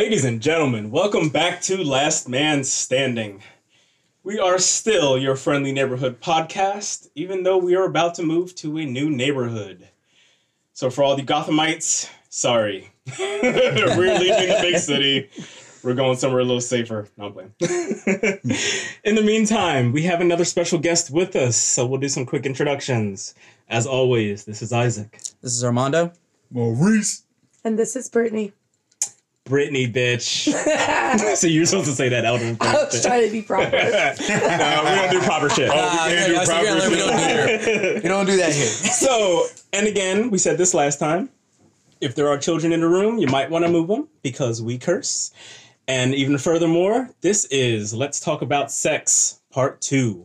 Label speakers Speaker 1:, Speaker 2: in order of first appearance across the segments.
Speaker 1: Ladies and gentlemen, welcome back to Last Man Standing. We are still your friendly neighborhood podcast, even though we are about to move to a new neighborhood. So, for all the Gothamites, sorry. We're leaving the big city. We're going somewhere a little safer. No, I'm. In the meantime, we have another special guest with us, so we'll do some quick introductions. As always, this is Isaac.
Speaker 2: This is Armando.
Speaker 3: Maurice.
Speaker 4: And this is Brittany.
Speaker 1: Brittany, bitch. so you're supposed to say that out of
Speaker 4: I was trying to be proper.
Speaker 1: no, we don't do proper shit.
Speaker 2: Oh,
Speaker 3: can't
Speaker 2: yeah,
Speaker 3: do proper
Speaker 2: yeah, we
Speaker 3: shit.
Speaker 2: don't do here. We don't do that here.
Speaker 1: So, and again, we said this last time. If there are children in the room, you might want to move them because we curse. And even furthermore, this is Let's Talk About Sex Part 2.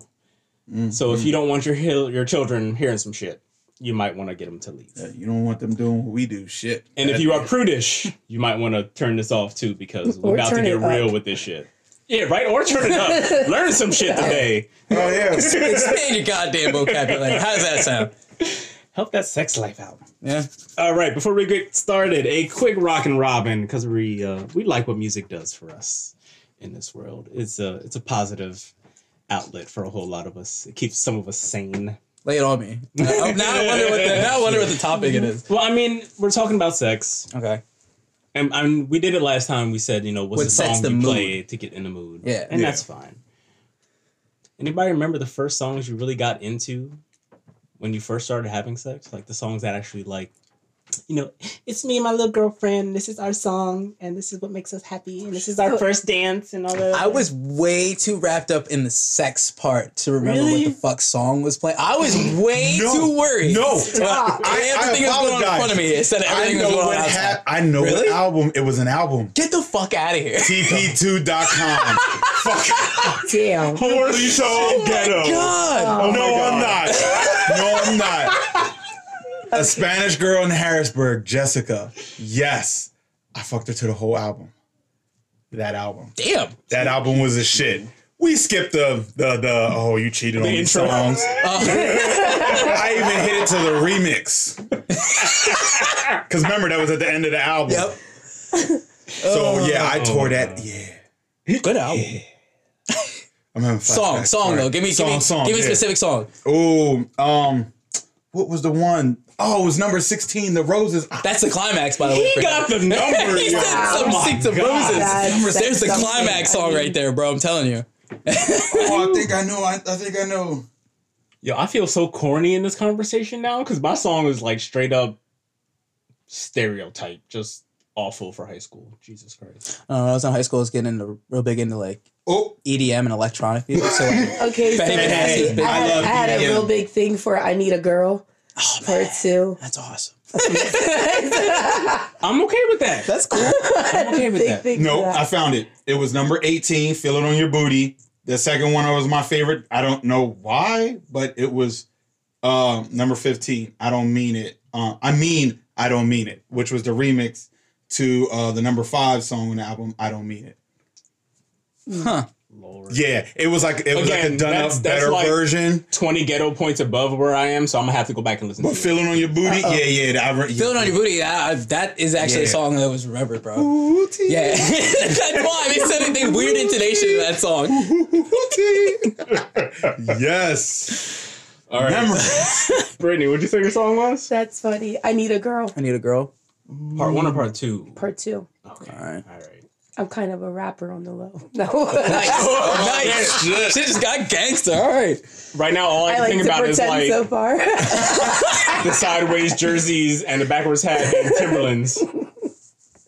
Speaker 1: Mm, so if you mm. don't want your your children hearing some shit, you might want to get them to leave.
Speaker 3: Yeah, you don't want them doing what we do. Shit.
Speaker 1: And if you are prudish, you might want to turn this off too because we're
Speaker 4: Or
Speaker 1: about to get
Speaker 4: it up.
Speaker 1: real with this shit. Yeah, right? Or turn it up. Learn some shit today.
Speaker 3: oh yeah.
Speaker 2: Expand your goddamn vocabulary. How does that sound?
Speaker 1: Help that sex life out.
Speaker 2: Yeah.
Speaker 1: All right, before we get started, a quick rock and robin because we uh, we like what music does for us in this world. It's a it's a positive outlet for a whole lot of us. It keeps some of us sane.
Speaker 2: Lay it on me. Now, now I wonder what the now I wonder what the topic it is.
Speaker 1: Well, I mean, we're talking about sex,
Speaker 2: Okay.
Speaker 1: and I mean, we did it last time. We said, you know, what's
Speaker 2: What
Speaker 1: the song
Speaker 2: the
Speaker 1: you
Speaker 2: mood.
Speaker 1: play to get in the mood?
Speaker 2: Yeah.
Speaker 1: and
Speaker 3: Yeah.
Speaker 1: that's fine. Anybody remember the first songs you really got into when you first started having sex? Like the songs that actually like, you know, it's me and my little girlfriend. This is our song, and this is what makes us happy, and this is our first dance, and all that.
Speaker 2: I was way too wrapped up in the sex part to remember
Speaker 1: Really?
Speaker 2: what the fuck song was playing. I was way
Speaker 3: No.
Speaker 2: too worried.
Speaker 3: No.
Speaker 2: Well,
Speaker 3: I- I
Speaker 2: everything was going on in front of me instead of
Speaker 3: I
Speaker 2: everything was
Speaker 3: know
Speaker 2: going on
Speaker 3: what
Speaker 2: outside.
Speaker 3: hap- I know
Speaker 2: Really?
Speaker 3: what album. It was an album.
Speaker 2: Get the fuck out of here.
Speaker 3: TP2.com. Fuck.
Speaker 4: Damn.
Speaker 1: Holy oh so ghetto.
Speaker 2: God.
Speaker 3: no, oh
Speaker 1: my
Speaker 3: I'm not. No, I'm not. A Spanish girl in Harrisburg, Jessica. Yes. I fucked her to the whole album. That album.
Speaker 2: Damn.
Speaker 3: That album was a shit. We skipped the the the oh you cheated on me
Speaker 1: intro.
Speaker 3: songs.
Speaker 2: Uh,
Speaker 3: I even hit it to the remix. Cause remember that was at the end of the album.
Speaker 2: yep.
Speaker 3: So yeah, I tore that. Yeah.
Speaker 2: Good album.
Speaker 3: I'm having
Speaker 2: Song, song though. Give me,
Speaker 3: song,
Speaker 2: give me,
Speaker 3: song.
Speaker 2: give me a
Speaker 3: yeah.
Speaker 2: specific song.
Speaker 3: Oh, um, what was the one? Oh, it was number sixteen. The roses.
Speaker 2: That's the climax, by the way.
Speaker 1: He got the number.
Speaker 2: he
Speaker 1: yo.
Speaker 2: said some
Speaker 1: Oh my
Speaker 2: six of roses.
Speaker 4: That's-
Speaker 2: There's the climax song
Speaker 4: I
Speaker 2: right there, bro. I'm telling you.
Speaker 3: oh, I think I know. I, I think I know.
Speaker 1: Yo, I feel so corny in this conversation now because my song is like straight up stereotype, just awful for high school. Jesus Christ.
Speaker 2: Uh, when I was in high school, I was getting into real big into like
Speaker 3: Oh,
Speaker 2: EDM and electronic music. So like,
Speaker 4: Okay, so
Speaker 2: Hey,
Speaker 4: I,
Speaker 2: hey,
Speaker 4: had,
Speaker 2: I
Speaker 4: I, had,
Speaker 3: love
Speaker 4: I had a real big thing for I Need a Girl,
Speaker 2: oh,
Speaker 4: part
Speaker 2: man,
Speaker 4: two.
Speaker 2: that's awesome.
Speaker 1: I'm okay with that.
Speaker 2: That's cool.
Speaker 1: I'm okay with
Speaker 4: Big
Speaker 1: that.
Speaker 4: thing
Speaker 3: no,
Speaker 4: for that.
Speaker 3: I found it. It was number eighteen. Feel it on your booty. The second one was my favorite. I don't know why, but it was um, number fifteen. I don't mean it. Uh, I mean I don't mean it, which was the remix to uh, the number five song on the album. I don't mean it.
Speaker 2: Huh.
Speaker 1: Lord.
Speaker 3: Yeah, it was like it was like a done
Speaker 1: that's-
Speaker 3: up
Speaker 1: that's
Speaker 3: better
Speaker 1: like-
Speaker 3: version.
Speaker 1: 20 ghetto points above where I am, so I'm gonna have to go back and listen
Speaker 3: But
Speaker 1: to
Speaker 3: feel it on your booty,
Speaker 4: Uh-oh.
Speaker 3: yeah, yeah. I re-
Speaker 2: Feel it on your booty. Uh, that is actually a song that was remembered, bro.
Speaker 3: Booty,
Speaker 2: Yeah, that's why they said anything weird intonation in that song.
Speaker 3: yes.
Speaker 1: All right.
Speaker 3: Memories.
Speaker 1: Brittany, what'd you say your song was?
Speaker 4: That's funny. I Need a Girl,
Speaker 2: I need a girl.
Speaker 1: Part one or part two?
Speaker 4: part two.
Speaker 1: Okay.
Speaker 2: All right.
Speaker 1: All right.
Speaker 4: I'm kind of a rapper on the low. No.
Speaker 2: Nice.
Speaker 1: Oh,
Speaker 2: nice.
Speaker 1: shit.
Speaker 2: Shit just got gangster. All right.
Speaker 1: Right now, all I
Speaker 4: I
Speaker 1: can
Speaker 4: like
Speaker 1: think
Speaker 4: to
Speaker 1: about is like
Speaker 4: so far.
Speaker 1: the sideways jerseys and the backwards hat and Timberlands.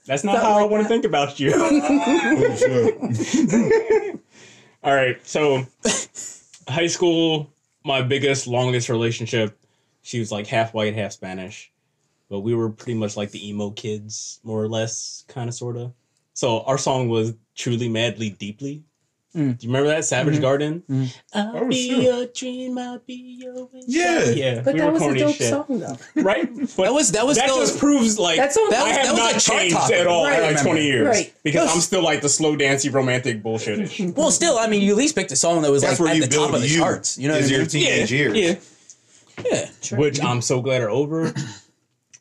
Speaker 1: That's not
Speaker 4: Something
Speaker 1: how I
Speaker 4: like
Speaker 1: want to think about you.
Speaker 3: Oh.
Speaker 1: All right, so high school, my biggest, longest relationship. She was like half white, half Spanish, but we were pretty much like the emo kids, more or less, kind of, sort of. So our song was "Truly, Madly, Deeply."
Speaker 2: Mm.
Speaker 1: Do you remember that Savage
Speaker 2: Mhm.
Speaker 1: Garden?
Speaker 2: Mhm.
Speaker 1: I'll
Speaker 3: Oh,
Speaker 1: be
Speaker 3: sure.
Speaker 1: your dream, I'll be your wish.
Speaker 3: Yeah.
Speaker 1: yeah.
Speaker 4: but
Speaker 1: we
Speaker 4: that was a dope
Speaker 1: shit.
Speaker 4: song though.
Speaker 1: right? But
Speaker 2: That was that was
Speaker 1: that
Speaker 2: still
Speaker 1: just proves like
Speaker 4: That's all.
Speaker 2: That
Speaker 1: I have
Speaker 2: that was
Speaker 1: not
Speaker 2: a
Speaker 1: changed
Speaker 2: topper.
Speaker 1: at all
Speaker 4: Right.
Speaker 1: in like twenty years
Speaker 4: Right.
Speaker 1: because
Speaker 2: Yes.
Speaker 1: I'm still like the slow dancey romantic bullshitish.
Speaker 2: well. Still, I mean, you at least picked a song that was
Speaker 3: That's
Speaker 2: like at the top of the
Speaker 3: you.
Speaker 2: charts. You know what
Speaker 3: is your
Speaker 2: mean?
Speaker 3: teenage years.
Speaker 1: yeah.
Speaker 2: Yeah.
Speaker 1: Which I'm so glad are over.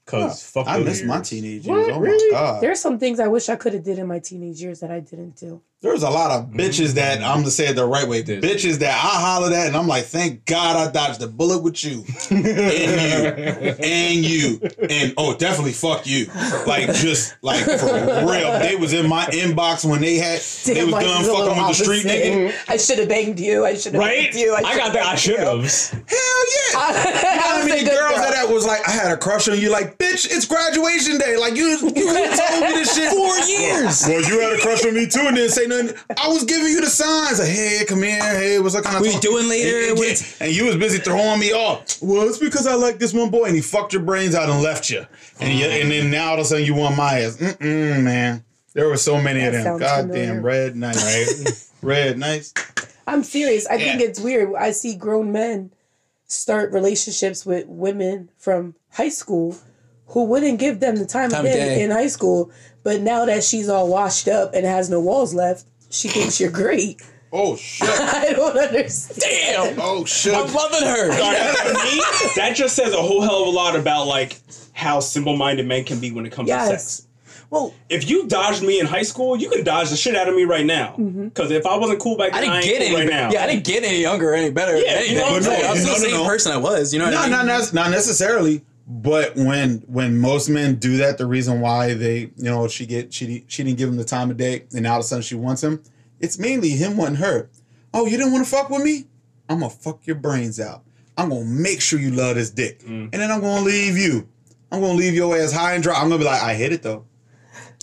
Speaker 1: Cause fuck
Speaker 3: I
Speaker 1: those
Speaker 3: miss my
Speaker 1: years.
Speaker 3: teenage
Speaker 1: What?
Speaker 3: years. Oh
Speaker 1: Really?
Speaker 3: my god.
Speaker 4: There's some things I wish I could have did in my teenage years that I didn't do.
Speaker 3: There was a lot of mm-hmm. bitches that I'm gonna say it the right way.
Speaker 1: This.
Speaker 3: Bitches that I hollered at, and I'm like, thank God I dodged the bullet with you and you and you and oh, definitely fuck you. Like just like for real, they was in my inbox when they had they was
Speaker 4: mine
Speaker 3: done
Speaker 4: is a little
Speaker 3: fucking with the street nigga.
Speaker 4: I should have banged you. I should have
Speaker 1: Right?
Speaker 4: banged you.
Speaker 1: I, got
Speaker 4: should've
Speaker 1: that. I should have.
Speaker 3: Hell yeah. How
Speaker 4: I was
Speaker 3: many girls
Speaker 4: girl.
Speaker 3: that that was like, I had a crush on you, like, bitch, it's graduation day. Like you, you told me this shit
Speaker 2: Four years.
Speaker 3: Well, you had a crush on me too, and didn't say nothing. I was giving you the signs, like, hey, come here, hey, what's up? Kind of
Speaker 2: What you doing later?
Speaker 3: And,
Speaker 2: What's-
Speaker 3: and you was busy throwing me off. Well, it's because I like this one boy, and he fucked your brains out and left you, and you, and then now all of a sudden you want my ass. Mm-mm, man. There were so many
Speaker 4: That
Speaker 3: of them.
Speaker 4: sounds
Speaker 3: Goddamn,
Speaker 4: familiar.
Speaker 3: red nice, red nice.
Speaker 4: I'm serious. I think it's weird. I see grown men start relationships with women from high school who wouldn't give them the time,
Speaker 2: Time
Speaker 4: of
Speaker 2: of
Speaker 4: day
Speaker 2: day.
Speaker 4: in high school. But now that she's all washed up and has no walls left, she thinks you're great.
Speaker 3: Oh shit.
Speaker 4: I don't understand.
Speaker 2: Damn.
Speaker 3: Oh shit.
Speaker 2: I'm loving her.
Speaker 1: to me, that just says a whole hell of a lot about like how simple-minded men can be when it comes to
Speaker 4: Yes.
Speaker 1: sex.
Speaker 2: Well,
Speaker 1: If you dodged me in high school, you can dodge the shit out of me right now. Mm-hmm. Because if I wasn't cool back then, I,
Speaker 2: didn't
Speaker 1: ain't
Speaker 2: get
Speaker 1: cool
Speaker 2: any.
Speaker 1: right now.
Speaker 2: Yeah, I didn't get any younger or any better.
Speaker 1: Yeah,
Speaker 2: Yeah,
Speaker 1: you know what I'm saying?
Speaker 2: I'm still
Speaker 3: No,
Speaker 2: the same
Speaker 3: no.
Speaker 2: person I was. You know what
Speaker 3: No,
Speaker 2: I mean?
Speaker 3: not, not not necessarily. But when when most men do that, the reason why they you know she get she she didn't give him the time of day, and now all of a sudden she wants him. It's mainly him wanting her. Oh, you didn't want to fuck with me? I'm gonna fuck your brains out. I'm gonna make sure you love this dick, mm. and then I'm gonna leave you. I'm gonna leave your ass high and dry. I'm gonna be like, I hit it though.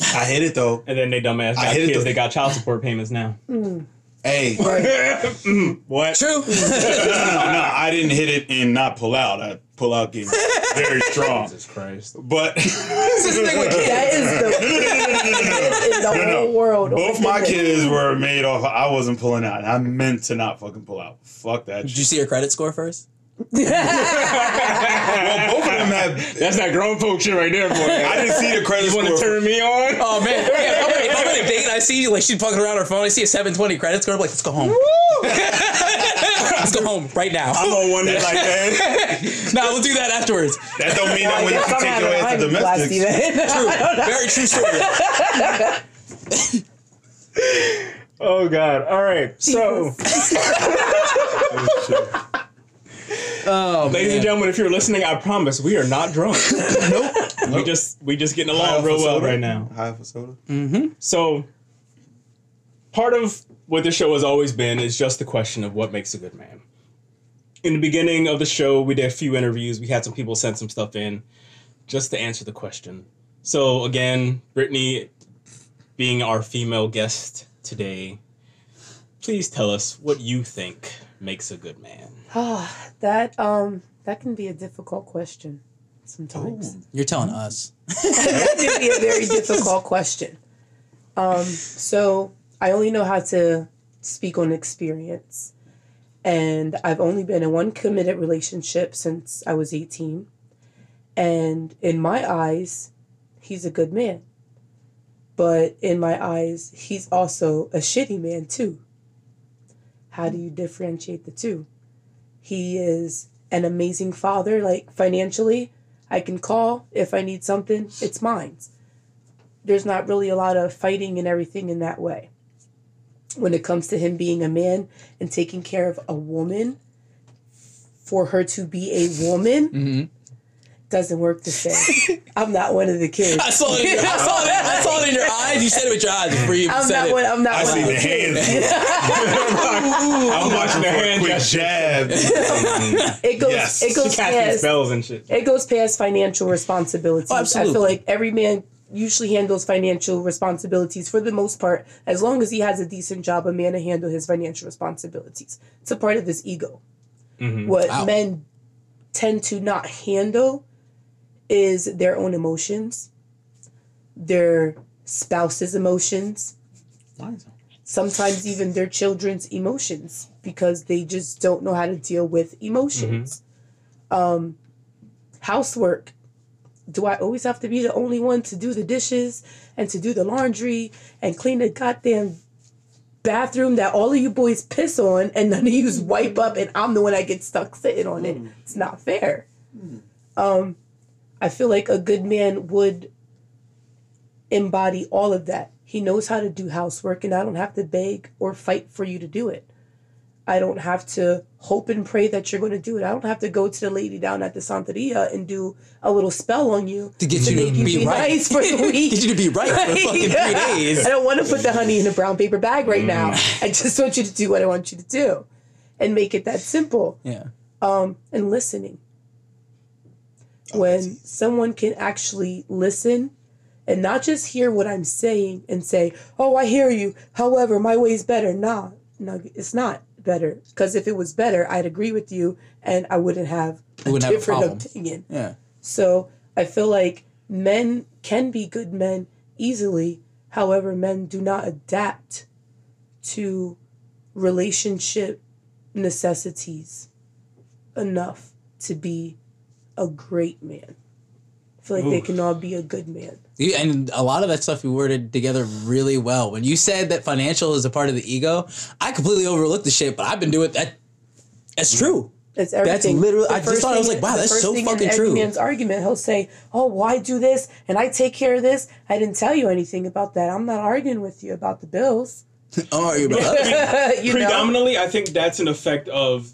Speaker 3: I hit it though.
Speaker 1: And then they dumbass
Speaker 3: I
Speaker 1: got
Speaker 3: hit it
Speaker 1: kids.
Speaker 3: though.
Speaker 1: They got child support payments now. Mm.
Speaker 3: Hey, mm-hmm.
Speaker 1: What?
Speaker 2: True.
Speaker 3: no, no, I didn't hit it and not pull out. I pull out game very strong.
Speaker 1: Jesus Christ.
Speaker 3: But
Speaker 2: This thing with kids.
Speaker 4: That is the biggest in the
Speaker 3: No, no.
Speaker 4: whole world.
Speaker 3: Both my kids were made off. I wasn't pulling out. I meant to not fucking pull out. Fuck that.
Speaker 2: Did you see your credit score first?
Speaker 3: Well, both of them had.
Speaker 1: That's that grown folk shit right there, boy.
Speaker 3: I didn't see the credit score.
Speaker 1: You want to turn me on?
Speaker 2: Oh man, yeah, if I'm in- if I'm in a date, I see like she's fucking around her phone. I see a 720 credit score. I'm like, let's go home. Let's go home right now.
Speaker 3: I'm on one that like that.
Speaker 2: no, we'll do that afterwards.
Speaker 3: That don't mean that when you
Speaker 4: Yes,
Speaker 3: take
Speaker 4: having
Speaker 3: your
Speaker 4: a
Speaker 3: ass to
Speaker 4: honey blast
Speaker 3: domestics.
Speaker 2: True, very true story.
Speaker 1: Oh God! All right. So,
Speaker 2: Oh
Speaker 1: ladies
Speaker 2: man.
Speaker 1: and gentlemen, if you're listening, I promise we are not drunk.
Speaker 2: nope.
Speaker 1: we just we just getting along real well
Speaker 3: soda?
Speaker 1: right now.
Speaker 3: High off of soda. Mm-hmm.
Speaker 1: So, part of what this show has always been is just the question of what makes a good man. In the beginning of the show, we did a few interviews. We had some people send some stuff in just to answer the question. So, again, Brittany, being our female guest today, please tell us what you think makes a good man.
Speaker 4: Ah, that um that can be a difficult question sometimes.
Speaker 2: You're telling us.
Speaker 4: that can be a very difficult question. Um, so I only know how to speak on experience. And I've only been in one committed relationship since I was 18. And in my eyes, he's a good man. But in my eyes, he's also a shitty man too. How do you differentiate the two? He is an amazing father, like financially. I can call if I need something, it's mine. There's not really a lot of fighting and everything in that way. When it comes to him being a man and taking care of a woman, for her to be a woman,
Speaker 2: Mhm.
Speaker 4: doesn't work the same. I'm not one of the kids.
Speaker 2: I saw it. In your, I saw that. I saw it in your eyes. You said it with your eyes before you even
Speaker 4: I'm
Speaker 2: said
Speaker 4: not
Speaker 2: it.
Speaker 4: one. I'm not
Speaker 3: I
Speaker 4: one
Speaker 3: see
Speaker 4: of the
Speaker 3: the
Speaker 4: kids.
Speaker 3: hands. I'm watching
Speaker 1: the
Speaker 3: for a
Speaker 1: hand
Speaker 3: quick jab.
Speaker 4: It goes.
Speaker 3: Yes.
Speaker 4: It goes past.
Speaker 1: spells and shit.
Speaker 4: It goes past financial responsibilities.
Speaker 2: Oh,
Speaker 4: I feel like every man usually handles financial responsibilities for the most part. As long as he has a decent job, a man to handle his financial responsibilities. It's a part of his ego. What
Speaker 2: Wow.
Speaker 4: men tend to not handle is their own emotions, their spouse's emotions, sometimes even their children's emotions because they just don't know how to deal with emotions. Um, housework. Do I always have to be the only one to do the dishes and to do the laundry and clean the goddamn bathroom that all of you boys piss on and none of you wipe up and I'm the one that gets stuck sitting on it? It's not fair. Um, I feel like a good man would embody all of that. He knows how to do housework, and I don't have to beg or fight for you to do it. I don't have to hope and pray that you're going to do it. I don't have to go to the lady down at the Santeria and do a little spell on you
Speaker 2: To get you
Speaker 4: make
Speaker 2: to be right.
Speaker 4: nice for the week.
Speaker 2: Get you to be right for fucking three days.
Speaker 4: I don't want to put the honey in a brown paper bag right now.
Speaker 2: Mm.
Speaker 4: I just want you to do what I want you to do, and make it that simple.
Speaker 2: Yeah.
Speaker 4: Um, and listening.
Speaker 2: Oh,
Speaker 4: when someone can actually listen and not just hear what I'm saying and say, "Oh, I hear you." However, my way is better. Nah, no, it's not better. Because if it was better, I'd agree with you, and I wouldn't have a
Speaker 2: wouldn't have a
Speaker 4: different opinion.
Speaker 2: Yeah.
Speaker 4: So I feel like men can be good men easily. However, men do not adapt to relationship necessities enough to be a great man. I feel like they can all be a good man.
Speaker 2: You, and a lot of that stuff you worded together really well. When you said that financial is a part of the ego, I completely overlooked the shit, but I've been doing that. That's true.
Speaker 4: That's everything.
Speaker 2: literally-
Speaker 4: The
Speaker 2: I just
Speaker 4: first
Speaker 2: thought- I was like, wow,
Speaker 4: the
Speaker 2: that's
Speaker 4: first
Speaker 2: so
Speaker 4: thing in
Speaker 2: fucking
Speaker 4: every man's argument, he'll say, "Oh, why do this?" And I take care of this. I didn't tell you anything about that. I'm not arguing with you about the bills.
Speaker 2: Oh, you're about
Speaker 4: you know?
Speaker 1: Predominantly, I think that's an effect of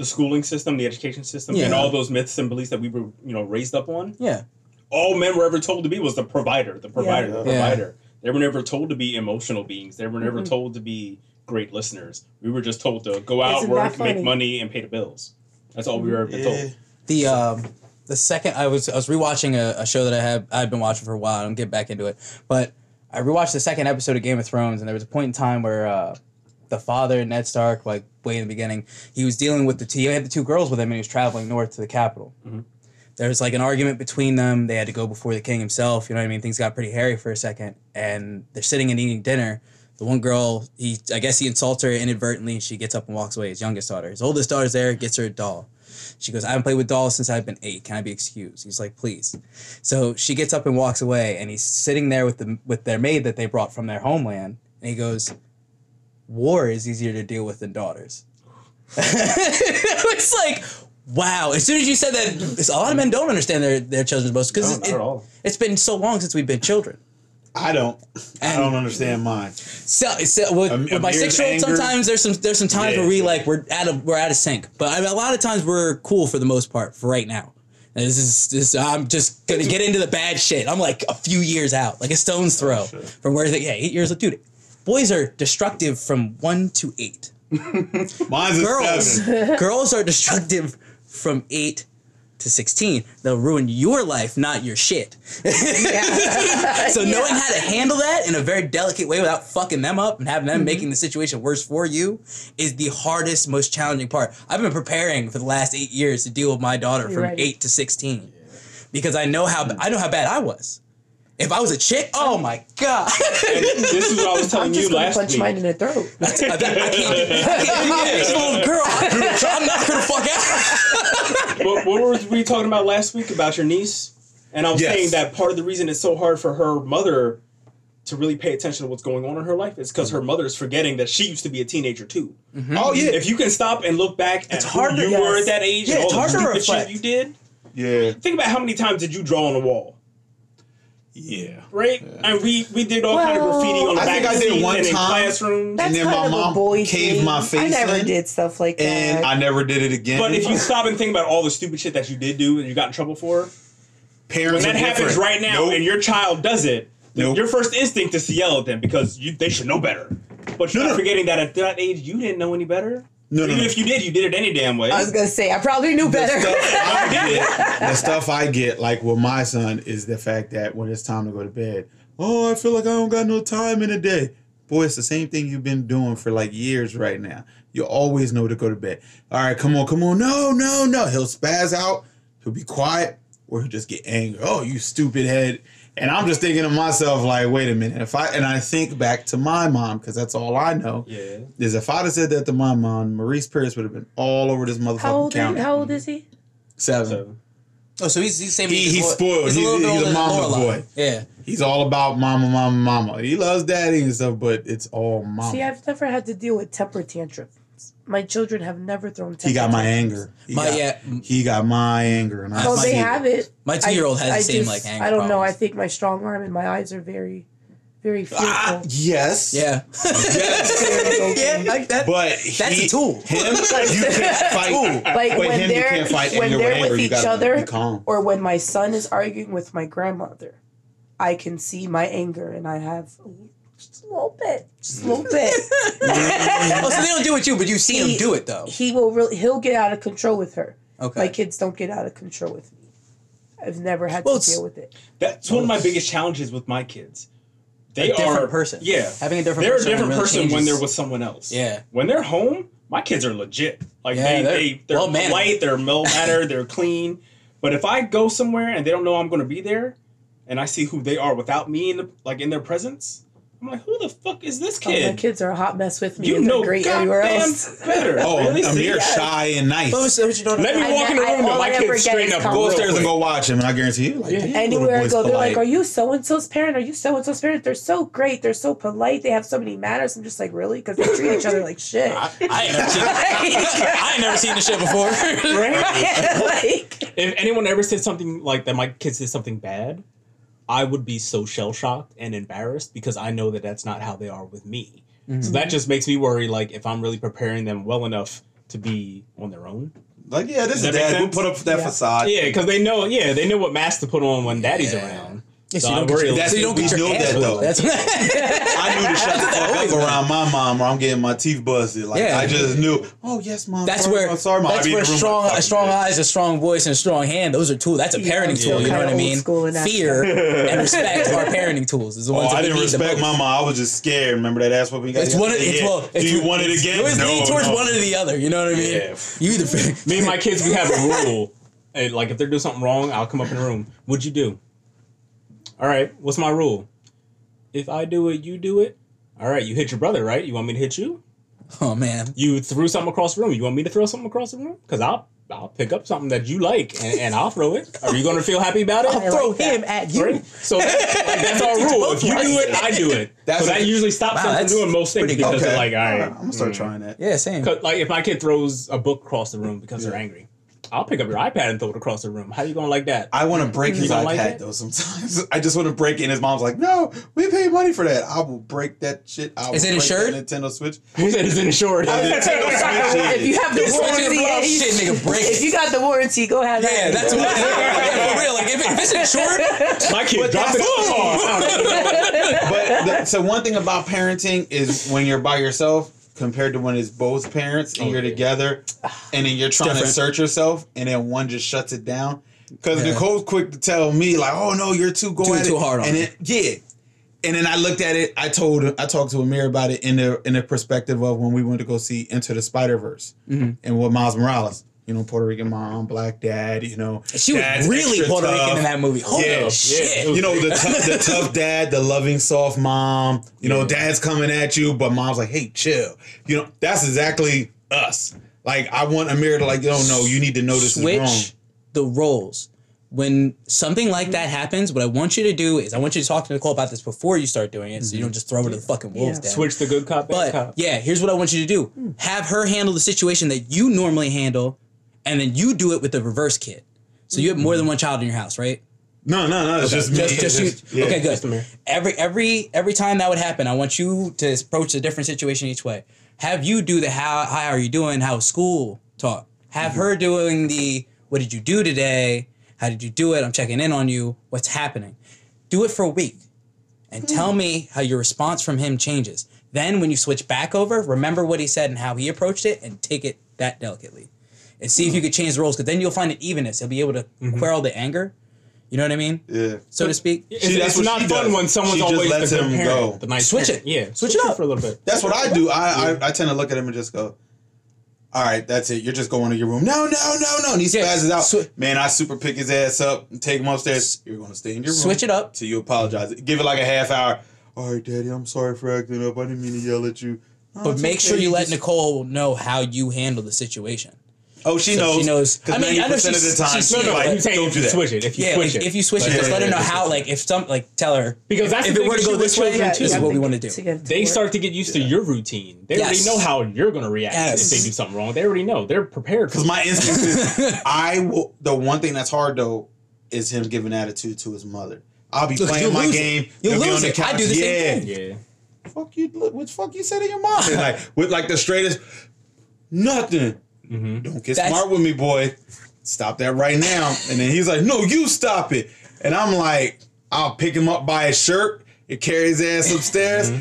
Speaker 1: the schooling system, the education system, and all those myths and beliefs that we were, you know, raised up on.
Speaker 2: Yeah.
Speaker 1: All men were ever told to be was the provider, the provider, the
Speaker 2: Yeah.
Speaker 1: provider. They were never told to be emotional beings. They were never told to be great listeners. We were just told to go out,
Speaker 4: Isn't
Speaker 1: work, make money, and pay the bills. That's all we were ever
Speaker 3: Yeah.
Speaker 1: told.
Speaker 2: The um the second I was I was rewatching a, a show that I have I've been watching for a while. I'm getting back into it, but I rewatched the second episode of Game of Thrones, and there was a point in time where uh, the father Ned Stark, like way in the beginning, he was dealing with the two. He had the two girls with him, and he was traveling north to the capital. Mm-hmm. There was like an argument between them. They had to go before the king himself. You know what I mean? Things got pretty hairy for a second, and they're sitting and eating dinner. The one girl, he I guess he insults her inadvertently, and she gets up and walks away. His youngest daughter, his oldest daughter's there, gets her a doll. She goes, I haven't played with dolls since I've been eight. Can I be excused? He's like, please. So she gets up and walks away, and he's sitting there with the with their maid that they brought from their homeland, and he goes, "War is easier to deal with than daughters." it's like, wow. As soon as you said that, a lot of men don't understand their their children's emotions
Speaker 1: No,
Speaker 2: because
Speaker 1: all.
Speaker 2: it's been so long since we've been children.
Speaker 3: I don't. I don't understand mine.
Speaker 2: So, so with,
Speaker 3: Am-
Speaker 2: with my six year old, sometimes there's some there's some times
Speaker 3: Yeah.
Speaker 2: where we like we're out of we're out of sync, but I mean, a lot of times we're cool for the most part for right now. And This is this. I'm just gonna get into the bad shit. I'm like a few years out, like a stone's throw oh, from where they yeah eight years. Dude, boys are destructive from one to eight.
Speaker 3: Mine's
Speaker 2: Girls,
Speaker 3: seven.
Speaker 2: girls are destructive from eight to sixteen. They'll ruin your life, not your shit. So knowing how to handle that in a very delicate way without fucking them up and having
Speaker 4: Mm-hmm.
Speaker 2: them making the situation worse for you is the hardest, most challenging part. I've been preparing for the last eight years to deal with my daughter
Speaker 4: You're
Speaker 2: from
Speaker 4: ready.
Speaker 2: eight to sixteen because I know how I know how bad I was. If I was a chick, oh my god,
Speaker 1: And this is what I was telling
Speaker 4: I'm
Speaker 1: you
Speaker 4: just gonna
Speaker 1: last
Speaker 4: punch
Speaker 1: week.
Speaker 4: mine in the throat.
Speaker 2: I, I can't. I can't yeah. little girl, I'm not gonna fuck out.
Speaker 1: what, what were we talking about last week about your niece? And I was
Speaker 3: Yes.
Speaker 1: saying that part of the reason it's so hard for her mother to really pay attention to what's going on in her life is because her mother is forgetting that she used to be a teenager too. Mm-hmm.
Speaker 3: Oh yeah.
Speaker 1: If you can stop and look back at
Speaker 2: It's
Speaker 1: who
Speaker 2: hard to-
Speaker 1: you were at that age
Speaker 2: Yeah,
Speaker 1: and
Speaker 2: it's
Speaker 1: all
Speaker 2: hard
Speaker 1: the
Speaker 2: to
Speaker 1: stupid shit
Speaker 2: reflect.
Speaker 1: you did,
Speaker 3: yeah.
Speaker 1: think about how many times did you draw on a wall,
Speaker 3: Yeah.
Speaker 1: right? And we we did all kind of graffiti on the
Speaker 3: I
Speaker 1: back
Speaker 3: think
Speaker 1: of
Speaker 3: I
Speaker 1: the
Speaker 3: did one
Speaker 1: and in
Speaker 3: time.
Speaker 1: classrooms.
Speaker 4: That's
Speaker 3: then my mom
Speaker 4: boy
Speaker 3: caved
Speaker 4: thing.
Speaker 3: my
Speaker 4: I
Speaker 3: face
Speaker 4: never
Speaker 3: in,
Speaker 4: did stuff like
Speaker 3: And
Speaker 4: that.
Speaker 3: And I never did it again.
Speaker 1: but if you stop and think about all the stupid shit that you did do and you got in trouble for,
Speaker 3: parents
Speaker 1: when that happens
Speaker 3: different.
Speaker 1: right now
Speaker 3: Nope.
Speaker 1: and your child does it,
Speaker 3: Nope.
Speaker 1: your first instinct is to yell at them because you, they should know better. But you're
Speaker 3: No,
Speaker 1: not
Speaker 3: no.
Speaker 1: forgetting that at that age you didn't know any better.
Speaker 3: No, no,
Speaker 1: Even
Speaker 3: no.
Speaker 1: if you did, you did it any damn way.
Speaker 4: I was gonna say I probably knew better.
Speaker 3: stuff-
Speaker 1: You did
Speaker 3: the stuff I get, like with my son, is the fact that when it's time to go to bed, oh, I feel like I don't got no time in a day. Boy, it's the same thing you've been doing for like years right now. You always know to go to bed. All right, come on, come on. No, no, no. He'll spaz out. He'll be quiet, or he'll just get angry. Oh, you stupid head. And I'm just thinking to myself, like, wait a minute. If I and I think back to my mom, because that's all I know.
Speaker 1: Yeah.
Speaker 3: Is if I'd have said that to my mom, Maurice Pierce would have been all over this motherfucking
Speaker 4: how old? Is, how old is he?
Speaker 3: Seven.
Speaker 1: So
Speaker 2: Oh, so he's he's same.
Speaker 3: He-
Speaker 2: age
Speaker 3: he's spoiled.
Speaker 2: He's a
Speaker 3: He's-
Speaker 2: little bit
Speaker 3: he's a mama
Speaker 2: Lorelai.
Speaker 3: boy.
Speaker 2: Yeah.
Speaker 3: He's all about mama, mama, mama. He loves daddy and stuff, but it's all mama.
Speaker 4: See, I've never had to deal with temper tantrum My children have never thrown.
Speaker 3: He got
Speaker 4: temper
Speaker 3: my
Speaker 4: tantrums.
Speaker 3: anger. He
Speaker 2: My
Speaker 3: got,
Speaker 2: yeah,
Speaker 3: He got my anger, and I
Speaker 4: Oh, they have it.
Speaker 2: my two year old has
Speaker 4: I
Speaker 2: the same
Speaker 4: just-
Speaker 2: like anger.
Speaker 4: I don't know. I think my strong arm and my eyes are very, very fearful.
Speaker 3: Ah, yes.
Speaker 2: Yeah.
Speaker 3: Yes.
Speaker 2: yeah, like that.
Speaker 3: But
Speaker 2: That's
Speaker 3: he,
Speaker 2: a tool.
Speaker 3: Him, you can't fight.
Speaker 4: like
Speaker 3: But
Speaker 4: when
Speaker 3: him,
Speaker 4: they're
Speaker 3: can't fight
Speaker 4: when they're
Speaker 3: anger.
Speaker 4: with each other, or when my son is arguing with my grandmother, I can see my anger, and I have just a little bit, just a little bit.
Speaker 2: oh, so they don't do it you, but you see
Speaker 4: He-
Speaker 2: them do it though.
Speaker 4: he will really he'll get out of control with her.
Speaker 2: Okay.
Speaker 4: My kids don't get out of control with me. I've never had
Speaker 2: Well,
Speaker 4: to deal with it.
Speaker 1: That's one of my biggest challenges with my kids. They are
Speaker 2: A different
Speaker 1: are
Speaker 2: person.
Speaker 1: Yeah,
Speaker 2: Having a different
Speaker 1: they're
Speaker 2: person
Speaker 1: a different
Speaker 2: really
Speaker 1: person when
Speaker 2: changes-
Speaker 1: they're with someone else.
Speaker 2: Yeah.
Speaker 1: When they're home, my kids are legit. Like
Speaker 2: Yeah,
Speaker 1: they,
Speaker 2: they're
Speaker 1: they they're
Speaker 2: well-mannered.
Speaker 1: polite, they're well mannered, they're clean. But if I go somewhere and they don't know I'm going to be there, and I see who they are without me in the, like in their presence, I'm like, who the fuck is this
Speaker 4: Oh, my kids are a hot mess with me,
Speaker 1: you
Speaker 4: and
Speaker 1: know,
Speaker 4: they're great everywhere
Speaker 1: goddamn
Speaker 4: else.
Speaker 1: better.
Speaker 3: Oh,
Speaker 1: Really? See,
Speaker 3: Amir
Speaker 1: yes.
Speaker 3: shy and nice.
Speaker 2: But what you don't
Speaker 1: Let me
Speaker 4: I
Speaker 1: walk in the
Speaker 4: ne- I-
Speaker 1: room and my kids
Speaker 4: get
Speaker 1: straighten up.
Speaker 3: Go upstairs and go watch him, and I guarantee you, like,
Speaker 1: Yeah.
Speaker 4: Anywhere I
Speaker 3: boy's
Speaker 4: go, they're like, "Are you so and so's parent? Are you so and so's parent?" They're so great. They're so polite. They have so many manners. I'm just like, really? Because they treat each other like shit.
Speaker 2: I ain't never seen. I ain't never seen this shit before.
Speaker 4: like,
Speaker 1: if anyone ever said something like that, my kids did something bad, I would be so shell shocked and embarrassed because I know that that's not how they are with me. So mm-hmm. that just makes me worry. Like if I'm really preparing them well enough to be on their own.
Speaker 3: like, yeah, this is
Speaker 1: Does that make
Speaker 3: dad. We'll put up that
Speaker 4: Yeah.
Speaker 3: facade.
Speaker 1: Yeah, because they know. Yeah, they know what mask to put on when daddy's
Speaker 2: Yeah.
Speaker 1: around.
Speaker 2: Yeah,
Speaker 1: So
Speaker 2: so you don't
Speaker 1: worry.
Speaker 2: get your,
Speaker 1: little-
Speaker 2: so you don't get your
Speaker 3: know that, though.
Speaker 2: That's
Speaker 3: I knew to shut the fuck up
Speaker 2: always
Speaker 3: around my mom, or I'm getting my teeth busted. Like
Speaker 2: Yeah.
Speaker 3: I just knew. Oh yes, mom.
Speaker 2: That's
Speaker 3: sorry,
Speaker 2: where
Speaker 3: Mom, sorry, mom.
Speaker 2: that's
Speaker 3: I'd be in
Speaker 2: where strong a strong
Speaker 3: you.
Speaker 2: eyes, a strong voice, and a strong hand. Those are tools. That's a
Speaker 4: Yeah,
Speaker 2: parenting
Speaker 4: I'm
Speaker 2: tool. You know what I
Speaker 4: old
Speaker 2: mean?
Speaker 4: school in.
Speaker 2: Fear and respect are parenting tools. Is the
Speaker 3: Oh,
Speaker 2: ones that
Speaker 3: I didn't respect
Speaker 2: most.
Speaker 3: my mom. I was just scared. Remember that ass whooping? you got
Speaker 2: It's one. It's, well,
Speaker 3: Do you want it again?
Speaker 2: You always
Speaker 3: no,
Speaker 2: lean towards one or the other. You know what I mean?
Speaker 1: Yeah.
Speaker 2: You either.
Speaker 1: Me and my kids, we have a rule. And like if they're doing something wrong, I'll come up in the room. What'd you do? All right, what's my rule? If I do it, you do it. All right, you hit your brother, right? You want me to hit you?
Speaker 2: Oh man.
Speaker 1: You threw something across the room. You want me to throw something across the room? Because I'll I'll pick up something that you like and, and I'll throw it. Are you gonna feel happy about it?
Speaker 4: I'll
Speaker 2: Throw him at you.
Speaker 1: Right? So that, like, that's our rule. If you do it, I do it.
Speaker 3: That's
Speaker 1: so that usually stops
Speaker 2: Wow,
Speaker 1: them from doing most things because
Speaker 3: Okay.
Speaker 1: they're like, all right,
Speaker 3: I'm gonna start mm. trying that.
Speaker 2: Yeah, same.
Speaker 1: 'Cause, like if my kid throws a book across the room because they're angry, I'll pick up your iPad and throw it across the room. How you gonna like that?
Speaker 3: I want to break his
Speaker 1: You don't
Speaker 3: iPad
Speaker 1: like it?
Speaker 3: though. Sometimes I just want to break it. And his mom's like, "No, we pay money for that. I will break that shit. I will
Speaker 2: Is it
Speaker 3: break
Speaker 2: insured?
Speaker 3: Nintendo Switch.
Speaker 1: He said it's insured.
Speaker 4: if you have the
Speaker 2: Switch
Speaker 4: warranty,
Speaker 2: it, bro.
Speaker 4: yeah, you-
Speaker 2: Shit, nigga, break
Speaker 4: if you got the warranty, go have that.
Speaker 2: Yeah, that's what. yeah, for real. Like if, it, if it's insured,
Speaker 1: my kid dropped it on the car.
Speaker 3: But the, so one thing about parenting is when you're by yourself compared to when it's both parents and
Speaker 1: Oh,
Speaker 3: you're
Speaker 1: yeah.
Speaker 3: together, and then you're trying to search yourself, and then one just shuts it down. Because
Speaker 2: Yeah.
Speaker 3: Nicole's quick to tell me like, "Oh no, you're too go
Speaker 2: Too-
Speaker 3: at
Speaker 2: too
Speaker 3: it.
Speaker 2: hard on
Speaker 3: and it, yeah. And then I looked at it. I told I talked to Amir about it in the in the perspective of when we went to go see Into the Spider Verse
Speaker 2: Mm-hmm.
Speaker 3: and with Miles Morales. You know, Puerto Rican mom, black dad. You know,
Speaker 2: she was really Puerto
Speaker 3: tough.
Speaker 2: Rican in that movie. Holy
Speaker 3: Yeah,
Speaker 2: shit!
Speaker 1: yeah.
Speaker 3: You know, the tough, the tough dad, the loving, soft mom. You know, dad's coming at you, but mom's like, "Hey, chill." You know, that's exactly us. Like, I want Amir to like, "Oh no, you need to know this is wrong."
Speaker 2: switch the roles. When something like that happens, what I want you to do is I want you to talk to Nicole about this before you start doing it, so you don't mm-hmm. just throw her to the fucking wolves.
Speaker 4: Yeah.
Speaker 1: Switch the good cop, bad
Speaker 2: But
Speaker 1: cop.
Speaker 2: yeah, here's what I want you to do: hmm. have her handle the situation that you normally handle, and then you do it with the reverse kid. So you have more than one child in your house, right?
Speaker 3: No, no, no. It's just me.
Speaker 2: Just, just you.
Speaker 3: yeah.
Speaker 2: okay, good. Every every every time that would happen, I want you to approach a different situation each way. Have you do the how how are you doing? How school talk? Have mm-hmm. her doing the what did you do today? How did you do it? I'm checking in on you. What's happening? Do it for a week, and hmm. tell me how your response from him changes. Then when you switch back over, remember what he said and how he approached it, and take it that delicately, and see if you could change the roles. Because then you'll find an evenness. He'll be able to mm-hmm. quell the anger. You know what I mean?
Speaker 3: Yeah.
Speaker 2: So to speak.
Speaker 1: It's,
Speaker 3: that's
Speaker 1: it's not fun
Speaker 3: does.
Speaker 1: when someone's
Speaker 3: She just
Speaker 1: always
Speaker 3: lets
Speaker 1: the
Speaker 3: him
Speaker 1: parent,
Speaker 3: go.
Speaker 1: the nice
Speaker 2: Switch
Speaker 1: parent.
Speaker 2: it.
Speaker 1: Yeah,
Speaker 2: Switch it up.
Speaker 1: for a little bit.
Speaker 3: That's what I do. I, I I tend to look at him and just go, "All right, that's it. You're just going to your room." No, no, no, no. And he
Speaker 2: Yeah,
Speaker 3: spazzes out.
Speaker 2: swi-
Speaker 3: Man, I super pick his ass up and take him upstairs. You're going to stay in your room.
Speaker 2: Switch it up.
Speaker 3: till you apologize. Give it like a half hour. All right, Daddy, I'm sorry for acting up. I didn't mean to yell at you. "No,
Speaker 2: But make
Speaker 3: okay.
Speaker 2: sure you let
Speaker 3: Just-
Speaker 2: Nicole know how you handle the situation.
Speaker 3: Oh, she
Speaker 2: So
Speaker 3: knows.
Speaker 2: she knows. I mean, I know
Speaker 3: 90% of the time,
Speaker 2: she's-
Speaker 3: she's
Speaker 1: No, no,
Speaker 3: like,
Speaker 1: I'm saying
Speaker 3: don't do
Speaker 1: you
Speaker 3: that.
Speaker 1: switch it. If you
Speaker 2: Yeah,
Speaker 1: switch
Speaker 2: like,
Speaker 1: it.
Speaker 2: if you switch
Speaker 3: Like,
Speaker 2: it, just
Speaker 3: yeah,
Speaker 2: let her
Speaker 3: yeah,
Speaker 2: know how. Like, if some, like, tell her
Speaker 1: Because that's
Speaker 2: if
Speaker 1: the
Speaker 2: it were to
Speaker 1: thing
Speaker 2: go
Speaker 1: with
Speaker 2: this way,
Speaker 1: children,
Speaker 2: this
Speaker 1: too.
Speaker 2: is what we want to do.
Speaker 4: to
Speaker 1: They
Speaker 4: work.
Speaker 1: start to get used to your routine. They
Speaker 2: Yes.
Speaker 1: already know how you're going to react
Speaker 2: Yes.
Speaker 1: if they do something wrong. They already know. They're prepared.
Speaker 3: Because my instinct is, I will. The one thing that's hard though is him giving attitude to his mother. I'll be
Speaker 2: Look,
Speaker 3: playing my game.
Speaker 2: You'll lose
Speaker 3: on the
Speaker 2: it. I do the same
Speaker 3: yeah.
Speaker 2: thing.
Speaker 1: yeah.
Speaker 3: Fuck you. What the fuck you say to your mom? Like with like the straightest, nothing.
Speaker 1: Mm-hmm.
Speaker 3: Don't get
Speaker 2: That's-
Speaker 3: smart with me, boy. Stop that right now. And then he's like, no, you stop it. And I'm like, I'll pick him up by his shirt and carry his ass upstairs.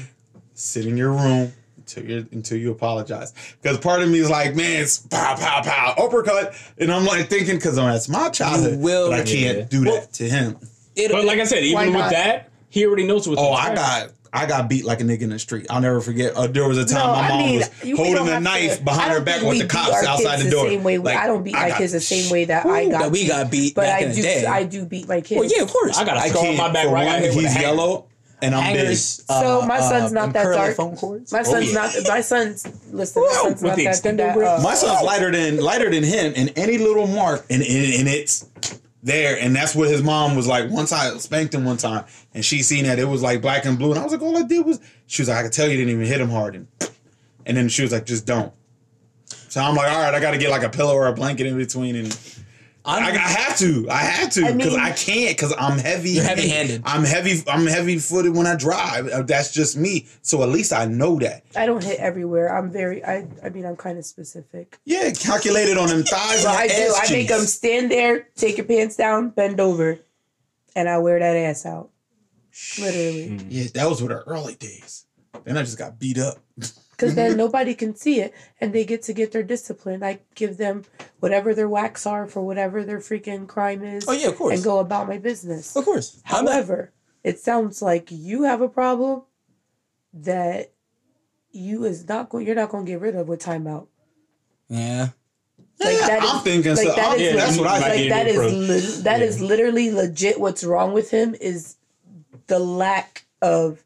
Speaker 3: Sit in your room until you until you apologize. Because part of me is like, man, it's pow pow pow uppercut, and I'm like thinking because that's my childhood,
Speaker 2: You will-
Speaker 3: but I can't
Speaker 1: Yeah.
Speaker 3: do that
Speaker 2: Well-
Speaker 3: to him.
Speaker 2: It,
Speaker 1: But like I said, even with that, he already knows what's
Speaker 3: Oh, I got I got beat like a nigga in the street. I'll never forget. Uh, there was a time
Speaker 4: No,
Speaker 3: my
Speaker 4: I
Speaker 3: mom
Speaker 4: mean,
Speaker 3: was holding a knife
Speaker 4: to-
Speaker 3: behind her back with the cops outside the door.
Speaker 4: same way.
Speaker 3: Like,
Speaker 4: I don't beat
Speaker 3: I
Speaker 4: my
Speaker 3: got
Speaker 4: kids the same way that I got.
Speaker 2: that we got beat
Speaker 4: but
Speaker 2: back
Speaker 4: I
Speaker 2: in the
Speaker 4: do.
Speaker 2: day.
Speaker 4: I do beat my kids.
Speaker 2: well, yeah, of course.
Speaker 1: I got a
Speaker 3: I
Speaker 1: scar on
Speaker 3: can't.
Speaker 1: my back
Speaker 3: for
Speaker 1: where
Speaker 3: one,
Speaker 1: hit with a
Speaker 3: he's yellow and I'm
Speaker 2: hangers.
Speaker 4: So
Speaker 2: uh,
Speaker 4: my son's
Speaker 2: uh,
Speaker 4: not
Speaker 2: and
Speaker 4: that dark.
Speaker 2: Phone cords.
Speaker 4: My son's
Speaker 3: yeah.
Speaker 4: not. My son's listen. My son's
Speaker 1: with
Speaker 4: not
Speaker 1: the
Speaker 4: that.
Speaker 1: extendo
Speaker 4: that uh.
Speaker 3: My son's lighter than lighter than him, and any little mark, and, and and it's there, and that's what his mom was like. Once I spanked him one time, and she seen that it was like black and blue, and I was like, all I did was she was like, I could tell you didn't even hit him hard, and and then she was like, just don't. So I'm like, all right, I got to get like a pillow or a blanket in between, and I, I have to, I have to,
Speaker 4: I
Speaker 3: because
Speaker 4: mean-
Speaker 3: I, can't, because I'm heavy.
Speaker 2: You're heavy-handed.
Speaker 3: I'm heavy. I'm heavy footed when I drive. Uh, That's just me. So at least I know that.
Speaker 4: I don't hit everywhere. I'm very. I. I mean, I'm kind of specific.
Speaker 3: Yeah, calculated on them thighs. And
Speaker 4: I do.
Speaker 3: ass
Speaker 4: I make them stand there, take your pants down, bend over, and I wear that ass out. Literally,
Speaker 3: Yeah, that was with our early days. Then I just got beat up.
Speaker 4: because then mm-hmm. nobody can see it, and they get to get their discipline. I give them whatever their whacks are for whatever their freaking crime is.
Speaker 2: Oh, yeah, of course.
Speaker 4: and go about my business.
Speaker 2: of course. I'm not-
Speaker 4: However, it sounds like you have a problem that you is not going. You're not going to get rid of with timeout.
Speaker 2: yeah.
Speaker 4: Like that
Speaker 3: I'm
Speaker 4: is-
Speaker 3: thinking.
Speaker 4: like
Speaker 3: so,
Speaker 4: that
Speaker 3: I'm-
Speaker 4: is
Speaker 3: that's what I
Speaker 1: might
Speaker 3: think.
Speaker 1: be
Speaker 4: like that is li- that
Speaker 1: Yeah.
Speaker 4: is literally legit. What's wrong with him is the lack of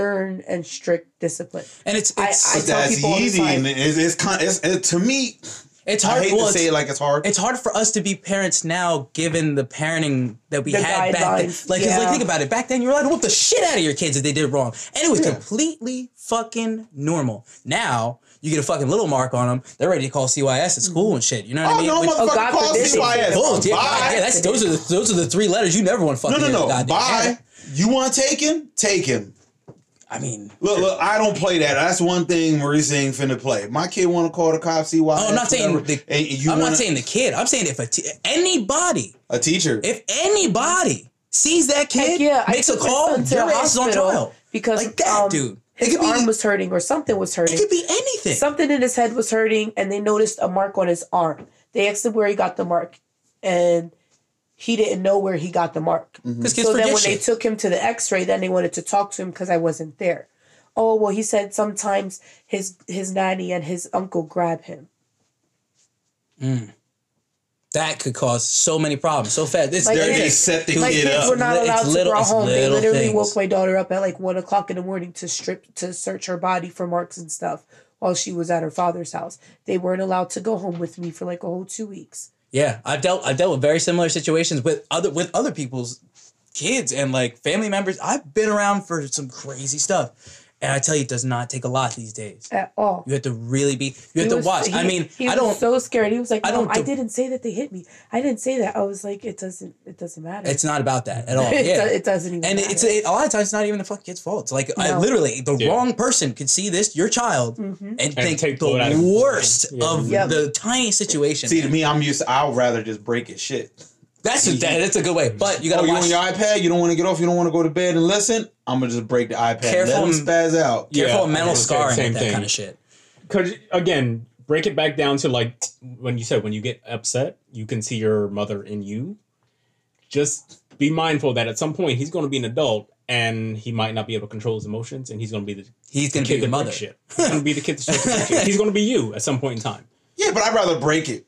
Speaker 4: stern and strict discipline.
Speaker 2: And it's
Speaker 4: I-
Speaker 2: it's
Speaker 4: I
Speaker 3: But
Speaker 4: tell
Speaker 3: that's
Speaker 4: people all the time.
Speaker 3: and it's, it's, kind, it's it, to me.
Speaker 2: it's
Speaker 3: I
Speaker 2: hard.
Speaker 3: hate
Speaker 2: well,
Speaker 3: to say it like it's hard.
Speaker 2: it's hard for us to be parents now, given the parenting that we
Speaker 4: The
Speaker 2: had back then.
Speaker 4: guidelines,
Speaker 2: Like, 'cause, like, think about it. Back then, you were allowed to whoop the shit out of your kids if they did wrong, and it was completely fucking normal. Now you get a fucking little mark on them, they're ready to call CYS at school and shit. You know what
Speaker 3: oh
Speaker 2: I mean?
Speaker 3: Oh no,
Speaker 2: Which-
Speaker 3: motherfucker, oh,
Speaker 4: God
Speaker 3: call CYS.
Speaker 2: Bull, oh, yeah,
Speaker 3: Bye.
Speaker 2: yeah, that's those are the those are the three letters you never want to fucking
Speaker 3: no, no,
Speaker 2: hear
Speaker 3: no. Bye.
Speaker 2: parent.
Speaker 3: You want to take him? Take him.
Speaker 2: I mean,
Speaker 3: Look, look. I don't play that. That's one thing Maurice ain't finna play. My kid want to call the cops. CYS.
Speaker 2: oh, I'm not saying
Speaker 3: whatever,
Speaker 2: the,
Speaker 3: you
Speaker 2: I'm
Speaker 3: wanna,
Speaker 2: not saying the kid. I'm saying if a t- anybody,
Speaker 3: a teacher.
Speaker 2: if anybody sees that kid,
Speaker 4: Heck yeah,
Speaker 2: makes
Speaker 4: I
Speaker 2: a
Speaker 4: took my
Speaker 2: call,
Speaker 4: son to
Speaker 2: your
Speaker 4: the
Speaker 2: ass is on
Speaker 4: hospital
Speaker 2: trial.
Speaker 4: because
Speaker 2: Like that,
Speaker 4: um,
Speaker 2: dude. It
Speaker 4: His
Speaker 2: could be-
Speaker 4: arm was hurting or something was hurting.
Speaker 2: It could be anything.
Speaker 4: Something in his head was hurting, and they noticed a mark on his arm. They asked him where he got the mark, and he didn't know where he got the mark. Mm-hmm.
Speaker 2: Because kids
Speaker 4: So then
Speaker 2: forget
Speaker 4: when they took him to the X-ray, then they wanted to talk to him because I wasn't there. Oh well, he said sometimes his his nanny and his uncle grab him. Mm.
Speaker 2: that could cause so many problems so fast. It's
Speaker 4: Like,
Speaker 2: there.
Speaker 3: They
Speaker 4: kids-
Speaker 2: It's,
Speaker 3: set the
Speaker 4: My kids
Speaker 3: up.
Speaker 4: were not
Speaker 2: It's
Speaker 4: allowed
Speaker 2: little-
Speaker 4: to go home. They literally
Speaker 2: things.
Speaker 4: woke my daughter up at like one o'clock in the morning to strip to search her body for marks and stuff while she was at her father's house. They weren't allowed to go home with me for like a whole two weeks.
Speaker 2: Yeah, I've dealt I've dealt with very similar situations with other with other people's kids and like family members. I've been around for some crazy stuff, and I tell you, it does not take a lot these days.
Speaker 4: At all.
Speaker 2: You have to really be. You have
Speaker 4: He
Speaker 2: to
Speaker 4: was-
Speaker 2: watch.
Speaker 4: he-
Speaker 2: I mean,
Speaker 4: he
Speaker 2: I don't.
Speaker 4: so scared. He was like,
Speaker 2: I
Speaker 4: I
Speaker 2: don't
Speaker 4: don't. I didn't say that they hit me. I didn't say that. I was like, it doesn't. It doesn't matter.
Speaker 2: it's not about that at all.
Speaker 4: it,
Speaker 2: Yeah.
Speaker 4: do- it doesn't even.
Speaker 2: and
Speaker 4: matter.
Speaker 2: it's a, a lot of times it's not even the fucking kid's fault. It's like I literally the
Speaker 1: Yeah.
Speaker 2: wrong person could see this your child
Speaker 4: Mm-hmm.
Speaker 2: and, think
Speaker 1: take
Speaker 2: the
Speaker 1: blood out of-
Speaker 2: worst
Speaker 1: Yeah.
Speaker 2: of
Speaker 4: Yep.
Speaker 2: the tiny situation.
Speaker 3: See, to me, I'm used. To, I'll rather just break his shit.
Speaker 2: That's a, that, that's a good way, but you
Speaker 3: Oh,
Speaker 2: gotta
Speaker 3: you
Speaker 2: watch.
Speaker 3: on your iPad? You don't want to get off? You don't want to go to bed and listen? I'm gonna just break the iPad.
Speaker 2: Careful
Speaker 3: Let him
Speaker 2: and-
Speaker 3: spaz out.
Speaker 1: Yeah,
Speaker 2: Careful of
Speaker 1: I
Speaker 2: mental
Speaker 1: was gonna say the
Speaker 2: scarring
Speaker 1: same
Speaker 2: with that
Speaker 1: thing.
Speaker 2: kind of shit.
Speaker 1: Because again, break it back down to like when you said when you get upset, you can see your mother in you. Just be mindful that at some point he's going to be an adult and he might not be able to control his emotions, and he's going to be the
Speaker 2: He's gonna be
Speaker 1: kid
Speaker 2: your
Speaker 1: that
Speaker 2: mother.
Speaker 1: shit. He's going to be the kid that starts to break shit. He's going to be you at some point in time.
Speaker 3: Yeah, but I'd rather break it.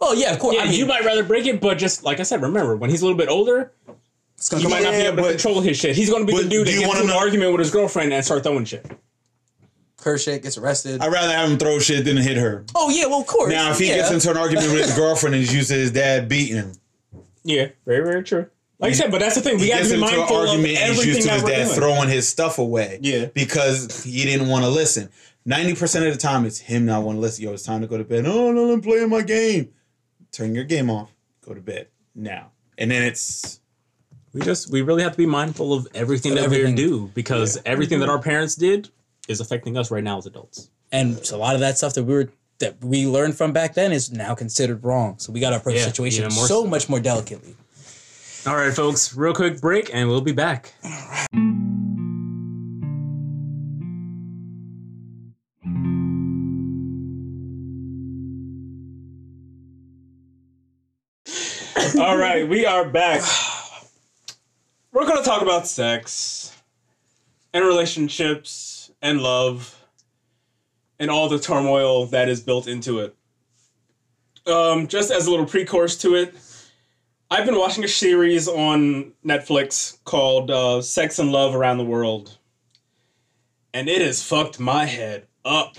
Speaker 2: Oh yeah, of course.
Speaker 1: Yeah,
Speaker 2: I mean,
Speaker 1: you might rather break it, but just like I said, remember when he's a little bit older, he
Speaker 2: come
Speaker 1: might not be
Speaker 3: Yeah,
Speaker 1: able to
Speaker 3: but-
Speaker 1: control his shit. He's going to be the dude
Speaker 3: do
Speaker 1: that gets
Speaker 3: wanna
Speaker 1: into an argument with his girlfriend and start throwing shit.
Speaker 2: curse shit, gets arrested.
Speaker 3: I'd rather have him throw shit than hit her.
Speaker 2: oh yeah, well of course.
Speaker 3: Now, if he
Speaker 2: yeah.
Speaker 3: gets into an argument with his girlfriend and he's used to his dad beating him,
Speaker 1: Yeah, very very true. Like I said, but that's the thing. We got to
Speaker 3: gets
Speaker 1: be
Speaker 3: into an
Speaker 1: mindful of
Speaker 3: argument and he's
Speaker 1: everything
Speaker 3: used to
Speaker 1: that
Speaker 3: his
Speaker 1: we're
Speaker 3: dad
Speaker 1: doing.
Speaker 3: throwing his stuff away.
Speaker 1: Yeah.
Speaker 3: Because he didn't want to listen. 90% of the time, it's him not want to listen. Yo, it's time to go to bed. Oh, no, I'm playing my game. Turn your game off. Go to bed now. And then it's
Speaker 1: We just we really have to be mindful of everything that
Speaker 2: everything.
Speaker 1: we do because everything that mm-hmm. our parents did is affecting us right now as adults.
Speaker 2: and so a lot of that stuff that we were that we learned from back then is now considered wrong. So we got to approach
Speaker 1: Yeah,
Speaker 2: the situation
Speaker 1: even more
Speaker 2: so
Speaker 1: so.
Speaker 2: much more delicately.
Speaker 1: All right, folks, real quick break and we'll be back. Right, we are back. We're going to talk about sex and relationships and love and all the turmoil that is built into it. Um, just as a little pre-course to it, I've been watching a series on Netflix called uh, Sex and Love Around the World. And it has fucked my head up.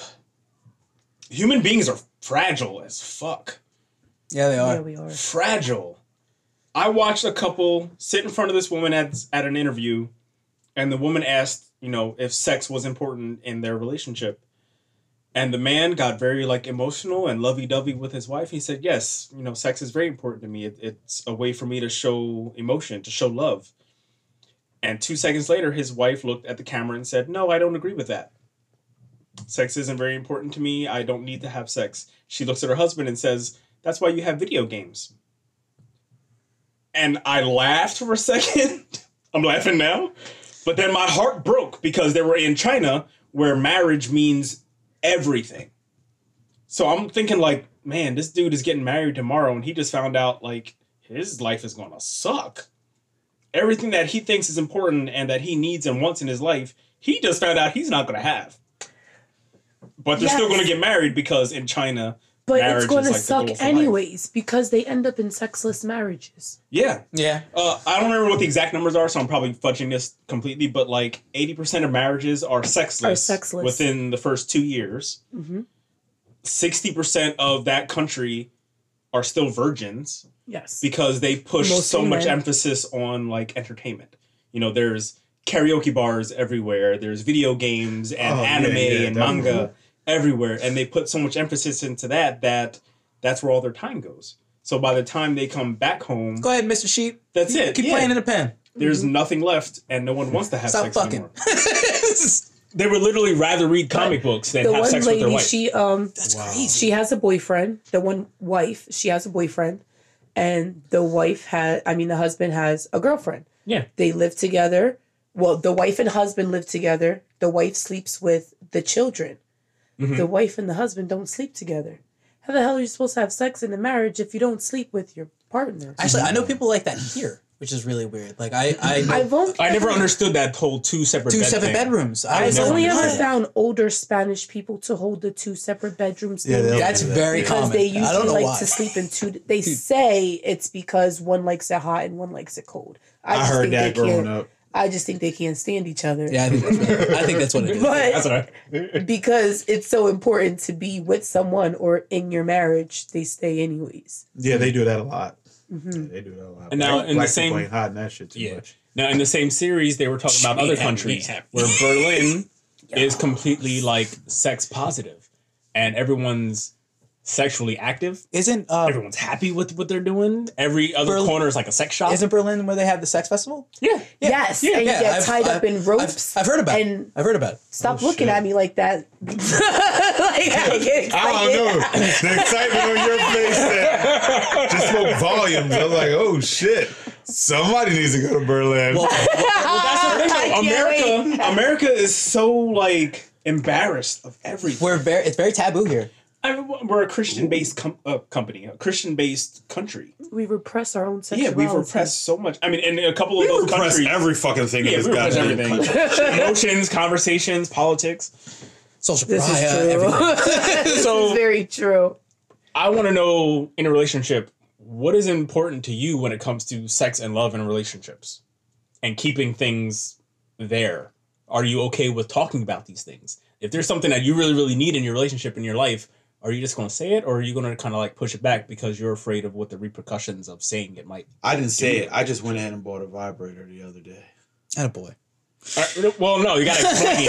Speaker 1: Human beings are fragile as fuck.
Speaker 2: Yeah, they
Speaker 4: Yeah, we are.
Speaker 1: Fragile. I watched a couple sit in front of this woman at, at an interview, and the woman asked, you know, if sex was important in their relationship. And the man got very like emotional and lovey dovey with his wife. He said, "Yes, you know, sex is very important to me. It, it's a way for me to show emotion, to show love." And two seconds later, his wife looked at the camera and said, "No, I don't agree with that. Sex isn't very important to me. I don't need to have sex." She looks at her husband and says, "That's why you have video games." And I laughed for a second. I'm laughing now, but then my heart broke because they were in China where marriage means everything. So I'm thinking like, man, this dude is getting married tomorrow and he just found out like his life is going to suck. Everything that he thinks is important and that he needs and wants in his life, he just found out he's not going to have. But they're still going to get married because in China,
Speaker 4: But
Speaker 1: marriage
Speaker 4: it's going to
Speaker 1: like
Speaker 4: suck
Speaker 1: goal life.
Speaker 4: anyways because they end up in sexless marriages.
Speaker 1: Yeah.
Speaker 2: Yeah.
Speaker 1: Uh, I don't remember what the exact numbers are, so I'm probably fudging this completely. But like 80% of marriages are sexless,
Speaker 4: Are sexless.
Speaker 1: within the first two years.
Speaker 4: Mhm.
Speaker 1: 60% of that country are still virgins
Speaker 4: Yes.
Speaker 1: because they push
Speaker 4: Mostly
Speaker 1: so much
Speaker 4: men.
Speaker 1: emphasis on like entertainment. You know, there's karaoke bars everywhere, there's video games and
Speaker 3: Oh, yeah,
Speaker 1: anime
Speaker 3: yeah,
Speaker 1: and
Speaker 3: definitely.
Speaker 1: manga everywhere, and they put so much emphasis into that that that's where all their time goes. So by the time they come back home,
Speaker 2: Go ahead, Mr. Sheep.
Speaker 1: that's it.
Speaker 2: Keep
Speaker 1: yeah.
Speaker 2: playing in the pen.
Speaker 1: There's nothing left, and no one wants to have
Speaker 2: Stop
Speaker 1: sex
Speaker 2: fucking.
Speaker 1: anymore. They would literally rather read comic books than
Speaker 4: the
Speaker 1: have
Speaker 4: one
Speaker 1: sex with their wife.
Speaker 4: she um,
Speaker 2: That's
Speaker 3: Wow.
Speaker 2: crazy.
Speaker 4: she has a boyfriend. The one wife, she has a boyfriend, and the wife had. I mean, the husband has a girlfriend.
Speaker 1: yeah,
Speaker 4: They live together. Well, the wife and husband live together. The wife sleeps with the children.
Speaker 1: Mhm.
Speaker 4: The wife and the husband don't sleep together. How the hell are you supposed to have sex in a marriage if you don't sleep with your partner?
Speaker 2: Actually, I know people like that here, which is really weird. Like I, I
Speaker 4: I've only
Speaker 1: I never understood that whole two separate
Speaker 2: two
Speaker 1: bed
Speaker 2: separate
Speaker 1: thing.
Speaker 2: bedrooms. I
Speaker 1: I've
Speaker 2: was
Speaker 4: only ever
Speaker 1: that.
Speaker 4: found older Spanish people to hold the two separate bedrooms.
Speaker 3: Yeah,
Speaker 4: thing.
Speaker 2: That's
Speaker 3: do that.
Speaker 2: very
Speaker 4: because
Speaker 2: common.
Speaker 4: they
Speaker 2: I don't
Speaker 4: usually
Speaker 2: know
Speaker 4: like
Speaker 2: why.
Speaker 4: to sleep in two. They say it's because one likes it hot and one likes it cold.
Speaker 3: I
Speaker 4: just
Speaker 3: heard that
Speaker 4: they
Speaker 3: growing up.
Speaker 4: I just think they can't stand each other.
Speaker 2: Yeah, I think that's what, I think that's what it is.
Speaker 4: But
Speaker 1: That's all right.
Speaker 4: because it's so important to be with someone or in your marriage, they stay anyways.
Speaker 3: Yeah, they do that a lot.
Speaker 4: hmm
Speaker 3: Yeah, they do that a lot.
Speaker 1: And now
Speaker 3: Black-
Speaker 1: in the same-
Speaker 3: people ain't hiding that shit too
Speaker 1: Yeah.
Speaker 3: much.
Speaker 1: Now, in the same series, they were talking about other countries where Berlin is completely like sex positive, and everyone's sexually active.
Speaker 2: Isn't uh,
Speaker 1: Everyone's happy with what they're doing. Every other
Speaker 2: Berlin-
Speaker 1: corner is like a sex shop.
Speaker 2: isn't Berlin where they have the sex festival?
Speaker 1: yeah,
Speaker 4: Yes,
Speaker 1: Yeah,
Speaker 4: and you
Speaker 2: yeah,
Speaker 4: get
Speaker 2: I've-
Speaker 4: tied up
Speaker 2: I've-
Speaker 4: in ropes.
Speaker 2: I've, I've heard about it.
Speaker 4: and
Speaker 2: I've heard about it.
Speaker 4: stop
Speaker 3: Oh,
Speaker 4: looking
Speaker 3: shit.
Speaker 4: at me like that. like I get
Speaker 3: I don't know. The excitement on your face there just spoke volumes. I was like, oh shit. Somebody needs to go to Berlin.
Speaker 2: Well,
Speaker 1: Well, that's the thing.
Speaker 4: I
Speaker 1: though.
Speaker 4: can't
Speaker 1: America, America is so like embarrassed of everything.
Speaker 2: we're very it's very taboo here.
Speaker 1: I mean, we're a Christian-based com- uh, company, a Christian-based country.
Speaker 4: We repress our own sexuality.
Speaker 1: Yeah, we've repressed so much. I mean, in a couple of
Speaker 3: we
Speaker 1: those
Speaker 3: repress
Speaker 1: countries,
Speaker 3: every fucking thing
Speaker 1: yeah,
Speaker 3: in
Speaker 1: we
Speaker 3: this
Speaker 1: repress
Speaker 3: goddamn
Speaker 1: everything: emotions, conversations, politics.
Speaker 2: Social
Speaker 4: This is
Speaker 2: pariah,
Speaker 4: true.
Speaker 2: everything.
Speaker 4: this
Speaker 1: So-
Speaker 4: is very true.
Speaker 1: I want to know in a relationship what is important to you when it comes to sex and love in relationships and keeping things there. are you okay with talking about these things? If there's something that you really, really need in your relationship in your life, are you just going to say it, or are you going to kind of like push it back because you're afraid of what the repercussions of saying it might?
Speaker 3: I didn't say it. I just went ahead and bought a vibrator the other day.
Speaker 2: And a boy.
Speaker 1: Uh, well, no, you got to explain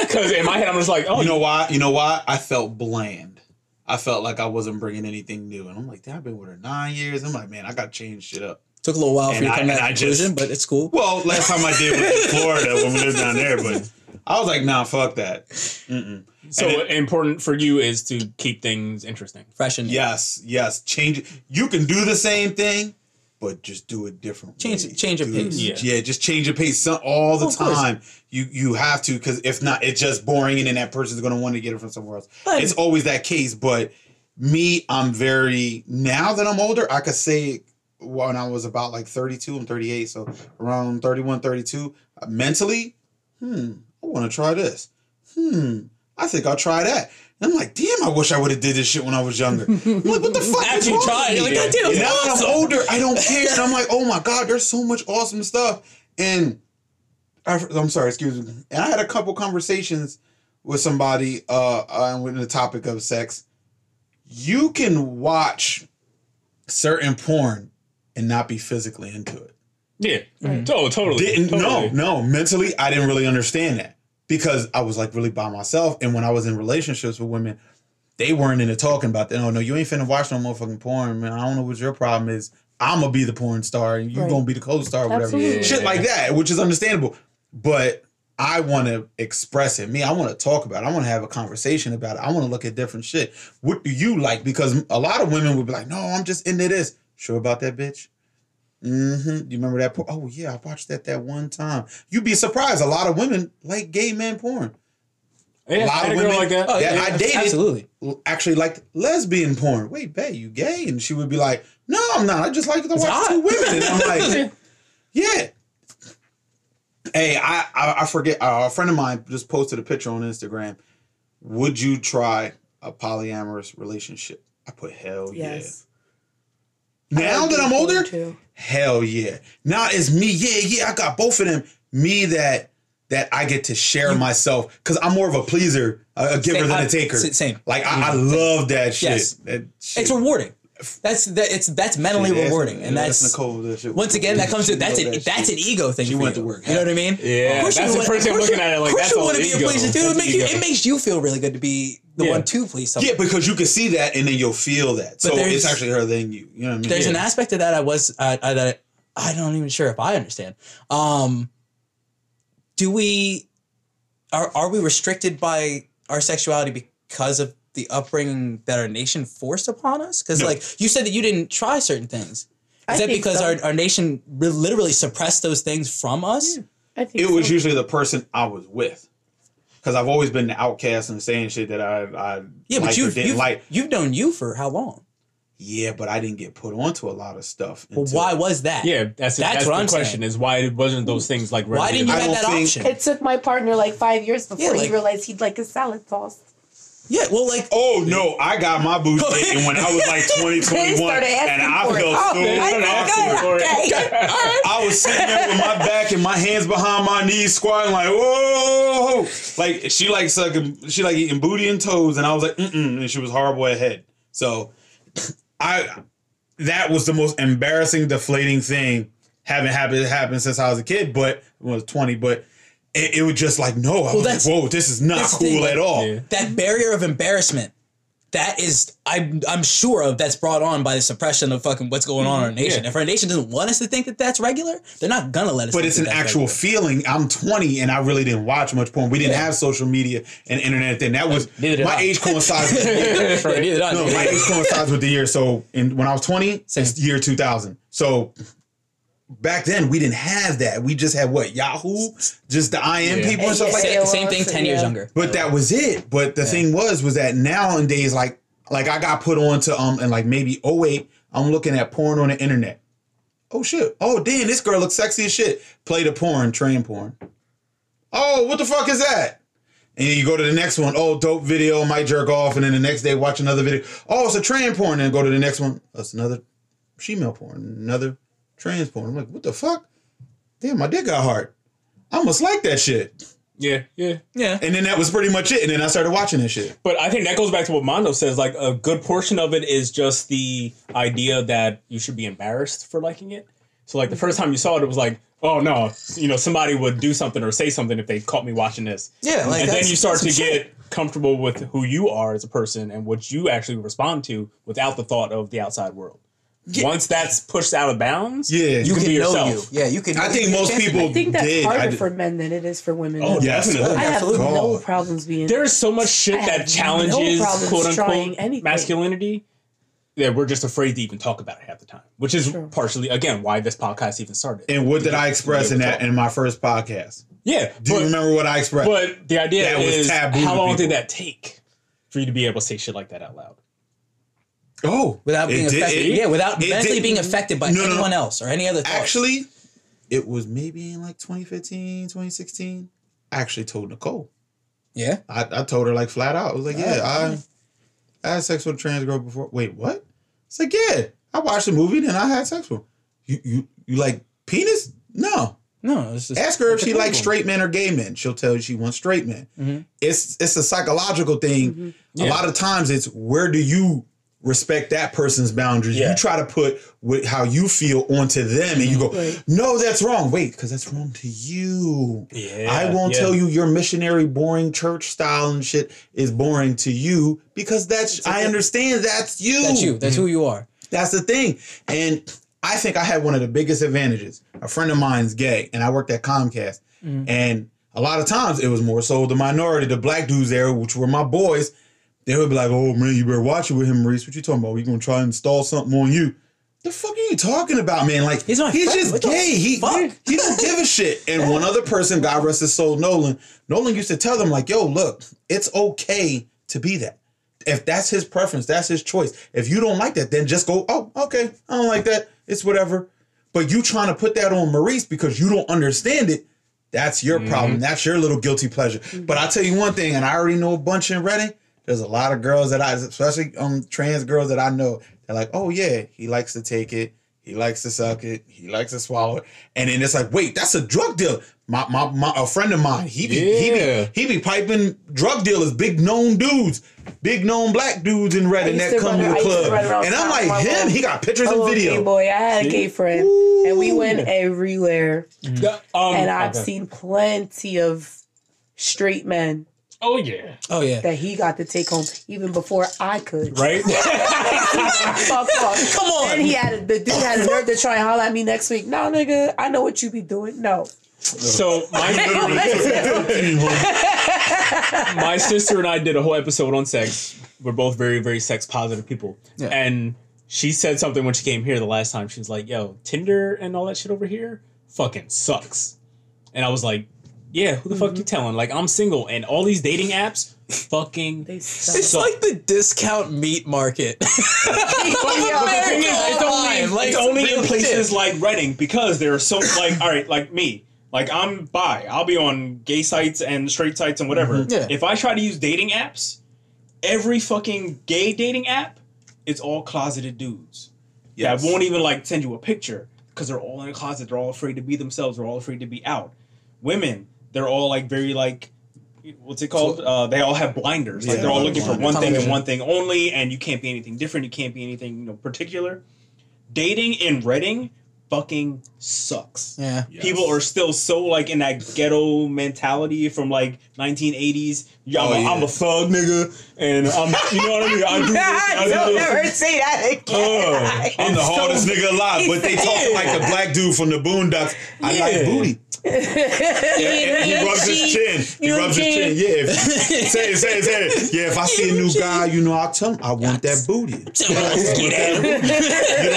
Speaker 1: because in my head I'm just like, oh,
Speaker 3: You know why? You know why? I felt bland. I felt like I wasn't bringing anything new, and I'm like, damn, I've been with her nine years. I'm like, man, I got to change shit up.
Speaker 2: Took a little while for
Speaker 3: And
Speaker 2: you to come to that
Speaker 3: I just-
Speaker 2: conclusion, but it's cool.
Speaker 3: Well, last time I did was in Florida when we lived down there, but I was like, nah, fuck that. Mm-mm.
Speaker 1: so
Speaker 3: it-
Speaker 1: important for you is to keep things interesting.
Speaker 2: Fresh and
Speaker 3: Yes, yes. Change it. You can do the same thing, but just do it different.
Speaker 2: Change-
Speaker 3: way.
Speaker 2: change your
Speaker 3: it-
Speaker 2: pace.
Speaker 1: Yeah.
Speaker 3: Yeah. just change your pace some, all the
Speaker 2: of course.
Speaker 3: time. You you have to because if not, it's just boring, and then that person's gonna want to get it from somewhere else.
Speaker 2: But-
Speaker 3: it's always that case. But me, I'm very now that I'm older, I could say when I was about like 32, I'm 38, so around 31, 32, uh, mentally, hmm, I want to try this. Hmm, I think I'll try that. And I'm like, damn, I wish I would have did this shit when I was younger. I'm like, what the fuck?
Speaker 2: After
Speaker 3: is
Speaker 2: you
Speaker 3: wrong
Speaker 2: try it, you're like, God damn,
Speaker 3: And
Speaker 2: it's
Speaker 3: now that. I'm older, I don't care. And I'm like, oh my God, there's so much awesome stuff. And I, I'm sorry, excuse me. And I had a couple conversations with somebody uh, uh with the topic of sex. You can watch certain porn and not be physically into it.
Speaker 1: Yeah, oh, totally.
Speaker 3: Didn't
Speaker 1: totally.
Speaker 3: no, no. Mentally, I didn't really understand that because I was like really by myself. And when I was in relationships with women, they weren't into talking about that. Oh no, you ain't finna watch no motherfucking porn, man. I don't know what your problem is. I'm gonna be the porn star and you
Speaker 4: Right.
Speaker 3: gonna be the co-star, or whatever. Shit like that, which is understandable. But I want to express it. Me, I want to talk about it. I want to have a conversation about it. I want to look at different shit. What do you like? Because a lot of women would be like, "No, I'm just into this." Sure about that, bitch? Mm-hmm. You remember that? Porn? Oh yeah, I watched that that one time. You'd be surprised. A lot of women like gay men porn.
Speaker 1: Yeah,
Speaker 3: a lot
Speaker 1: I had
Speaker 3: of
Speaker 1: a
Speaker 3: women
Speaker 1: like that.
Speaker 2: Oh,
Speaker 3: that
Speaker 2: yeah,
Speaker 3: I dated
Speaker 2: Absolutely.
Speaker 3: actually liked lesbian porn. Wait, babe, you gay? And she would be like, No, I'm not. I just like to watch
Speaker 2: hot.
Speaker 3: two women. And I'm like, Yeah. Hey, I I, I forget. Uh, a friend of mine just posted a picture on Instagram. Would you try a polyamorous relationship? I put hell
Speaker 4: Yes.
Speaker 3: yeah. Now that I'm older,
Speaker 4: Too.
Speaker 3: Hell yeah. Now it's me. Yeah, yeah, I got both of them. Me that that I get to share myself because I'm more of a pleaser, a, a giver
Speaker 2: Same,
Speaker 3: than a taker.
Speaker 2: same.
Speaker 3: Like I, I mm-hmm. love that shit.
Speaker 2: Yes.
Speaker 3: That shit.
Speaker 2: It's rewarding. That's that. It's that's mentally
Speaker 3: Shit,
Speaker 2: rewarding, and
Speaker 3: yeah,
Speaker 2: that's
Speaker 3: Nicole. That
Speaker 2: once again that comes to that's an
Speaker 3: that
Speaker 2: that's an ego thing.
Speaker 3: She went
Speaker 2: you.
Speaker 3: to work.
Speaker 2: You know what I mean?
Speaker 1: Yeah,
Speaker 2: Of course
Speaker 1: that's
Speaker 2: you
Speaker 1: the
Speaker 2: want-
Speaker 1: first thing I'm
Speaker 2: of course
Speaker 1: looking
Speaker 2: you-
Speaker 1: at it, like,
Speaker 2: of course
Speaker 1: that's
Speaker 2: you want to be a pleaser too. It
Speaker 1: That's
Speaker 2: makes you it makes you feel really good to be the
Speaker 1: Yeah.
Speaker 2: one to please someone.
Speaker 3: Yeah, because you can see that and then you'll feel that. So it's actually her than you. You know what I mean?
Speaker 2: There's
Speaker 3: yeah.
Speaker 2: an aspect of that I was I, I that I don't even sure if I understand. Um, do we are are we restricted by our sexuality because of the upbringing that our nation forced upon us? Because
Speaker 3: No.
Speaker 2: like you said that you didn't try certain things. Is
Speaker 4: I
Speaker 2: that because
Speaker 4: so.
Speaker 2: our, our nation re- literally suppressed those things from us?
Speaker 4: I think
Speaker 3: It was usually the person I was with. Because I've always been the outcast and saying shit that I I
Speaker 2: Yeah, but you've
Speaker 3: didn't
Speaker 2: you've,
Speaker 3: like.
Speaker 2: you've known you for how long?
Speaker 3: Yeah, but I didn't get put onto a lot of stuff.
Speaker 2: Well, why was that?
Speaker 1: Yeah, that's
Speaker 2: That's
Speaker 1: that's,
Speaker 2: what
Speaker 1: the
Speaker 2: I'm
Speaker 1: question
Speaker 2: saying.
Speaker 1: is why it wasn't those hmm. things like
Speaker 2: Why didn't you
Speaker 3: I
Speaker 2: have that
Speaker 3: think-
Speaker 2: option?
Speaker 4: It took my partner like five years before
Speaker 2: Yeah, like-
Speaker 4: he realized he'd like a salad toss.
Speaker 2: Yeah, well, like
Speaker 3: Oh no, I got my boots taken when I was like 20, 21, and I felt so
Speaker 4: Oh, I
Speaker 3: awkward.
Speaker 4: I- okay.
Speaker 3: I was sitting there with my back and my hands behind my knees, squatting like, whoa, like she like sucking, she like eating booty and toes, and I was like, mm mm, and she was horrible at head. So, I that was the most embarrassing, deflating thing having happened happened since I was a kid, but when I was twenty, but. It, it was just like no, I was like, whoa, this is not
Speaker 2: that's
Speaker 3: cool
Speaker 2: thing,
Speaker 3: at all.
Speaker 1: Yeah.
Speaker 2: that barrier of embarrassment that is I'm I'm sure of that's brought on by the suppression of fucking what's going on in our mm-hmm. nation.
Speaker 1: Yeah.
Speaker 2: If our nation doesn't want us to think that that's regular, they're not gonna let us.
Speaker 3: But
Speaker 2: think
Speaker 3: it's
Speaker 2: that
Speaker 3: an
Speaker 2: that's
Speaker 3: actual
Speaker 2: regular.
Speaker 3: feeling. I'm 20 and I really didn't watch much porn. We didn't
Speaker 2: Yeah.
Speaker 3: have social media and internet then. That was my
Speaker 2: I.
Speaker 3: age coincides with the year.
Speaker 2: Yeah, neither did I.
Speaker 3: No, my age coincides with the year. So in, when I was 20,
Speaker 2: Same.
Speaker 3: it's year 2000. So back then we didn't have that. We just had what Yahoo, just the IM
Speaker 1: Yeah.
Speaker 3: people and stuff like that.
Speaker 2: Same, same thing, ten years younger.
Speaker 3: But that was it. But the thing was, was that nowadays, like, like I got put on to um, and like maybe 08, I'm looking at porn on the internet. Oh shit! Oh damn, this girl looks sexy as shit. Play the porn, train porn. Oh, what the fuck is that? And you go to the next one. Oh, dope video, might jerk off, and then the next day watch another video. Oh, it's a train porn. And go to the next one. That's another female porn, another trans porn. I'm like, what the fuck? Damn, my dick got hard. I must like that shit.
Speaker 1: Yeah, yeah.
Speaker 2: Yeah.
Speaker 3: And then that was pretty much it. And then I started watching that shit.
Speaker 1: But I think that goes back to what Mondo says. Like a good portion of it is just the idea that you should be embarrassed for liking it. So like the first time you saw it, it was like, oh no, you know, somebody would do something or say something if they caught me watching this.
Speaker 2: Yeah, like
Speaker 1: and then you start to
Speaker 2: that's
Speaker 1: get comfortable with who you are as a person and what you actually respond to without the thought of the outside world. Once that's pushed out of bounds,
Speaker 3: Yeah.
Speaker 2: You
Speaker 1: can
Speaker 2: can
Speaker 1: be
Speaker 2: know
Speaker 1: yourself.
Speaker 2: you. Yeah, you can.
Speaker 3: I think most people-
Speaker 4: I think that's
Speaker 3: did.
Speaker 4: Harder for men than it is for women.
Speaker 1: Oh,
Speaker 3: Yes.
Speaker 1: definitely.
Speaker 4: I have
Speaker 2: absolutely.
Speaker 4: no problems being.
Speaker 1: There is so much shit that challenges
Speaker 4: no
Speaker 1: quote unquote
Speaker 4: anything.
Speaker 1: masculinity that we're just afraid to even talk about it half the time. Which is
Speaker 4: True.
Speaker 1: partially again why this podcast even started.
Speaker 3: And what did I express in that in my first podcast?
Speaker 1: yeah.
Speaker 3: Do you remember what I expressed?
Speaker 1: But the idea
Speaker 3: That was
Speaker 1: is how
Speaker 3: to
Speaker 1: long did that take for you to be able to say shit like that out loud?
Speaker 3: Oh,
Speaker 2: without being
Speaker 3: did-
Speaker 2: affected.
Speaker 3: it-
Speaker 2: yeah, without
Speaker 3: it
Speaker 2: mentally
Speaker 3: did-
Speaker 2: being affected by
Speaker 3: No, no, no.
Speaker 2: anyone else or any other. Thoughts.
Speaker 3: Actually, it was maybe in like 2015, 2016. I actually told Nicole.
Speaker 2: yeah.
Speaker 3: I, I told her like flat out. I was like, yeah, I, I had sex with a trans girl before. Wait, what? It's like, yeah, I watched the movie and I had sex with her. You you you like penis? No.
Speaker 2: No, it's just
Speaker 3: Ask her if she likes straight men or gay men. She'll tell you she wants straight men.
Speaker 2: Mhm.
Speaker 3: It's it's a psychological thing. A
Speaker 1: Yeah.
Speaker 3: lot of times it's where do you respect that person's boundaries?
Speaker 1: Yeah.
Speaker 3: You try to put what, how you feel onto them, and you go,
Speaker 4: Right.
Speaker 3: no, that's wrong. Wait, because that's wrong to you.
Speaker 1: Yeah.
Speaker 3: I won't
Speaker 1: yeah.
Speaker 3: tell you your missionary, boring church style and shit is boring to you because that's I understand that's you.
Speaker 2: That's you. That's who you are.
Speaker 3: That's the thing. And I think I had one of the biggest advantages. A friend of mine's gay, and I worked at Comcast. Mm. And a lot of times it was more so the minority, the black dudes there, which were my boys. They would be like, "Oh man, you better watch it with him, Maurice. What you talking about? We gonna try and install something on you?" The fuck are you talking about, man? Like
Speaker 2: He's
Speaker 3: he's just
Speaker 2: What
Speaker 3: gay. He
Speaker 2: fuck?
Speaker 3: he don't give a shit. And one other person, God rest his soul, Nolan. Nolan used to tell them like, "Yo, look, it's okay to be that. If that's his preference, that's his choice. If you don't like that, then just go, oh, okay, I don't like that. It's whatever. But you trying to put that on Maurice because you don't understand it, that's your problem. Mm-hmm. That's your little guilty pleasure. But I tell you one thing, and I already know a bunch in Reading. There's a lot of girls that I, especially um trans girls that I know, they're like, oh yeah, he likes to take it. He likes to suck it. He likes to swallow it. And then it's like, wait, that's a drug deal. My my, my a friend of mine, he be, he be he be piping drug dealers, big known dudes, big known black dudes in red,
Speaker 4: used
Speaker 3: that
Speaker 4: to
Speaker 3: come
Speaker 4: run-
Speaker 3: to the
Speaker 4: used to
Speaker 3: club.
Speaker 4: run
Speaker 3: And I'm like, him,
Speaker 4: little-
Speaker 3: he got pictures
Speaker 4: a
Speaker 3: and
Speaker 4: little gay
Speaker 3: video.
Speaker 4: boy. I had a gay friend, and we went everywhere.
Speaker 1: The- um,
Speaker 4: And I've
Speaker 1: okay.
Speaker 4: seen plenty of straight men
Speaker 1: Oh yeah.
Speaker 2: Oh yeah.
Speaker 4: that he got to take home even before I could.
Speaker 1: Right.
Speaker 4: Fuck off.
Speaker 2: Come on.
Speaker 4: And he had a, the dude had a nerve to try and holler at me next week. No, nigga, I know what you be doing. No.
Speaker 1: so my my sister and I did a whole episode on sex. We're both very very sex positive people,
Speaker 2: Yeah.
Speaker 1: and she said something when she came here the last time. She was like, "Yo, Tinder and all that shit over here fucking sucks," and I was like. Yeah, who the fuck you telling? Like I'm single, and all these dating apps fucking
Speaker 4: They
Speaker 1: suck.
Speaker 4: suck.
Speaker 2: It's like the discount meat market.
Speaker 1: But the thing is, it's only,
Speaker 2: like,
Speaker 1: it's only in places
Speaker 2: shit.
Speaker 1: like Reading because there are so like all right, like me, like I'm bi. I'll be on gay sites and straight sites and whatever.
Speaker 2: Mm-hmm. Yeah.
Speaker 1: If I try to use dating apps, every fucking gay dating app, it's all closeted dudes.
Speaker 3: Yeah,
Speaker 1: that won't even like send you a picture because they're all in a closet. They're all afraid to be themselves. They're all afraid to be out. Women, they're all like very like. What's it called? Uh, they all have blinders. Like they're all
Speaker 3: like
Speaker 1: looking for one thing and one thing only, and you can't be anything different. You can't be anything you know particular. Dating in Reading fucking sucks.
Speaker 2: yeah.
Speaker 3: Yes.
Speaker 1: People are still so like in that ghetto mentality from like 1980s. Yeah, I'm,
Speaker 3: Oh,
Speaker 1: a,
Speaker 3: yeah.
Speaker 1: I'm a thug nigga, and I'm you know what I mean. I do this. I do
Speaker 4: Don't
Speaker 1: this.
Speaker 4: ever say that again.
Speaker 1: Uh,
Speaker 3: I'm the
Speaker 1: and so-
Speaker 3: hardest nigga alive, but they talking like the black dude from the Boondocks. I like
Speaker 1: Yeah.
Speaker 3: booty. And he rubs his chin. He rubs his
Speaker 4: chin.
Speaker 3: Yeah. If, say it, say it, say it. Yeah, if I see a new guy, you know, I'll tell him I want that booty. You don't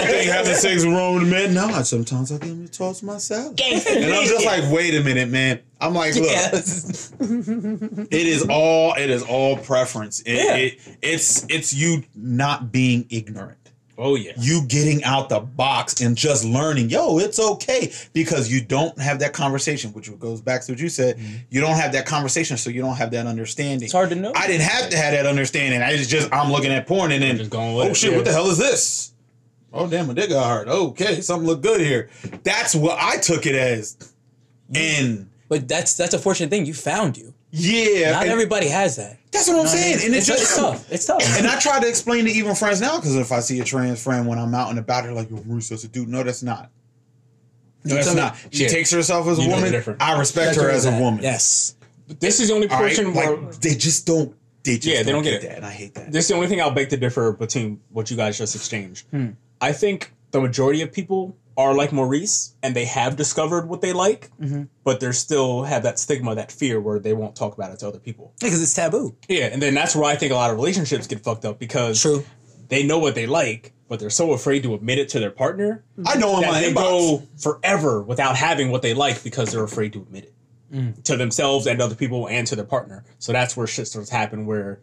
Speaker 3: think having sex is wrong with a man? No, I sometimes I give him a toss my salad. And I'm just like, wait a minute, man. I'm like, look,
Speaker 2: Yes.
Speaker 3: it is all it is all preference. It,
Speaker 1: Yeah.
Speaker 3: it it's it's you not being ignorant.
Speaker 1: Oh yeah.
Speaker 3: You getting out the box and just learning, yo, it's okay because you don't have that conversation, which goes back to what you said. Mm-hmm. You don't have that conversation, so you don't have that understanding.
Speaker 2: It's hard to know.
Speaker 3: I didn't have to have that understanding. I just, just I'm looking at porn and then
Speaker 1: Just going
Speaker 3: oh
Speaker 1: it,
Speaker 3: shit,
Speaker 1: yeah.
Speaker 3: what the hell is this? Oh damn, my dick got hard. Okay, something look good here. That's what I took it as, and
Speaker 2: But that's that's a fortunate thing. You found you.
Speaker 3: Yeah,
Speaker 2: Not everybody has that.
Speaker 3: that's what I'm
Speaker 2: You know what I
Speaker 3: saying,
Speaker 2: mean?
Speaker 3: and it's, just
Speaker 2: it's tough. It's tough.
Speaker 3: And I try to explain to even friends now because if I see a trans friend when I'm out and about, they're like, "Yo, Maurice, that's a dude." No, that's not. No, that's not. She
Speaker 1: yeah.
Speaker 3: takes herself as a
Speaker 1: You
Speaker 3: woman. I respect her as a woman.
Speaker 2: Yes.
Speaker 1: This is the only
Speaker 3: All right?
Speaker 1: portion where
Speaker 3: Like they just don't. They just
Speaker 1: Yeah, they don't
Speaker 3: get,
Speaker 1: get it.
Speaker 3: that, and I hate that.
Speaker 1: this is the only thing I'll beg to differ between what you guys just exchanged.
Speaker 2: Hmm.
Speaker 1: I think the majority of people are like Maurice and they have discovered what they like,
Speaker 2: Mm-hmm.
Speaker 1: but they're still have that stigma, that fear where they won't talk about it to other people.
Speaker 2: Because it's taboo.
Speaker 1: Yeah, and then that's where I think a lot of relationships get fucked up because
Speaker 2: True.
Speaker 1: they know what they like, but they're so afraid to admit it to their partner
Speaker 3: I know I'm in
Speaker 1: that
Speaker 3: my
Speaker 1: they
Speaker 3: inbox.
Speaker 1: go forever without having what they like because they're afraid to admit it
Speaker 2: Mm.
Speaker 1: to themselves and other people and to their partner. So that's where shit starts to happen where,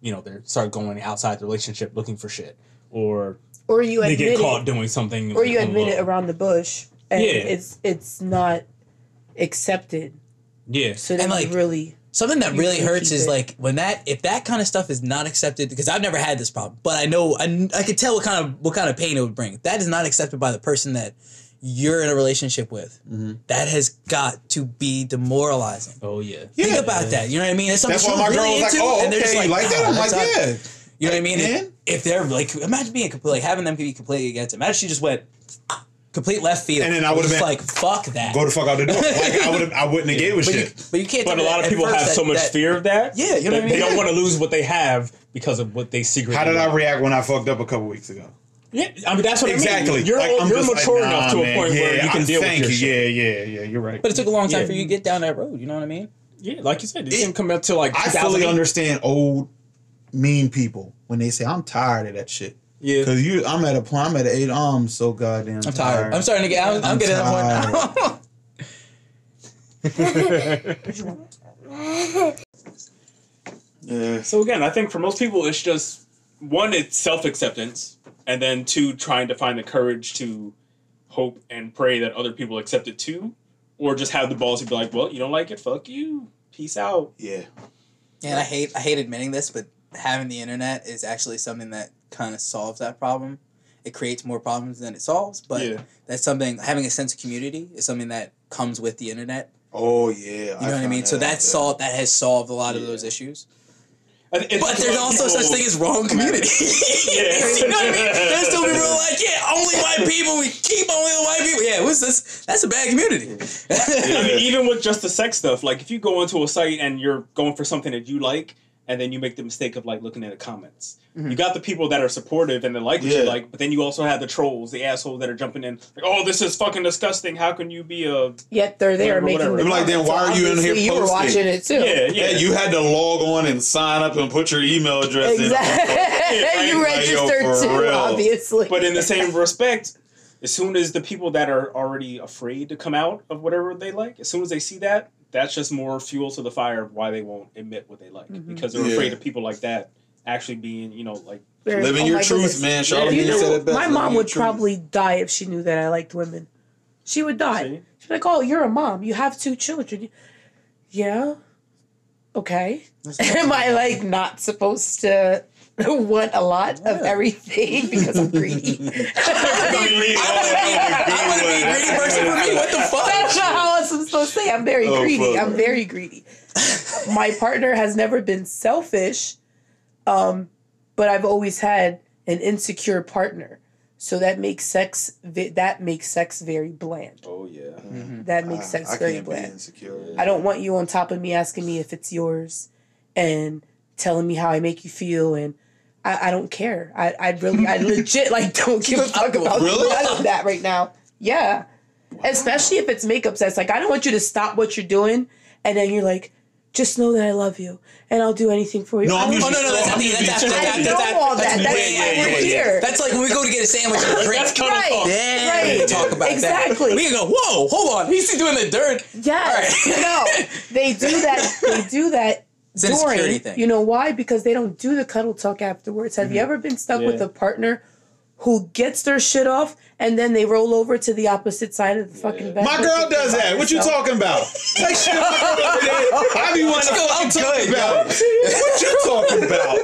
Speaker 1: you know, they start going outside the relationship looking for shit. Or
Speaker 4: Or you
Speaker 1: they
Speaker 4: admit
Speaker 1: get caught
Speaker 4: it,
Speaker 1: doing something.
Speaker 4: or you admit it
Speaker 1: oh,
Speaker 4: around the bush, and
Speaker 1: Yeah.
Speaker 4: it's it's not accepted.
Speaker 1: Yeah.
Speaker 4: So then
Speaker 2: And,
Speaker 4: you
Speaker 2: like,
Speaker 4: really
Speaker 2: Something that really hurts is
Speaker 4: it.
Speaker 2: like when that if that kind of stuff is not accepted because I've never had this problem, but I know I, I could tell what kind of what kind of pain it would bring. If that is not accepted by the person that you're in a relationship with. Mm-hmm. That has got to be demoralizing.
Speaker 1: Oh, yeah.
Speaker 2: Think about that. You know what I mean? It's something
Speaker 3: That's why my
Speaker 2: you're
Speaker 3: girl
Speaker 2: really
Speaker 3: was like,
Speaker 2: into,
Speaker 3: "Oh,
Speaker 2: and they're
Speaker 3: okay,
Speaker 2: just
Speaker 3: you like oh,
Speaker 2: that?"
Speaker 3: I'm like,
Speaker 2: that's
Speaker 3: "Yeah."
Speaker 2: You know what I mean?
Speaker 3: And-
Speaker 2: If, if they're like, imagine being completely like having them be completely against it. Imagine she just went complete left field,
Speaker 3: And then I would've been-
Speaker 2: like, fuck that.
Speaker 3: Go the fuck out the door. Like I would. I wouldn't have gave a
Speaker 2: but, you,
Speaker 3: shit.
Speaker 2: but you can't.
Speaker 1: But a lot of people have
Speaker 2: that-
Speaker 1: so much
Speaker 2: that-
Speaker 1: fear of that.
Speaker 2: Yeah, you know what I mean?
Speaker 1: They don't want to lose what they have because of what they secretly
Speaker 3: How did I react when I fucked up a couple weeks ago?
Speaker 1: Yeah, I mean that's what I
Speaker 3: Exactly.
Speaker 1: mean. You're
Speaker 3: Like, I'm
Speaker 1: you're
Speaker 3: just like,
Speaker 1: mature
Speaker 3: nah,
Speaker 1: enough to a
Speaker 3: man.
Speaker 1: point where you can
Speaker 3: I-
Speaker 1: deal with
Speaker 3: thank
Speaker 1: your
Speaker 3: you.
Speaker 1: shit.
Speaker 3: Yeah, yeah, yeah. You're right.
Speaker 2: But it took a long time
Speaker 1: Yeah.
Speaker 2: for you to get down that road. You know what I mean?
Speaker 1: Yeah, like you said, it,
Speaker 3: It-
Speaker 1: didn't come up to like
Speaker 3: I fully understand old mean people when they say I'm tired of that shit.
Speaker 1: Yeah,
Speaker 3: Cause you, I'm at a point. I'm at an eight. I'm so goddamn.
Speaker 2: I'm tired. I'm starting to get. I'm, I'm,
Speaker 3: I'm
Speaker 2: getting to the point.
Speaker 3: Yeah.
Speaker 1: So again, I think for most people, it's just one, it's self acceptance, and then two, trying to find the courage to hope and pray that other people accept it too, or just have the balls to be like, well, you don't like it, fuck you, peace out.
Speaker 3: Yeah.
Speaker 2: and I hate I hate admitting this, but having the internet is actually something that kind of solves that problem. It creates more problems than it solves, but
Speaker 1: Yeah.
Speaker 2: that's something. Having a sense of community is something that comes with the internet.
Speaker 3: Oh yeah.
Speaker 2: You know what I mean? So that's solved. That has solved a lot of those issues.
Speaker 1: And it's
Speaker 2: But there's
Speaker 1: about
Speaker 2: also such thing as wrong community.
Speaker 1: Yeah.
Speaker 2: you know what I mean? There's still people who are like, yeah, only white people. We keep only the white people. Yeah, what's this? That's a bad community.
Speaker 1: I mean, even with just the sex stuff, like if you go into a site and you're going for something that you like, and then you make the mistake of like looking at the comments. Mm-hmm. You got the people that are supportive and they like what you like, but then you also have the trolls, the assholes that are jumping in, like, "Oh, this is fucking disgusting. How can you be a
Speaker 4: yet they're there
Speaker 1: Whatever,
Speaker 4: making
Speaker 1: whatever.
Speaker 4: the
Speaker 3: I'm like, then why are you in here
Speaker 4: obviously You were watching it too.
Speaker 1: yeah, yeah,
Speaker 3: Yeah, you had to log on and sign up and put your email address in.
Speaker 4: Exactly. you registered
Speaker 3: for
Speaker 4: too,
Speaker 3: real.
Speaker 4: obviously.
Speaker 1: But in the same respect, as soon as the people that are already afraid to come out of whatever they like, as soon as they see that, that's just more fuel to the fire of why they won't admit what they like mm-hmm. because they're
Speaker 3: Yeah.
Speaker 1: afraid of people like that actually being, you know, like
Speaker 4: Very-
Speaker 3: Living
Speaker 4: oh
Speaker 3: your truth,
Speaker 4: goodness.
Speaker 3: man.
Speaker 1: Yeah.
Speaker 3: Charlamagne
Speaker 4: You know,
Speaker 3: said it best.
Speaker 4: my mom
Speaker 3: your
Speaker 4: would
Speaker 3: truth.
Speaker 4: probably die if she knew that I liked women. She would die.
Speaker 1: See?
Speaker 4: She'd be like, "Oh, you're a mom. You have two children." Yeah. Okay. Am I like not supposed to want a lot of everything because I'm greedy?
Speaker 2: I want to be a greedy person for me. What the
Speaker 4: That's
Speaker 2: fuck?
Speaker 4: not how I'm supposed to say. I'm very
Speaker 3: Oh,
Speaker 4: greedy.
Speaker 3: fuck.
Speaker 4: I'm very greedy. My partner has never been selfish, um, but I've always had an insecure partner. So that makes sex that makes sex very bland.
Speaker 1: Oh yeah.
Speaker 4: That makes sex
Speaker 3: I, I
Speaker 4: very
Speaker 3: can't be
Speaker 4: bland.
Speaker 3: insecure.
Speaker 4: I don't want you on top of me asking me if it's yours and telling me how I make you feel and I, I don't care. I, I really I legit like don't give a fuck about
Speaker 3: Really?
Speaker 4: none of that right now. Yeah. Especially if it's makeup sets. Like I don't want you to stop what you're doing and then you're like, just know that I love you and I'll do anything for you.
Speaker 3: No,
Speaker 4: I
Speaker 3: I'm
Speaker 2: Oh no, no, that's after.
Speaker 3: usually
Speaker 2: That's after.
Speaker 4: I
Speaker 2: That's
Speaker 4: know all that. That's
Speaker 2: way
Speaker 4: why
Speaker 2: after.
Speaker 4: we're here.
Speaker 2: That's like when we go to get a sandwich and a drink.
Speaker 1: That's cuddle
Speaker 4: Right.
Speaker 1: talk.
Speaker 2: Yeah,
Speaker 4: Right.
Speaker 2: we talk about
Speaker 4: Exactly.
Speaker 2: that. We can go. Whoa, hold on. He's doing the dirt.
Speaker 4: Yes.
Speaker 2: All right.
Speaker 4: no. They do that. They do that
Speaker 2: It's an insecurity
Speaker 4: during. You know why? Because they don't do the cuddle talk afterwards. Have you mm-hmm. ever been stuck with a partner who gets their shit off and then they roll over to the opposite side of the fucking bed?
Speaker 3: My girl does that. What you talking about? Like shit, my girl over there. I be wanting to
Speaker 2: Go,
Speaker 3: fucking
Speaker 2: I'm
Speaker 3: talk
Speaker 2: good,
Speaker 3: about. it. What you talking about?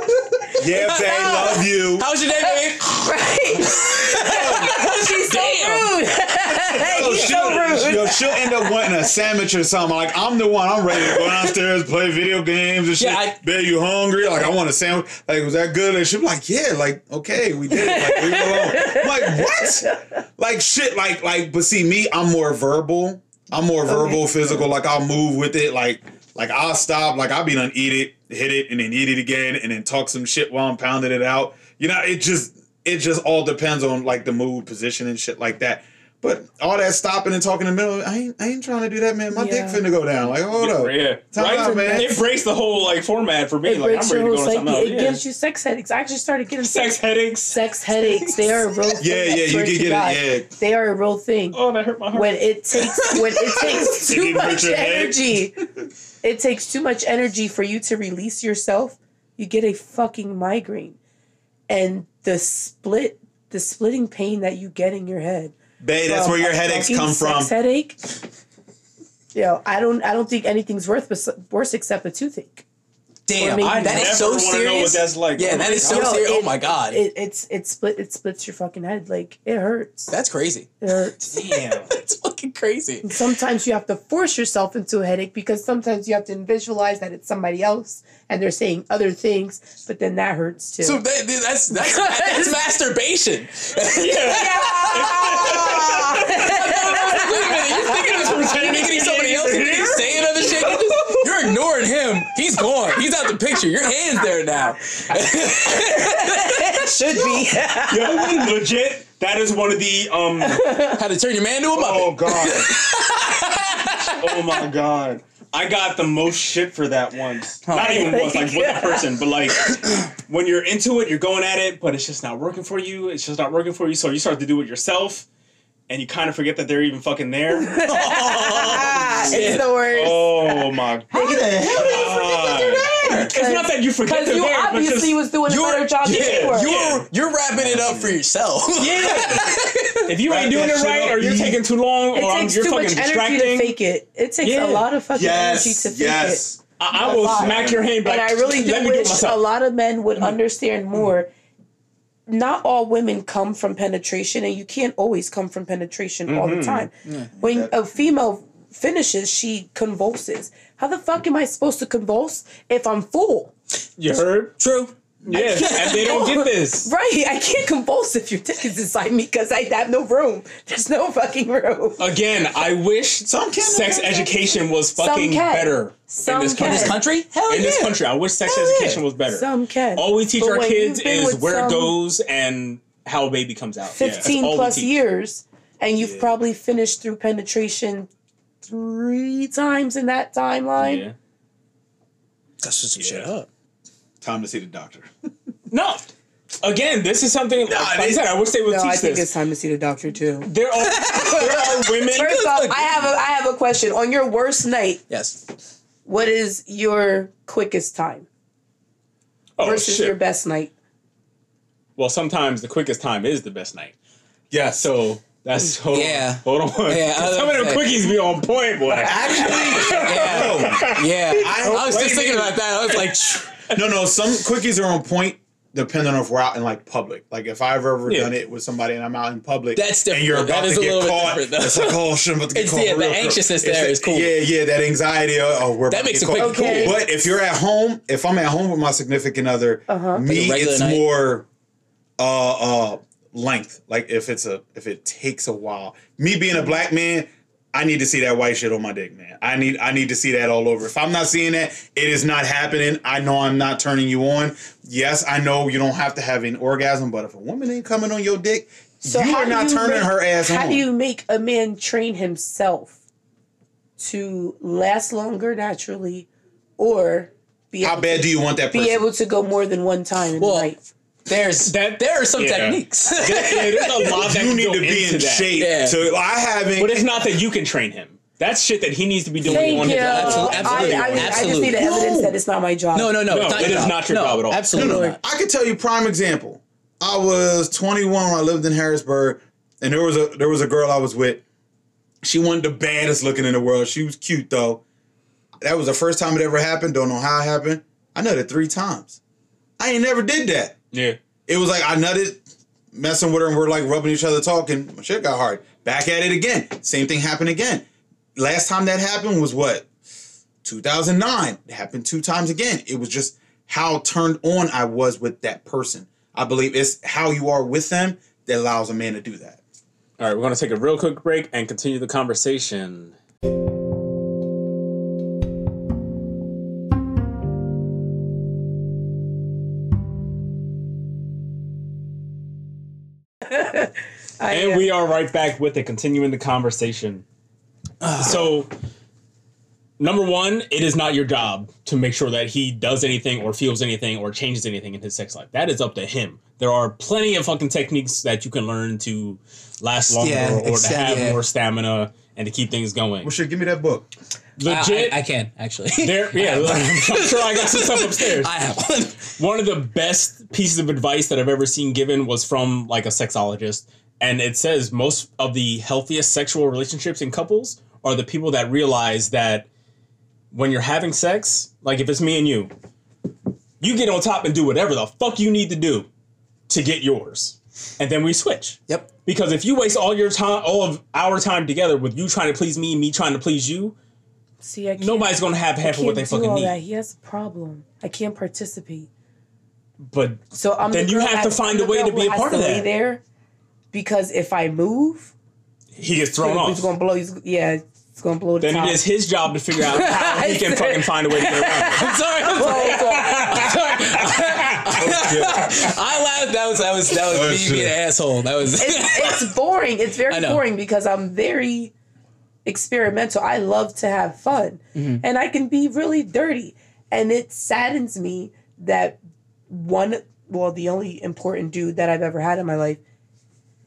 Speaker 3: Yeah, babe, love you.
Speaker 2: How's your day, babe?
Speaker 4: Right. She's so
Speaker 2: Damn.
Speaker 4: rude.
Speaker 3: Yo,
Speaker 4: He's
Speaker 3: she'll,
Speaker 4: so rude.
Speaker 3: yo, she'll end up wanting a sandwich or something. Like I'm the one. I'm ready to go downstairs, play video games and shit.
Speaker 2: Yeah, I-
Speaker 3: Babe, you hungry? Like I want a sandwich. Like was that good? And she be like, yeah. Like okay, we did. it. Like leave it alone. Like what? Like shit. Like like. But see me, I'm more verbal. I'm more verbal, physical. Like I'll move with it. Like like I'll stop. Like I'll be done eat it, hit it, and then eat it again, and then talk some shit while I'm pounding it out. You know, it just it just all depends on like the mood, position, and shit like that. But all that stopping and talking in the middle, I ain't, I ain't trying to do that, man. My
Speaker 4: Yeah.
Speaker 3: dick finna go down. Like, hold up.
Speaker 1: Yeah,
Speaker 3: Time
Speaker 1: right.
Speaker 3: out, man.
Speaker 1: It breaks the whole like format for me.
Speaker 4: It
Speaker 1: like I'm
Speaker 4: breaks
Speaker 1: ready
Speaker 4: your
Speaker 1: to
Speaker 4: whole
Speaker 1: go to something else.
Speaker 4: It
Speaker 1: Yeah.
Speaker 4: gives you sex headaches. I actually started getting
Speaker 1: Sex headaches.
Speaker 4: sex headaches. They are a real thing.
Speaker 3: Yeah, yeah, you can get
Speaker 4: God.
Speaker 3: it. Yeah.
Speaker 4: They are a real thing.
Speaker 1: Oh, that hurt my heart.
Speaker 4: when it takes when it takes too much energy it takes too much energy for you to release yourself you get a fucking migraine and the split the splitting pain that you get in your head
Speaker 3: Babe, that's where your headaches come from.
Speaker 4: headache Yo, I don't. I don't think anything's worth worse except a toothache.
Speaker 2: Damn,
Speaker 4: maybe
Speaker 2: I, that
Speaker 4: never
Speaker 2: is so serious.
Speaker 1: know that's like.
Speaker 2: Yeah,
Speaker 1: Oh
Speaker 2: that
Speaker 1: my
Speaker 2: is so
Speaker 1: God.
Speaker 2: serious. Oh my god,
Speaker 4: It, it's it split. It splits your fucking head. Like it hurts.
Speaker 2: that's crazy.
Speaker 4: It hurts.
Speaker 1: Damn.
Speaker 2: That's fucking crazy.
Speaker 4: sometimes you have to force yourself into a headache because sometimes you have to visualize that it's somebody else and they're saying other things, but then that hurts too.
Speaker 2: So that, that's that's that's masturbation. yeah. Wait a minute, you're thinking of pretending to be somebody else and you're saying other shit. You're, ignoring him. He's gone. He's out the picture. Your hand's there now.
Speaker 4: should be.
Speaker 1: Yo, legit. That is one of the um.
Speaker 2: How to turn your man to a muppet.
Speaker 1: Oh god. oh my god. I got the most shit for that once. Not even once, like with a person, but like when you're into it, you're going at it, but it's just not working for you. It's just not working for you. So you start to do it yourself, and you kind of forget that they're even fucking there.
Speaker 4: Oh, it's the worst.
Speaker 1: Oh my god. How the hell did you forget that they're there? It's not that you forget
Speaker 4: Because
Speaker 1: they're
Speaker 4: you
Speaker 1: there, but
Speaker 4: obviously was doing a better job than you were.
Speaker 2: You're you're wrapping it up for yourself.
Speaker 1: yeah. If you ain't doing it right,
Speaker 3: up
Speaker 1: or you're taking too long,
Speaker 4: it
Speaker 1: or I'm,
Speaker 4: takes
Speaker 1: you're
Speaker 4: too
Speaker 1: fucking
Speaker 4: much energy to fake it. It takes
Speaker 1: Yeah.
Speaker 4: a lot of fucking energy to fake
Speaker 3: Yes.
Speaker 4: it.
Speaker 1: I, I will
Speaker 4: lot.
Speaker 1: smack your hand back.
Speaker 4: And I really do
Speaker 1: Let do
Speaker 4: wish a lot of men would mm-hmm. understand more. Not all women come from penetration, and you can't always come from penetration all the mm-hmm. time. When a female finishes, she convulses. How the fuck am I supposed to convulse if I'm full?
Speaker 1: You heard?
Speaker 2: True.
Speaker 1: Yeah, and they don't get this.
Speaker 4: Right, I can't convulse if your dick is inside me because I have no room. There's no fucking room.
Speaker 1: Again, I wish
Speaker 3: Some can,
Speaker 1: sex
Speaker 3: can.
Speaker 1: education was fucking
Speaker 4: can.
Speaker 1: better
Speaker 4: Some
Speaker 1: in this
Speaker 4: can.
Speaker 1: country.
Speaker 2: This country? Hell
Speaker 1: In
Speaker 2: yeah.
Speaker 1: this country, I wish sex
Speaker 2: Hell yeah.
Speaker 1: education was better.
Speaker 4: Some can.
Speaker 1: all we teach
Speaker 4: But
Speaker 1: our kids is where it goes and how a baby comes out.
Speaker 4: 15
Speaker 1: all we
Speaker 4: plus years, and you've probably finished through penetration three times in that timeline.
Speaker 1: Yeah.
Speaker 2: That's some shit
Speaker 1: Yeah.
Speaker 2: up.
Speaker 3: Time to see the doctor.
Speaker 1: No. Again, this is something. like I
Speaker 3: they-
Speaker 1: said, I wish they would
Speaker 4: No,
Speaker 1: teach
Speaker 4: I think
Speaker 1: this.
Speaker 4: it's time to see the doctor too.
Speaker 1: There are there are women.
Speaker 4: First off, I have a I have a question. On your worst night,
Speaker 2: Yes.
Speaker 4: what is your quickest time
Speaker 1: oh,
Speaker 4: versus
Speaker 1: shit.
Speaker 4: your best night?
Speaker 1: Well, sometimes the quickest time is the best night.
Speaker 3: Yeah.
Speaker 1: So that's mm. hold
Speaker 2: Yeah.
Speaker 1: On, hold on.
Speaker 2: Yeah,
Speaker 1: Some of
Speaker 2: gonna
Speaker 1: the
Speaker 2: say.
Speaker 1: quickies be on point, boy.
Speaker 2: Yeah. yeah. I, was just thinking about that. I was like,
Speaker 3: No, no. Some quickies are on point depending on if we're out in like public. Like if I've ever
Speaker 1: Yeah.
Speaker 3: done it with somebody and I'm out in public,
Speaker 2: That's different.
Speaker 3: And you're about
Speaker 2: That is
Speaker 3: to
Speaker 2: a
Speaker 3: get
Speaker 2: little bit
Speaker 3: caught.
Speaker 2: different, though.
Speaker 3: It's like, oh shit, I'm about to get
Speaker 2: It's
Speaker 3: caught.
Speaker 2: the- the anxiousness
Speaker 3: It's
Speaker 2: there
Speaker 3: the-
Speaker 2: cool.
Speaker 3: Yeah, yeah. That anxiety. of, Oh, we're
Speaker 2: That
Speaker 3: about
Speaker 2: makes
Speaker 3: to
Speaker 2: it
Speaker 3: get
Speaker 2: quick
Speaker 3: caught.
Speaker 4: Okay.
Speaker 3: But if you're at home, if I'm at home with my significant other,
Speaker 4: Uh-huh.
Speaker 3: me,
Speaker 2: Like
Speaker 3: it's
Speaker 2: night?
Speaker 3: more uh uh length. Like if it's a if it takes a while. Me being a black man, I need to see that white shit on my dick, man. I need I need to see that all over. If I'm not seeing that, it is not happening. I know I'm not turning you on. Yes, I know you don't have to have an orgasm, but if a woman ain't coming on your dick, you are not
Speaker 4: you
Speaker 3: turning
Speaker 4: make-
Speaker 3: her ass
Speaker 4: How
Speaker 3: on.
Speaker 4: do you make a man train himself to last longer naturally, or be
Speaker 3: How
Speaker 4: able
Speaker 3: bad
Speaker 4: to,
Speaker 3: do you want that person?
Speaker 4: be able to go more than one time in
Speaker 2: Well,
Speaker 4: the night?
Speaker 2: There's
Speaker 1: That-
Speaker 2: there are some
Speaker 1: yeah.
Speaker 2: techniques.
Speaker 1: yeah, there's a lot that
Speaker 3: you need to be in
Speaker 1: that.
Speaker 3: shape.
Speaker 2: Yeah.
Speaker 3: To I haven't.
Speaker 1: But it's not that you can train him. That's shit that he needs to be doing
Speaker 4: Thank
Speaker 1: on
Speaker 4: you.
Speaker 1: his own.
Speaker 2: Absolutely, absolutely,
Speaker 4: I, I, I just need the evidence
Speaker 3: No.
Speaker 4: that it's not my job.
Speaker 2: no, no, no.
Speaker 1: No,
Speaker 2: it's not
Speaker 1: it
Speaker 2: your job.
Speaker 1: not your
Speaker 2: no,
Speaker 1: job at all.
Speaker 2: Absolutely
Speaker 4: No, no.
Speaker 3: I could tell you prime example. I was 21 when I lived in Harrisburg, and there was a there was a girl I was with. She wasn't the baddest looking in the world. She was cute though. That was the first time it ever happened. Don't know how it happened. I nutted three times. I ain't never did that.
Speaker 1: Yeah.
Speaker 3: It was like I nutted, messing with her, and we're like rubbing each other, talking. My shit got hard. Back at it again. Same thing happened again. last time that happened was what 2009. It happened two times again. It was just how turned on I was with that person. I believe it's how you are with them that allows a man to do that.
Speaker 1: All right, we're going to take a real quick break and continue the conversation.
Speaker 4: I,
Speaker 1: And uh, we are right back with it, continuing the conversation. so, number one, it is not your job to make sure that he does anything or feels anything or changes anything in his sex life. That is up to him. There are plenty of fucking techniques that you can learn to last longer
Speaker 2: Yeah,
Speaker 1: or to have
Speaker 2: yeah.
Speaker 1: more stamina and to keep things going.
Speaker 3: Well, shit, give me that book.
Speaker 1: Legit,
Speaker 2: I, I can actually.
Speaker 1: there, yeah, I'm sure I got some stuff upstairs.
Speaker 2: I have one.
Speaker 1: one of the best pieces of advice that I've ever seen given was from like a sexologist. And it says most of the healthiest sexual relationships in couples are the people that realize that when you're having sex, like if it's me and you, you get on top and do whatever the fuck you need to do to get yours. And then we switch.
Speaker 2: Yep.
Speaker 1: Because if you waste all your time, all of our time together with you trying to please me, and me trying to please you,
Speaker 4: See,
Speaker 1: nobody's gonna have half of what they fucking need.
Speaker 4: that. He has a problem. I can't participate.
Speaker 1: But
Speaker 4: So I'm.
Speaker 1: Then
Speaker 4: the
Speaker 1: you have to find a way to be a part of that.
Speaker 4: There, because if I move,
Speaker 1: he gets thrown
Speaker 4: he's
Speaker 1: off.
Speaker 4: gonna blow. He's, yeah, it's gonna blow the
Speaker 1: then
Speaker 4: top.
Speaker 1: it is his job to figure out how he can fucking find a way to get around it.
Speaker 2: I'm sorry. I'm sorry. I'm sorry. I laughed. That was that was that was
Speaker 3: Oh,
Speaker 2: me
Speaker 3: shit.
Speaker 2: being an asshole. That was.
Speaker 4: it's, it's boring. It's very boring because I'm very experimental. I love to have fun
Speaker 2: Mm-hmm.
Speaker 4: and I can be really dirty. And it saddens me that one, well, the only important dude that I've ever had in my life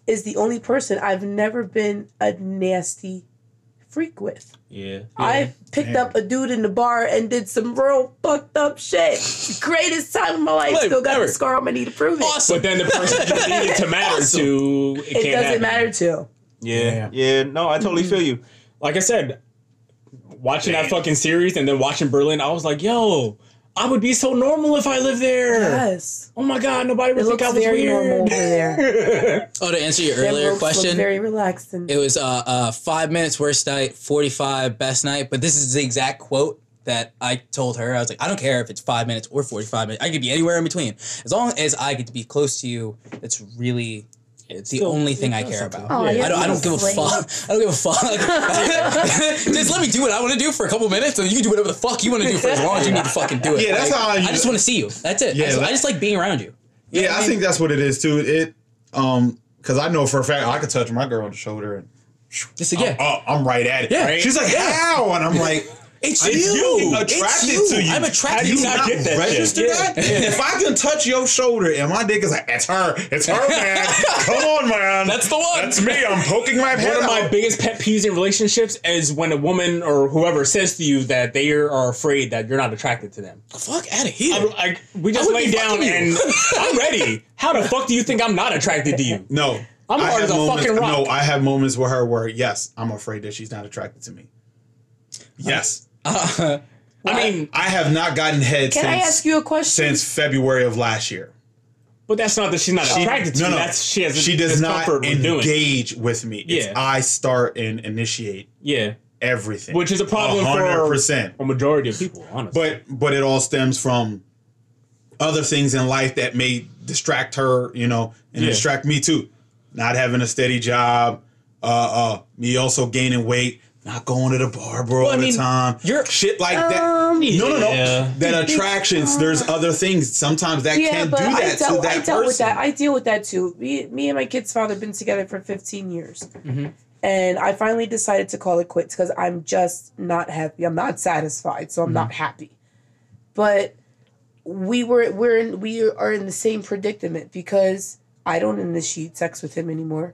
Speaker 4: is the only person I've never been a nasty freak with.
Speaker 1: Yeah.
Speaker 4: I picked
Speaker 3: Damn.
Speaker 4: up a dude in the bar and did some real fucked up shit. Greatest time of my life.
Speaker 2: Wait,
Speaker 4: Still got
Speaker 2: ever.
Speaker 4: the scar on my knee to prove it.
Speaker 2: awesome.
Speaker 1: But then the person you need it to matter
Speaker 2: Awesome.
Speaker 1: to, it,
Speaker 4: It
Speaker 1: can't
Speaker 4: doesn't
Speaker 1: happen.
Speaker 4: matter to.
Speaker 1: Yeah. Yeah. No, I totally mm-hmm. feel you. Like I said, watching that fucking series and then watching Berlin, I was like, yo, I would be so normal if I lived there.
Speaker 4: Yes.
Speaker 1: Oh my god, nobody would
Speaker 4: It
Speaker 1: think
Speaker 4: looks
Speaker 1: I was
Speaker 4: very normal over there.
Speaker 2: oh, to answer your
Speaker 4: Them
Speaker 2: earlier
Speaker 4: ropes look
Speaker 2: question,
Speaker 4: very relaxed and
Speaker 2: it was uh, uh five minutes worst night, forty five best night. But this is the exact quote that I told her. I was like, I don't care if it's five minutes or forty five minutes. I could be anywhere in between, as long as I get to be close to you. That's really
Speaker 1: It's
Speaker 2: the
Speaker 1: still-
Speaker 2: only thing I care about.
Speaker 4: Oh,
Speaker 1: Yeah.
Speaker 4: yeah.
Speaker 2: I don't. I don't give a fuck. I don't give a fuck. Just let me do what I want to do for a couple minutes, and you can do whatever the fuck you want to do for as long as you need to fucking do it.
Speaker 3: Yeah, that's
Speaker 2: Like,
Speaker 3: how I.
Speaker 2: I just want to see you. That's it.
Speaker 3: Yeah,
Speaker 2: I, just,
Speaker 3: that-
Speaker 2: I just like being around you. You
Speaker 3: Yeah, I
Speaker 2: mean?
Speaker 3: think that's what it is too. It um because I know for a fact I could touch my girl on the shoulder and
Speaker 2: Just yeah.
Speaker 3: oh, I'm right at it.
Speaker 2: Yeah.
Speaker 3: She's like, how? And I'm like,
Speaker 2: It's
Speaker 3: It's
Speaker 2: you.
Speaker 3: you.
Speaker 2: It's
Speaker 3: Attracted
Speaker 2: you.
Speaker 3: to you.
Speaker 2: I'm
Speaker 1: How
Speaker 2: attracted
Speaker 1: do you
Speaker 2: to
Speaker 1: not
Speaker 2: you.
Speaker 1: get that shit?
Speaker 3: register
Speaker 1: Yeah.
Speaker 3: that? If I can touch your shoulder and my dick is like, it's her, it's her, man. Come on, man.
Speaker 2: That's the one.
Speaker 3: That's me. I'm poking my head
Speaker 1: One of my
Speaker 3: out.
Speaker 1: biggest pet peeves in relationships is when a woman or whoever says to you that they are afraid that you're not attracted to them.
Speaker 2: Fuck out of here.
Speaker 1: I'm like, we just lay down and I'm ready. How the fuck do you think I'm not attracted to you?
Speaker 3: No.
Speaker 1: I'm
Speaker 3: I
Speaker 1: hard
Speaker 3: have
Speaker 1: as a
Speaker 3: moments-
Speaker 1: fucking rock.
Speaker 3: No, I have moments with her where, yes, I'm afraid that she's not attracted to me. Yes.
Speaker 2: Uh,
Speaker 1: I mean,
Speaker 3: I have not gotten head
Speaker 4: Can
Speaker 3: since,
Speaker 4: I ask you a question?
Speaker 3: since February of last year.
Speaker 1: but that's not that she's not attracted to
Speaker 3: no,
Speaker 1: you.
Speaker 3: no.
Speaker 1: That's she has
Speaker 3: she does not
Speaker 1: discomfort doing.
Speaker 3: engage with me. It's
Speaker 1: Yeah.
Speaker 3: I start and initiate
Speaker 1: Yeah,
Speaker 3: everything.
Speaker 1: which is a problem for
Speaker 3: 100%.
Speaker 1: a majority of people, honestly.
Speaker 3: But but it all stems from other things in life that may distract her, you know, and
Speaker 1: Yeah.
Speaker 3: distract me too. Not having a steady job, uh uh me also gaining weight, not going to the bar bro all
Speaker 2: I mean,
Speaker 3: the time.
Speaker 2: you're-
Speaker 3: shit like that.
Speaker 4: Um,
Speaker 3: No, no, no.
Speaker 1: Yeah.
Speaker 3: That attractions, there's other things. Sometimes that
Speaker 4: yeah,
Speaker 3: can't do that
Speaker 4: dealt,
Speaker 3: to that
Speaker 4: I dealt
Speaker 3: person.
Speaker 4: with that. I deal with that too. Me, me and my kid's father have been together for 15 years.
Speaker 3: Mm-hmm.
Speaker 4: And I finally decided to call it quits because I'm just not happy. I'm not satisfied, so I'm
Speaker 3: Mm-hmm.
Speaker 4: not happy. But we were we're in, we are in the same predicament because I don't initiate sex with him anymore.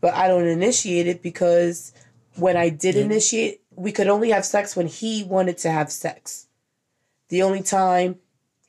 Speaker 4: But I don't initiate it because when I did initiate, we could only have sex when he wanted to have sex. The only time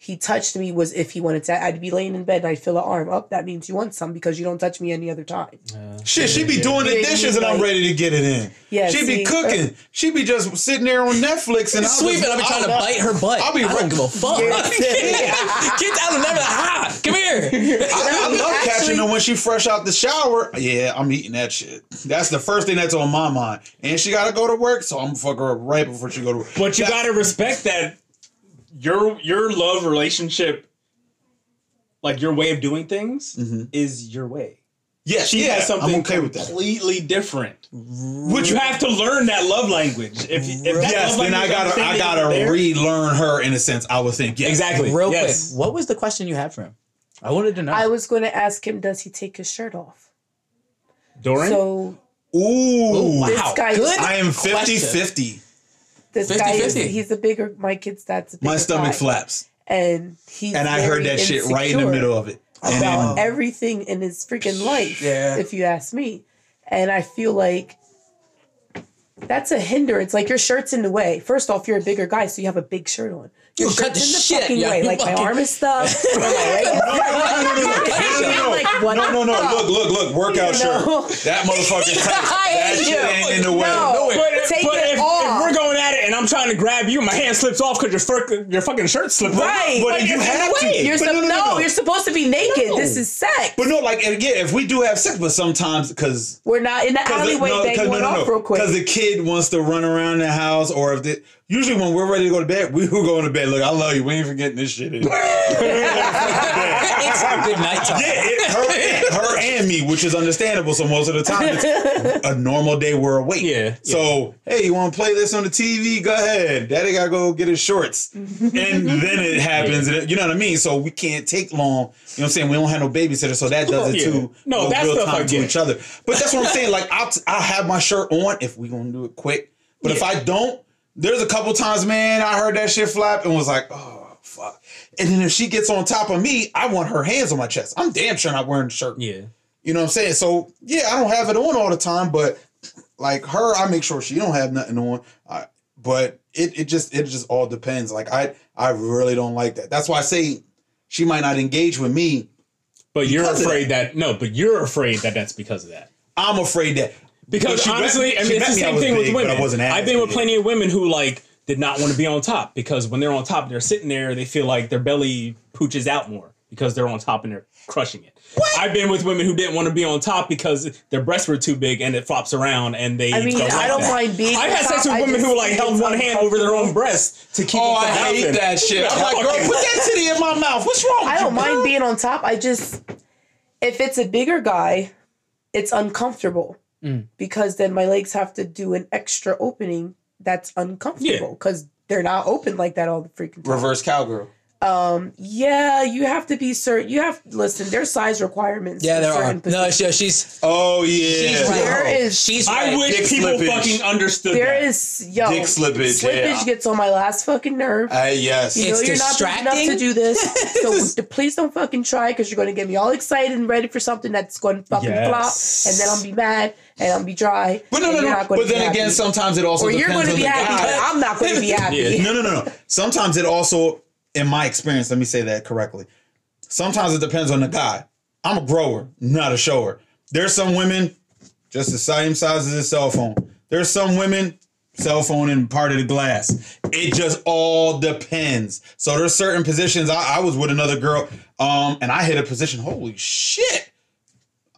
Speaker 4: he touched me was if he wanted to. I'd be laying in bed and I'd feel an arm up. That means you want some because you don't touch me any other time.
Speaker 3: Shit, she be doing the
Speaker 4: Yeah,
Speaker 3: dishes and I'm ready to get it in.
Speaker 4: Yeah,
Speaker 3: she be
Speaker 4: see, uh,
Speaker 3: cooking. she be just sitting there on Netflix and I'll
Speaker 2: Sweeping,
Speaker 3: just-
Speaker 2: I'll be trying to
Speaker 3: I'll-
Speaker 2: bite her butt.
Speaker 3: I'll be
Speaker 2: I don't give a fuck.
Speaker 4: Yeah.
Speaker 2: Get down and never ha! Come here.
Speaker 3: I, I love
Speaker 4: Actually-
Speaker 3: catching her when she fresh out the shower. Yeah, I'm eating that shit. That's the first thing that's on my mind. And she gotta go to work, so I'm gonna fuck her up right before she go to work.
Speaker 1: But you
Speaker 3: That-
Speaker 1: gotta respect that your your love relationship, like your way of doing things, mm-hmm. is your way.
Speaker 3: yeah,
Speaker 1: She
Speaker 3: yeah,
Speaker 1: has something
Speaker 3: I'm okay with that.
Speaker 1: completely different. Which you have to learn that love language. If, if that
Speaker 3: Yes,
Speaker 1: love
Speaker 3: then I gotta I gotta
Speaker 1: there-
Speaker 3: relearn her in a sense. I would think yes.
Speaker 1: exactly
Speaker 2: Real
Speaker 1: yes.
Speaker 2: quick, what was the question you had for him? I wanted to know.
Speaker 4: I was going to ask him, does he take his shirt off?
Speaker 1: Doran.
Speaker 4: So
Speaker 3: Ooh, oh,
Speaker 2: wow.
Speaker 4: this guy,
Speaker 2: Good.
Speaker 3: I am 50
Speaker 2: question.
Speaker 3: 50.
Speaker 4: this guy is
Speaker 2: 50-50.
Speaker 4: he's a bigger. My kid's dad's a bigger
Speaker 3: My stomach
Speaker 4: guy.
Speaker 3: flaps.
Speaker 4: and he's
Speaker 3: And I heard that shit right in the middle of it. And
Speaker 4: about
Speaker 3: then-
Speaker 4: everything in his freaking life.
Speaker 2: Yeah.
Speaker 4: If you ask me, and I feel like that's a hindrance. Like your shirt's in the way. First off, you're a bigger guy, so you have a big shirt on. Your
Speaker 2: You cut the
Speaker 4: in the
Speaker 2: shit,
Speaker 4: fucking
Speaker 2: yeah,
Speaker 4: way.
Speaker 2: you
Speaker 4: Like my
Speaker 2: fucking-
Speaker 4: arm is stuffed. or my leg is
Speaker 3: no, no, no, no, no, no. Look, look, look. Workout
Speaker 4: No.
Speaker 3: shirt. That motherfucker tight. That shit ain't in the way.
Speaker 4: No.
Speaker 1: But,
Speaker 4: Take
Speaker 1: but
Speaker 4: it
Speaker 1: if,
Speaker 4: off.
Speaker 1: if we're going at it and I'm trying to grab you, my hand slips off because your, fur- your fucking shirt slipped off.
Speaker 4: Right.
Speaker 3: But
Speaker 4: Like,
Speaker 3: you have to.
Speaker 4: You're
Speaker 3: But
Speaker 4: sup-
Speaker 3: no,
Speaker 4: no,
Speaker 3: no, no, no.
Speaker 4: you're supposed to be naked.
Speaker 3: No.
Speaker 4: This is sex.
Speaker 3: But no, like again, if we do have sex, but sometimes because
Speaker 4: We're not in the alleyway.
Speaker 3: no,
Speaker 4: they
Speaker 3: 'cause-
Speaker 4: went off real quick.
Speaker 3: Because the kid wants to run around the house, or if the usually when we're ready to go to bed, we will go to bed. Look, I love you. We ain't forgetting this shit. in.
Speaker 2: it's a good night time.
Speaker 3: Yeah, it, her, her and me, which is understandable. So most of the time, it's a normal day we're awake.
Speaker 1: Yeah,
Speaker 3: So hey, you want to play this on the TV? Go ahead. Daddy gotta go get his shorts, and then it happens. and it- you know what I mean? So we can't take long. You know what I'm saying? We don't have no babysitter, so that does it oh,
Speaker 1: Yeah.
Speaker 3: too.
Speaker 1: No, that stuff I
Speaker 3: to
Speaker 1: get.
Speaker 3: each other. But that's what I'm saying. Like I'll t- I'll have my shirt on if we gonna do it quick. But if I don't, there's a couple times, man, I heard that shit flap and was like, oh fuck. And then if she gets on top of me, I want her hands on my chest. I'm damn sure not wearing the shirt.
Speaker 1: Yeah.
Speaker 3: You know what I'm saying? So yeah, I don't have it on all the time, but like her, I make sure she don't have nothing on. I, but it, it just it just all depends. Like I I really don't like that. That's why I say she might not engage with me.
Speaker 1: But you're afraid that. no, but you're afraid that that's because of that.
Speaker 3: I'm afraid that
Speaker 1: Because
Speaker 3: But she met-
Speaker 1: honestly, I mean, it's the same
Speaker 3: was
Speaker 1: thing with
Speaker 3: big, but I
Speaker 1: women.
Speaker 3: wasn't
Speaker 1: I've been with plenty of women who like did not want to be on top because when they're on top, they're sitting there, they feel like their belly pooches out more because they're on top and they're crushing it. What? I've been with women who didn't want to be on top because their breasts were too big and it flops around and they.
Speaker 4: I mean,
Speaker 1: don't
Speaker 4: I
Speaker 1: like
Speaker 4: don't
Speaker 1: that.
Speaker 4: mind being
Speaker 1: I've had sex with women who like held one hand over their own breast to keep.
Speaker 3: Oh,
Speaker 1: it
Speaker 3: I
Speaker 1: from
Speaker 3: hate
Speaker 1: happening.
Speaker 3: that shit. I'm like, girl, put that titty in my mouth. What's wrong?
Speaker 4: I don't
Speaker 3: you,
Speaker 4: mind
Speaker 3: girl?
Speaker 4: being on top. I just, if it's a bigger guy, it's uncomfortable
Speaker 3: Mm.
Speaker 4: because then my legs have to do an extra opening that's uncomfortable because they're not open like that all the freaking time.
Speaker 3: reverse cowgirl. Um.
Speaker 4: Yeah, you have to be certain. You have listen. There's size requirements.
Speaker 2: Yeah, there are.
Speaker 4: certain
Speaker 2: No, she, she's
Speaker 3: Oh yeah.
Speaker 2: she's right.
Speaker 4: There is-
Speaker 2: She's
Speaker 1: I wish
Speaker 3: Dick
Speaker 1: people
Speaker 3: slippage.
Speaker 1: fucking understood
Speaker 4: There
Speaker 1: that.
Speaker 4: is yo
Speaker 3: Dick slippage, yeah.
Speaker 4: gets on my last fucking nerve.
Speaker 3: Uh, yes.
Speaker 4: you know you're not big enough to do this, so d- please don't fucking try because you're going to get me all excited and ready for something that's going to fucking
Speaker 1: Yes.
Speaker 4: flop, and then I'll be mad and I'll be dry.
Speaker 3: But no, no, no. But then
Speaker 4: happy.
Speaker 3: again, sometimes it also
Speaker 4: or you're
Speaker 3: depends
Speaker 4: going to
Speaker 3: on
Speaker 4: be
Speaker 3: the
Speaker 4: happy,
Speaker 3: guy.
Speaker 4: but I'm not going to be happy.
Speaker 3: No, no, no, no. Sometimes it also, in my experience, let me say that correctly. Sometimes it depends on the guy. I'm a grower, not a shower. There's some women just the same size as a cell phone. There's some women cell phone and part of the glass. It just all depends. So there's certain positions. I, I was with another girl, um, and I hit a position. Holy shit!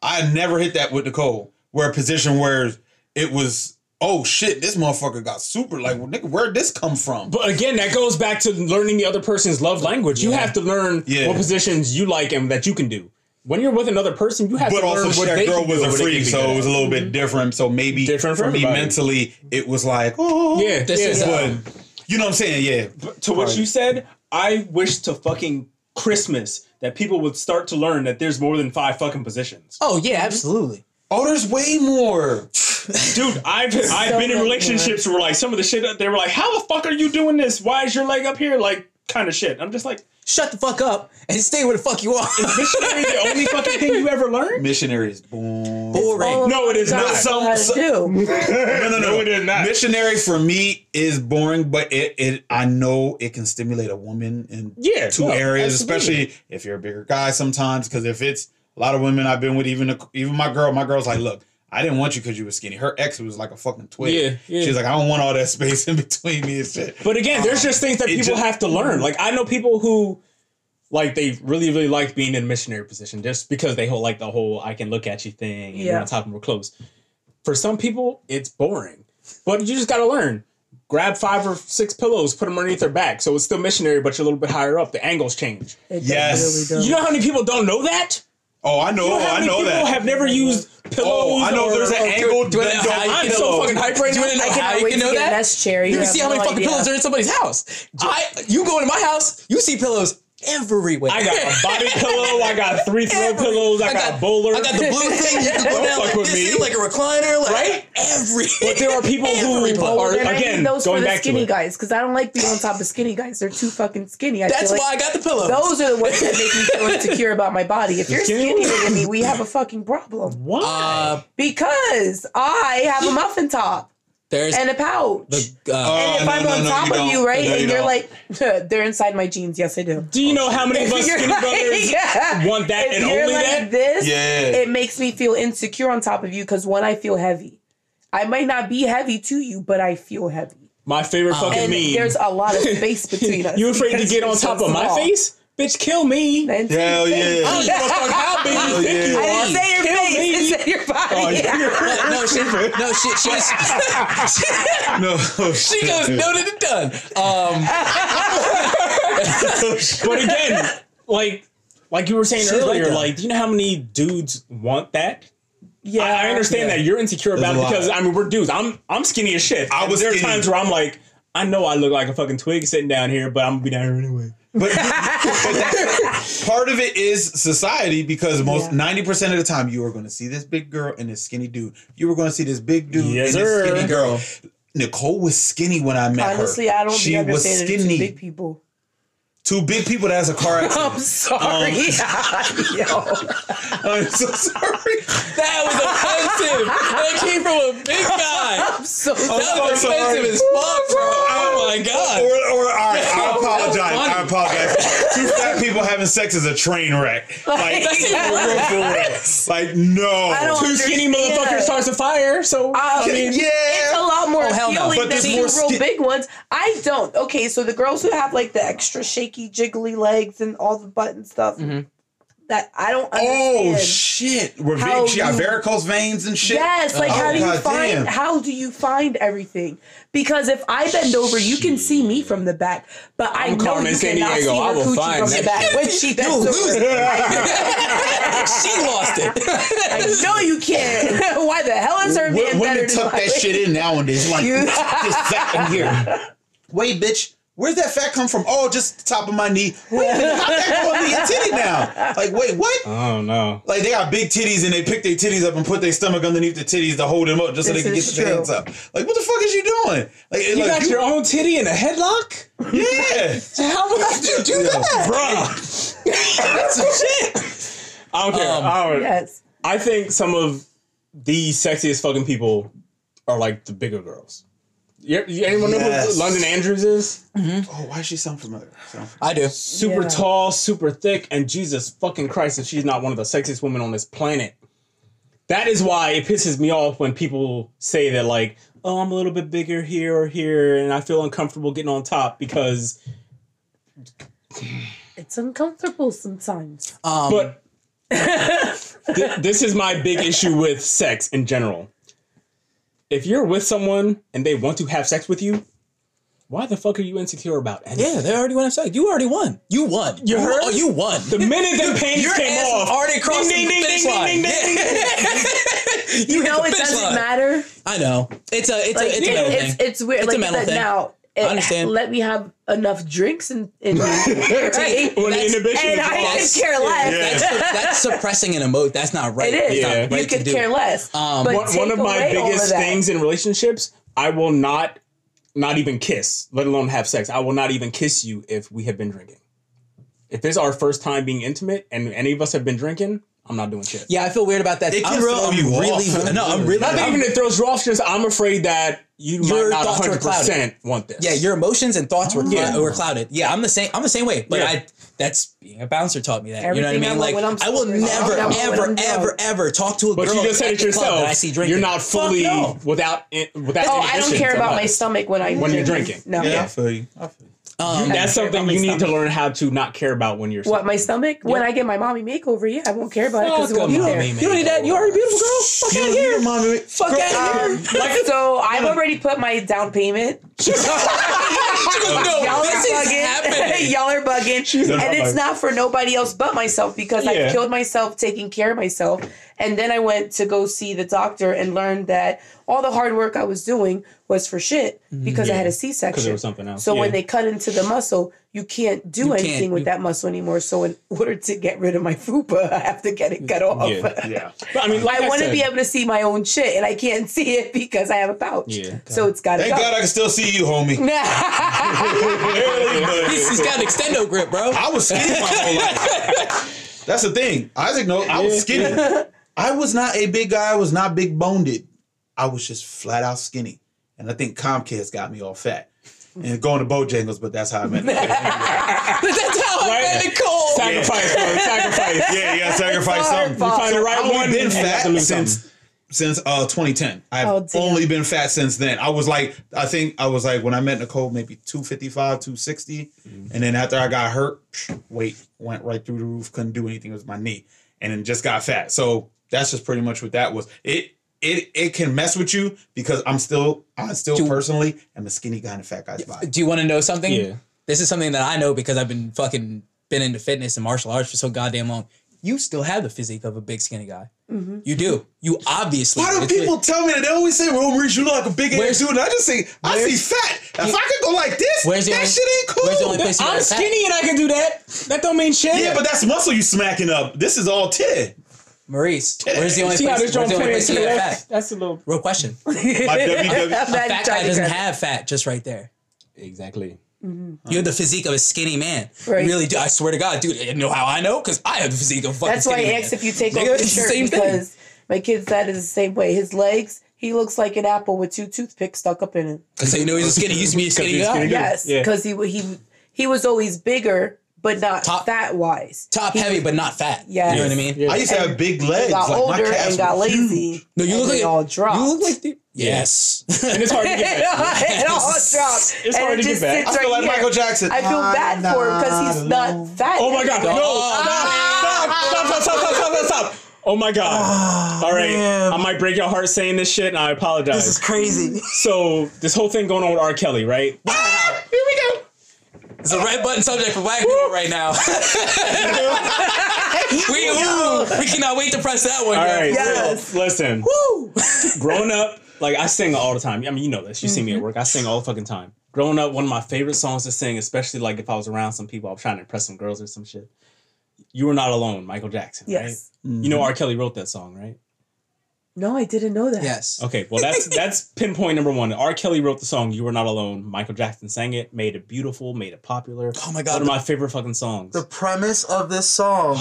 Speaker 3: I never hit that with Nicole. Where a position where it was, oh shit, this motherfucker got super. Like, well, nigga, where'd this come from?
Speaker 1: But again, that goes back to learning the other person's love language. You have to learn
Speaker 3: Yeah.
Speaker 1: what positions you like and that you can do. When you're with another person, you have
Speaker 3: But
Speaker 1: to learn
Speaker 3: also,
Speaker 1: what
Speaker 3: that
Speaker 1: they
Speaker 3: girl
Speaker 1: can
Speaker 3: was
Speaker 1: do
Speaker 3: a
Speaker 1: and what they
Speaker 3: freak, so it was a
Speaker 1: at.
Speaker 3: little bit mm-hmm. different. So maybe
Speaker 1: Different for
Speaker 3: for me mentally, it was like, oh,
Speaker 1: Yeah,
Speaker 2: This
Speaker 1: yeah,
Speaker 2: is,
Speaker 1: yeah.
Speaker 3: But um, you know what I'm saying? Yeah.
Speaker 1: to what you said, I wish to fucking Christmas that people would start to learn that there's more than five fucking positions.
Speaker 2: Oh yeah, absolutely.
Speaker 3: Oh, there's way more.
Speaker 1: Dude, I've I've been in
Speaker 4: many
Speaker 1: relationships where like some of the shit they were like, "How the fuck are you doing this? Why is your leg up here?" Like kind of shit. I'm just like,
Speaker 2: Shut the fuck up and stay where the fuck you are.
Speaker 1: Is missionary the only fucking thing you ever learned?
Speaker 3: Missionaries. Boom.
Speaker 2: boring.
Speaker 1: No, it is
Speaker 4: God,
Speaker 1: not.
Speaker 4: so how to
Speaker 3: Some-
Speaker 4: do.
Speaker 3: no, no,
Speaker 1: No, it is not.
Speaker 3: Missionary for me is boring, but it, it I know it can stimulate a woman in
Speaker 1: Yeah,
Speaker 3: two
Speaker 1: no,
Speaker 3: areas,
Speaker 1: absolutely.
Speaker 3: especially if you're a bigger guy sometimes. Because if it's a lot of women I've been with, even even my girl, my girl's like, look, I didn't want you because you were skinny. Her ex was like a fucking twig.
Speaker 1: Yeah, yeah.
Speaker 3: She's like, I don't want all that space in between me and shit.
Speaker 1: But again, there's just things that people
Speaker 3: just-
Speaker 1: have to learn. Like I know people who like they really, really like being in a missionary position just because they hold like the whole I can look at you thing and you're
Speaker 4: Yeah.
Speaker 1: on top of real close. For some people, it's boring. But you just gotta learn. Grab five or six pillows, put them underneath their back. So it's still missionary, but you're a little bit higher up. The angles change.
Speaker 4: It
Speaker 3: Yes.
Speaker 4: really.
Speaker 1: You know how many people don't know that?
Speaker 3: Oh, I know,
Speaker 1: You know how
Speaker 3: I
Speaker 1: many
Speaker 3: know
Speaker 1: people
Speaker 3: that.
Speaker 1: have never used pillows?
Speaker 3: oh, I know.
Speaker 1: or-
Speaker 3: there's an
Speaker 1: or-
Speaker 3: angle.
Speaker 2: do I know how you
Speaker 1: I'm so fucking hyped right
Speaker 2: Do you
Speaker 1: now.
Speaker 2: wanna know
Speaker 4: I
Speaker 2: how
Speaker 4: cannot
Speaker 2: you
Speaker 4: wait
Speaker 2: can
Speaker 4: to
Speaker 2: know
Speaker 4: get
Speaker 2: that?
Speaker 4: nest chair.
Speaker 2: You can see how many
Speaker 4: no
Speaker 2: fucking
Speaker 4: idea.
Speaker 2: pillows are in somebody's house. I you go into my house, you see pillows everywhere.
Speaker 1: I got a body pillow. I got three throw
Speaker 2: Every-
Speaker 1: pillows. I,
Speaker 2: I
Speaker 1: got,
Speaker 2: got-
Speaker 1: a bowler.
Speaker 2: I got the blue thing. You can go
Speaker 1: Don't
Speaker 2: down
Speaker 1: fuck
Speaker 2: like
Speaker 1: with
Speaker 2: this,
Speaker 1: me.
Speaker 2: sit like a recliner, like
Speaker 1: Right?
Speaker 2: every.
Speaker 1: But there are people who
Speaker 2: Every pillow.
Speaker 1: are
Speaker 4: And I
Speaker 1: again
Speaker 4: need those for
Speaker 1: going
Speaker 4: the
Speaker 1: back to
Speaker 4: skinny
Speaker 1: it.
Speaker 4: guys because I don't like being on top of skinny guys. They're too fucking skinny. I
Speaker 2: That's
Speaker 4: feel like
Speaker 2: why I got the pillow.
Speaker 4: those are the ones that make me feel insecure about my body. If you're
Speaker 1: skinny
Speaker 4: skinnier than me, we have a fucking problem.
Speaker 1: Why?
Speaker 2: uh,
Speaker 4: Because I have a muffin top
Speaker 2: there's
Speaker 4: and a pouch.
Speaker 2: the uh,
Speaker 3: Oh,
Speaker 4: and if
Speaker 3: no,
Speaker 4: I'm
Speaker 3: no,
Speaker 4: on
Speaker 3: no,
Speaker 4: top
Speaker 3: you
Speaker 4: of you, right,
Speaker 3: No, you
Speaker 4: and you're
Speaker 3: don't.
Speaker 4: like, they're inside my jeans. Yes, I do.
Speaker 1: Do you know how many of us
Speaker 4: You're
Speaker 1: skinny
Speaker 4: like-
Speaker 1: brothers
Speaker 4: yeah.
Speaker 1: want that
Speaker 4: If
Speaker 1: and
Speaker 4: you're
Speaker 1: only
Speaker 4: like
Speaker 1: that?
Speaker 4: this,
Speaker 3: Yeah.
Speaker 4: it makes me feel insecure on top of you because when I feel heavy, I might not be heavy to you, but I feel heavy.
Speaker 1: My favorite fucking
Speaker 4: And
Speaker 1: meme.
Speaker 4: there's a lot of space between us.
Speaker 1: you afraid to get
Speaker 4: you're
Speaker 1: on
Speaker 4: so
Speaker 1: top of my face? Bitch, kill me.
Speaker 4: I
Speaker 3: Hell yeah.
Speaker 1: I don't give a fuck how big you think you
Speaker 3: yeah.
Speaker 4: I
Speaker 1: are.
Speaker 4: didn't say your
Speaker 1: Kill
Speaker 4: face.
Speaker 1: me.
Speaker 4: I said your body.
Speaker 1: Oh, yeah.
Speaker 2: no, she, no, she, she was,
Speaker 3: no,
Speaker 2: she goes noted and done. Um,
Speaker 1: But again, like like you were saying
Speaker 2: Shit like
Speaker 1: earlier,
Speaker 2: that.
Speaker 1: like do you know how many dudes want that?
Speaker 4: yeah,
Speaker 1: I, I understand
Speaker 2: Yeah.
Speaker 1: that you're insecure about
Speaker 3: There's
Speaker 1: it because I mean we're dudes. I'm I'm skinny as shit.
Speaker 3: I was
Speaker 1: there are
Speaker 3: skinny.
Speaker 1: times where I'm like, I know I look like a fucking twig sitting down here, but I'm gonna be down here anyway.
Speaker 3: But, but that's, part of it is society because most
Speaker 4: Yeah.
Speaker 3: ninety percent of the time you are going to see this big girl and this skinny dude. You were going to see this big dude
Speaker 1: Yes,
Speaker 3: and this skinny girl. Nicole was skinny when I met
Speaker 4: Honestly,
Speaker 3: her.
Speaker 4: Honestly, I don't
Speaker 3: She
Speaker 4: be
Speaker 3: was
Speaker 4: understanding the two
Speaker 3: skinny.
Speaker 4: big people.
Speaker 3: Two big people. that has a car accident.
Speaker 4: I'm
Speaker 3: accident.
Speaker 4: sorry. Yo.
Speaker 3: I'm so sorry.
Speaker 2: that was offensive. that came from a big guy.
Speaker 4: I'm so
Speaker 2: That
Speaker 4: sorry.
Speaker 2: was
Speaker 3: so
Speaker 2: offensive
Speaker 3: sorry.
Speaker 2: as fuck, bro. Oh my
Speaker 3: Or,
Speaker 2: god.
Speaker 3: or all right, I apologize. I apologize. Two fat people having sex is a train wreck. Like,
Speaker 2: That's
Speaker 3: for real, for real. Like, no.
Speaker 1: Two skinny motherfuckers starts a fire, so I
Speaker 4: Um,
Speaker 1: mean
Speaker 3: yeah.
Speaker 4: It's a lot more
Speaker 2: Oh, hell no.
Speaker 4: appealing than
Speaker 3: there's
Speaker 4: real
Speaker 3: ski-
Speaker 4: big ones. I don't. Okay, so the girls who have like the extra shaky, jiggly legs and all the button stuff, mm-hmm. that I don't
Speaker 3: Oh shit! We're
Speaker 4: How
Speaker 3: she got varicose veins and shit.
Speaker 4: Yes, like
Speaker 3: Oh,
Speaker 4: how do you
Speaker 3: God
Speaker 4: find
Speaker 3: damn.
Speaker 4: how do you find everything? Because if I bend over, you can see me from the back, but I
Speaker 1: I'm
Speaker 4: know
Speaker 1: Carmen
Speaker 4: you cannot
Speaker 1: Sandiego.
Speaker 4: see her coochie from
Speaker 1: that
Speaker 4: the back
Speaker 1: shit.
Speaker 4: when she bends
Speaker 2: You
Speaker 4: over.
Speaker 2: lose she lost it.
Speaker 4: I know you can't. Why the hell is her man
Speaker 3: when
Speaker 4: better
Speaker 3: they
Speaker 4: than
Speaker 3: tuck
Speaker 4: my
Speaker 3: that shit in nowadays, like
Speaker 4: You-
Speaker 3: this fat in here. Wait, bitch. Where's that fat come from? Oh, just the top of my knee. Wait a minute, how'd that go under your titty now? Like, wait, what?
Speaker 1: I don't know.
Speaker 3: Like they got big titties and they pick their titties up and put their stomach underneath the titties to hold them up just so they can get
Speaker 4: is
Speaker 3: the
Speaker 4: true.
Speaker 3: up. Like, what the fuck is you doing? Like,
Speaker 1: You
Speaker 3: like,
Speaker 1: got your own titty in a headlock?
Speaker 3: yeah.
Speaker 1: How would you do that? Bruh. That's some shit. I don't care.
Speaker 2: Um,
Speaker 1: I, don't,
Speaker 4: Yes.
Speaker 1: I think some of the sexiest fucking people are like the bigger girls. You, you, anyone know who London Andrews is?
Speaker 3: Oh, why does she sound familiar? Sound familiar.
Speaker 2: I do.
Speaker 1: Super
Speaker 4: Yeah.
Speaker 1: tall, super thick, and Jesus fucking Christ, if she's not one of the sexiest women on this planet. That is why it pisses me off when people say that, like, oh, I'm a little bit bigger here or here, and I feel uncomfortable getting on top because.
Speaker 4: It's uncomfortable sometimes.
Speaker 2: Um,
Speaker 1: But th- this is my big issue with sex in general. If you're with someone and they want to have sex with you, why the fuck are you insecure about anything?
Speaker 2: yeah, they already went outside. You already won. You won.
Speaker 1: You heard?
Speaker 2: Oh, you won.
Speaker 1: The minute them panties
Speaker 2: Your
Speaker 1: came
Speaker 2: ass
Speaker 1: off,
Speaker 2: already crossed
Speaker 1: ding,
Speaker 2: the finish
Speaker 1: ding,
Speaker 2: line.
Speaker 1: ding, ding, ding,
Speaker 2: you
Speaker 4: You know, it doesn't
Speaker 2: line.
Speaker 4: matter.
Speaker 2: I know. It's a it's
Speaker 4: Like,
Speaker 2: a it's a mental
Speaker 4: it's,
Speaker 2: thing.
Speaker 4: it's weird.
Speaker 2: It's
Speaker 4: like
Speaker 2: a mental thing.
Speaker 4: now. It-
Speaker 2: understand.
Speaker 4: Let me have enough drinks and, and right?
Speaker 1: When the inhibition
Speaker 4: and I
Speaker 1: lost.
Speaker 4: could care less.
Speaker 2: that's, that's suppressing an emote. That's not right.
Speaker 4: It is.
Speaker 1: Yeah.
Speaker 2: right
Speaker 4: you could care less.
Speaker 2: Um,
Speaker 4: but
Speaker 1: one,
Speaker 4: take
Speaker 1: one of my
Speaker 4: away
Speaker 1: biggest
Speaker 4: of
Speaker 1: things in relationships, I will not not even kiss, let alone have sex. I will not even kiss you if we have been drinking. If it's our first time being intimate and any of us have been drinking, I'm not doing shit.
Speaker 2: Yeah, I feel weird about that.
Speaker 3: It can
Speaker 2: I'm
Speaker 3: throw
Speaker 2: I'm
Speaker 3: you
Speaker 2: really.
Speaker 3: off.
Speaker 2: No, I'm really.
Speaker 1: Not that even it throws you off. Just I'm afraid that you
Speaker 2: Your
Speaker 1: might not
Speaker 2: thoughts were
Speaker 1: 100 percent want this.
Speaker 2: Yeah, your emotions and thoughts were, oh,
Speaker 1: Yeah.
Speaker 2: were clouded. Yeah, I'm the same. I'm the same way. But
Speaker 1: Yeah.
Speaker 2: I that's being a bouncer taught me that.
Speaker 4: Everything
Speaker 2: you know what I
Speaker 4: want
Speaker 2: mean?
Speaker 4: when
Speaker 2: Like
Speaker 4: I'm
Speaker 2: I will never,
Speaker 4: I
Speaker 2: ever, ever, ever talk to a
Speaker 1: But
Speaker 2: girl
Speaker 1: you just said it yourself.
Speaker 2: I see drinking.
Speaker 1: You're not fully
Speaker 2: no.
Speaker 1: without without.
Speaker 4: Oh, I don't care about my stomach when I
Speaker 1: When you're drinking.
Speaker 4: No.
Speaker 3: Yeah, I feel you. I feel you.
Speaker 2: Um,
Speaker 1: That's something you need to learn how to not care about when you're.
Speaker 4: What my stomach? When I get my mommy makeover, yeah, I won't care about it because it
Speaker 1: Fuck
Speaker 4: won't be there.
Speaker 2: you don't need that. You already beautiful, girl. Fuck out of here.
Speaker 3: mommy.
Speaker 2: Fuck out of here.
Speaker 4: Um, so I've already put my down payment.
Speaker 2: No,
Speaker 4: Y'all
Speaker 2: this
Speaker 4: are bugging. Y'all are bugging.
Speaker 1: not
Speaker 4: and it's
Speaker 1: bugging.
Speaker 4: not for nobody else but myself because
Speaker 1: Yeah.
Speaker 4: I killed myself taking care of myself. And then I went to go see the doctor and learned that all the hard work I was doing was for shit mm-hmm. because I had a C section.
Speaker 1: Because there was something else.
Speaker 4: So when they cut into the muscle, you can't do
Speaker 2: You
Speaker 4: anything
Speaker 2: can't-
Speaker 4: with
Speaker 2: you-
Speaker 4: that muscle anymore. So in order to get rid of my fupa, I have to get it cut off.
Speaker 1: Yeah, yeah. But I mean, like
Speaker 4: I,
Speaker 1: I,
Speaker 4: want to be able to see my own shit, and I can't see it because I have a pouch.
Speaker 1: Yeah.
Speaker 4: So it's got to
Speaker 3: Thank
Speaker 4: go.
Speaker 3: God I can still see you, homie. Barely,
Speaker 2: He's, he's got an extendo grip, bro.
Speaker 3: I was skinny my whole life. That's the thing. Isaac knows I was skinny. I was not a big guy. I was not big boned. I was just flat out skinny. And I think Comcast got me all fat. And going to Bojangles, but that's how I met.
Speaker 2: That's how I
Speaker 1: Right?
Speaker 2: met Nicole.
Speaker 1: sacrifice, bro, sacrifice.
Speaker 3: yeah, you gotta sacrifice something.
Speaker 4: Bob.
Speaker 1: Find the right
Speaker 3: I've
Speaker 1: one.
Speaker 3: been
Speaker 1: and you have
Speaker 3: fat since since uh 2010. I've
Speaker 4: Oh,
Speaker 3: only been fat since then. I was like, I think I was like when I met Nicole, maybe 255, 260. And then after I got hurt, weight went right through the roof. Couldn't do anything with my knee. And then just got fat. So that's just pretty much what that was. It it it can mess with you because I'm still I still
Speaker 2: Do-
Speaker 3: personally am a skinny guy in a fat guy's body.
Speaker 2: Do you want to know something?
Speaker 1: Yeah.
Speaker 2: This is something that I know because I've been fucking been into fitness and martial arts for so goddamn long. You still have the physique of a big skinny guy. Mm-hmm. You do. You obviously.
Speaker 3: Why do
Speaker 2: it's-
Speaker 3: people tell me that? They always say, "Well, Maurice, you look like a big ass
Speaker 2: Where's-
Speaker 3: dude." And I just say, "I see fat. If I could go like this,
Speaker 2: Where's
Speaker 3: that
Speaker 2: only-
Speaker 3: shit ain't cool."
Speaker 2: where's the only place you
Speaker 1: I'm
Speaker 2: got fat?
Speaker 1: skinny and I can do that. That don't mean shit.
Speaker 3: Yeah, but that's muscle you smacking up. This is all tit.
Speaker 2: Maurice, where's the only
Speaker 1: See
Speaker 2: place? Where's the only place
Speaker 1: to
Speaker 2: you
Speaker 1: the
Speaker 2: got
Speaker 1: left?
Speaker 2: fat?
Speaker 1: That's a little
Speaker 2: Real question.
Speaker 3: My WW.
Speaker 2: A fat guy doesn't have fat just right there.
Speaker 1: exactly. Mm-hmm.
Speaker 2: You have the physique of a skinny man.
Speaker 4: Right.
Speaker 2: You really do. I swear to God, dude. You know how I know? Because I have the physique of a fucking
Speaker 4: That's why I
Speaker 2: skinny
Speaker 4: asked
Speaker 2: man.
Speaker 4: if you take
Speaker 2: Nigga,
Speaker 4: off your
Speaker 2: the
Speaker 4: shirt
Speaker 2: same thing.
Speaker 4: because my kid's dad is the same way. His legs, he looks like an apple with two toothpicks stuck up in it.
Speaker 2: So you know he's a skinny. He used to be a skinny
Speaker 1: he's
Speaker 2: guy.
Speaker 1: skinny.
Speaker 4: Yes,
Speaker 1: Yeah.
Speaker 4: because he he he was always bigger, but not
Speaker 2: Top-
Speaker 4: fat wise.
Speaker 2: Top heavy, but not fat.
Speaker 4: Yeah,
Speaker 2: You know what I mean?
Speaker 1: Yeah.
Speaker 3: I used to have big legs.
Speaker 4: Got
Speaker 3: like
Speaker 4: older
Speaker 3: calves
Speaker 4: and got
Speaker 3: were huge.
Speaker 4: lazy.
Speaker 2: No, you
Speaker 4: and
Speaker 2: look like
Speaker 4: all dropped.
Speaker 2: You look like the yes.
Speaker 1: And it's hard to get back.
Speaker 4: it all dropped.
Speaker 1: It's
Speaker 4: and
Speaker 1: hard
Speaker 4: it
Speaker 1: to get
Speaker 4: just
Speaker 1: back.
Speaker 3: I feel
Speaker 4: right
Speaker 3: like
Speaker 4: here.
Speaker 3: Michael Jackson.
Speaker 4: I feel bad for him because he's not fat.
Speaker 1: Oh my god! No!
Speaker 4: Ah.
Speaker 1: Stop! Stop! Stop! Stop! Stop! Stop! Stop! stop. Oh my god! All right,
Speaker 3: man.
Speaker 1: I might break your heart saying this shit, and I apologize.
Speaker 2: This is crazy.
Speaker 1: so this whole thing going on with R. Kelly, right?
Speaker 2: Wow.
Speaker 1: Here we go.
Speaker 2: It's a red button subject for black people right now. we ooh, we cannot wait to press that one.
Speaker 1: All
Speaker 2: yo.
Speaker 1: right,
Speaker 4: Yes.
Speaker 1: so, listen.
Speaker 2: Woo.
Speaker 1: Growing up, like I sing all the time. I mean, you know this. You see
Speaker 4: Mm-hmm.
Speaker 1: me at work. I sing all the fucking time. Growing up, one of my favorite songs to sing, especially like if I was around some people, I was trying to impress some girls or some shit. You were not alone, Michael Jackson.
Speaker 4: Yes.
Speaker 1: Right? You know R. Kelly wrote that song, right?
Speaker 4: No, I didn't know that.
Speaker 2: Yes.
Speaker 1: Okay, well that's that's pinpoint number one. R. Kelly wrote the song "You Were Not Alone." Michael Jackson sang it, made it beautiful, made it popular.
Speaker 2: Oh my God,
Speaker 1: one of my favorite fucking songs.
Speaker 5: The premise of this song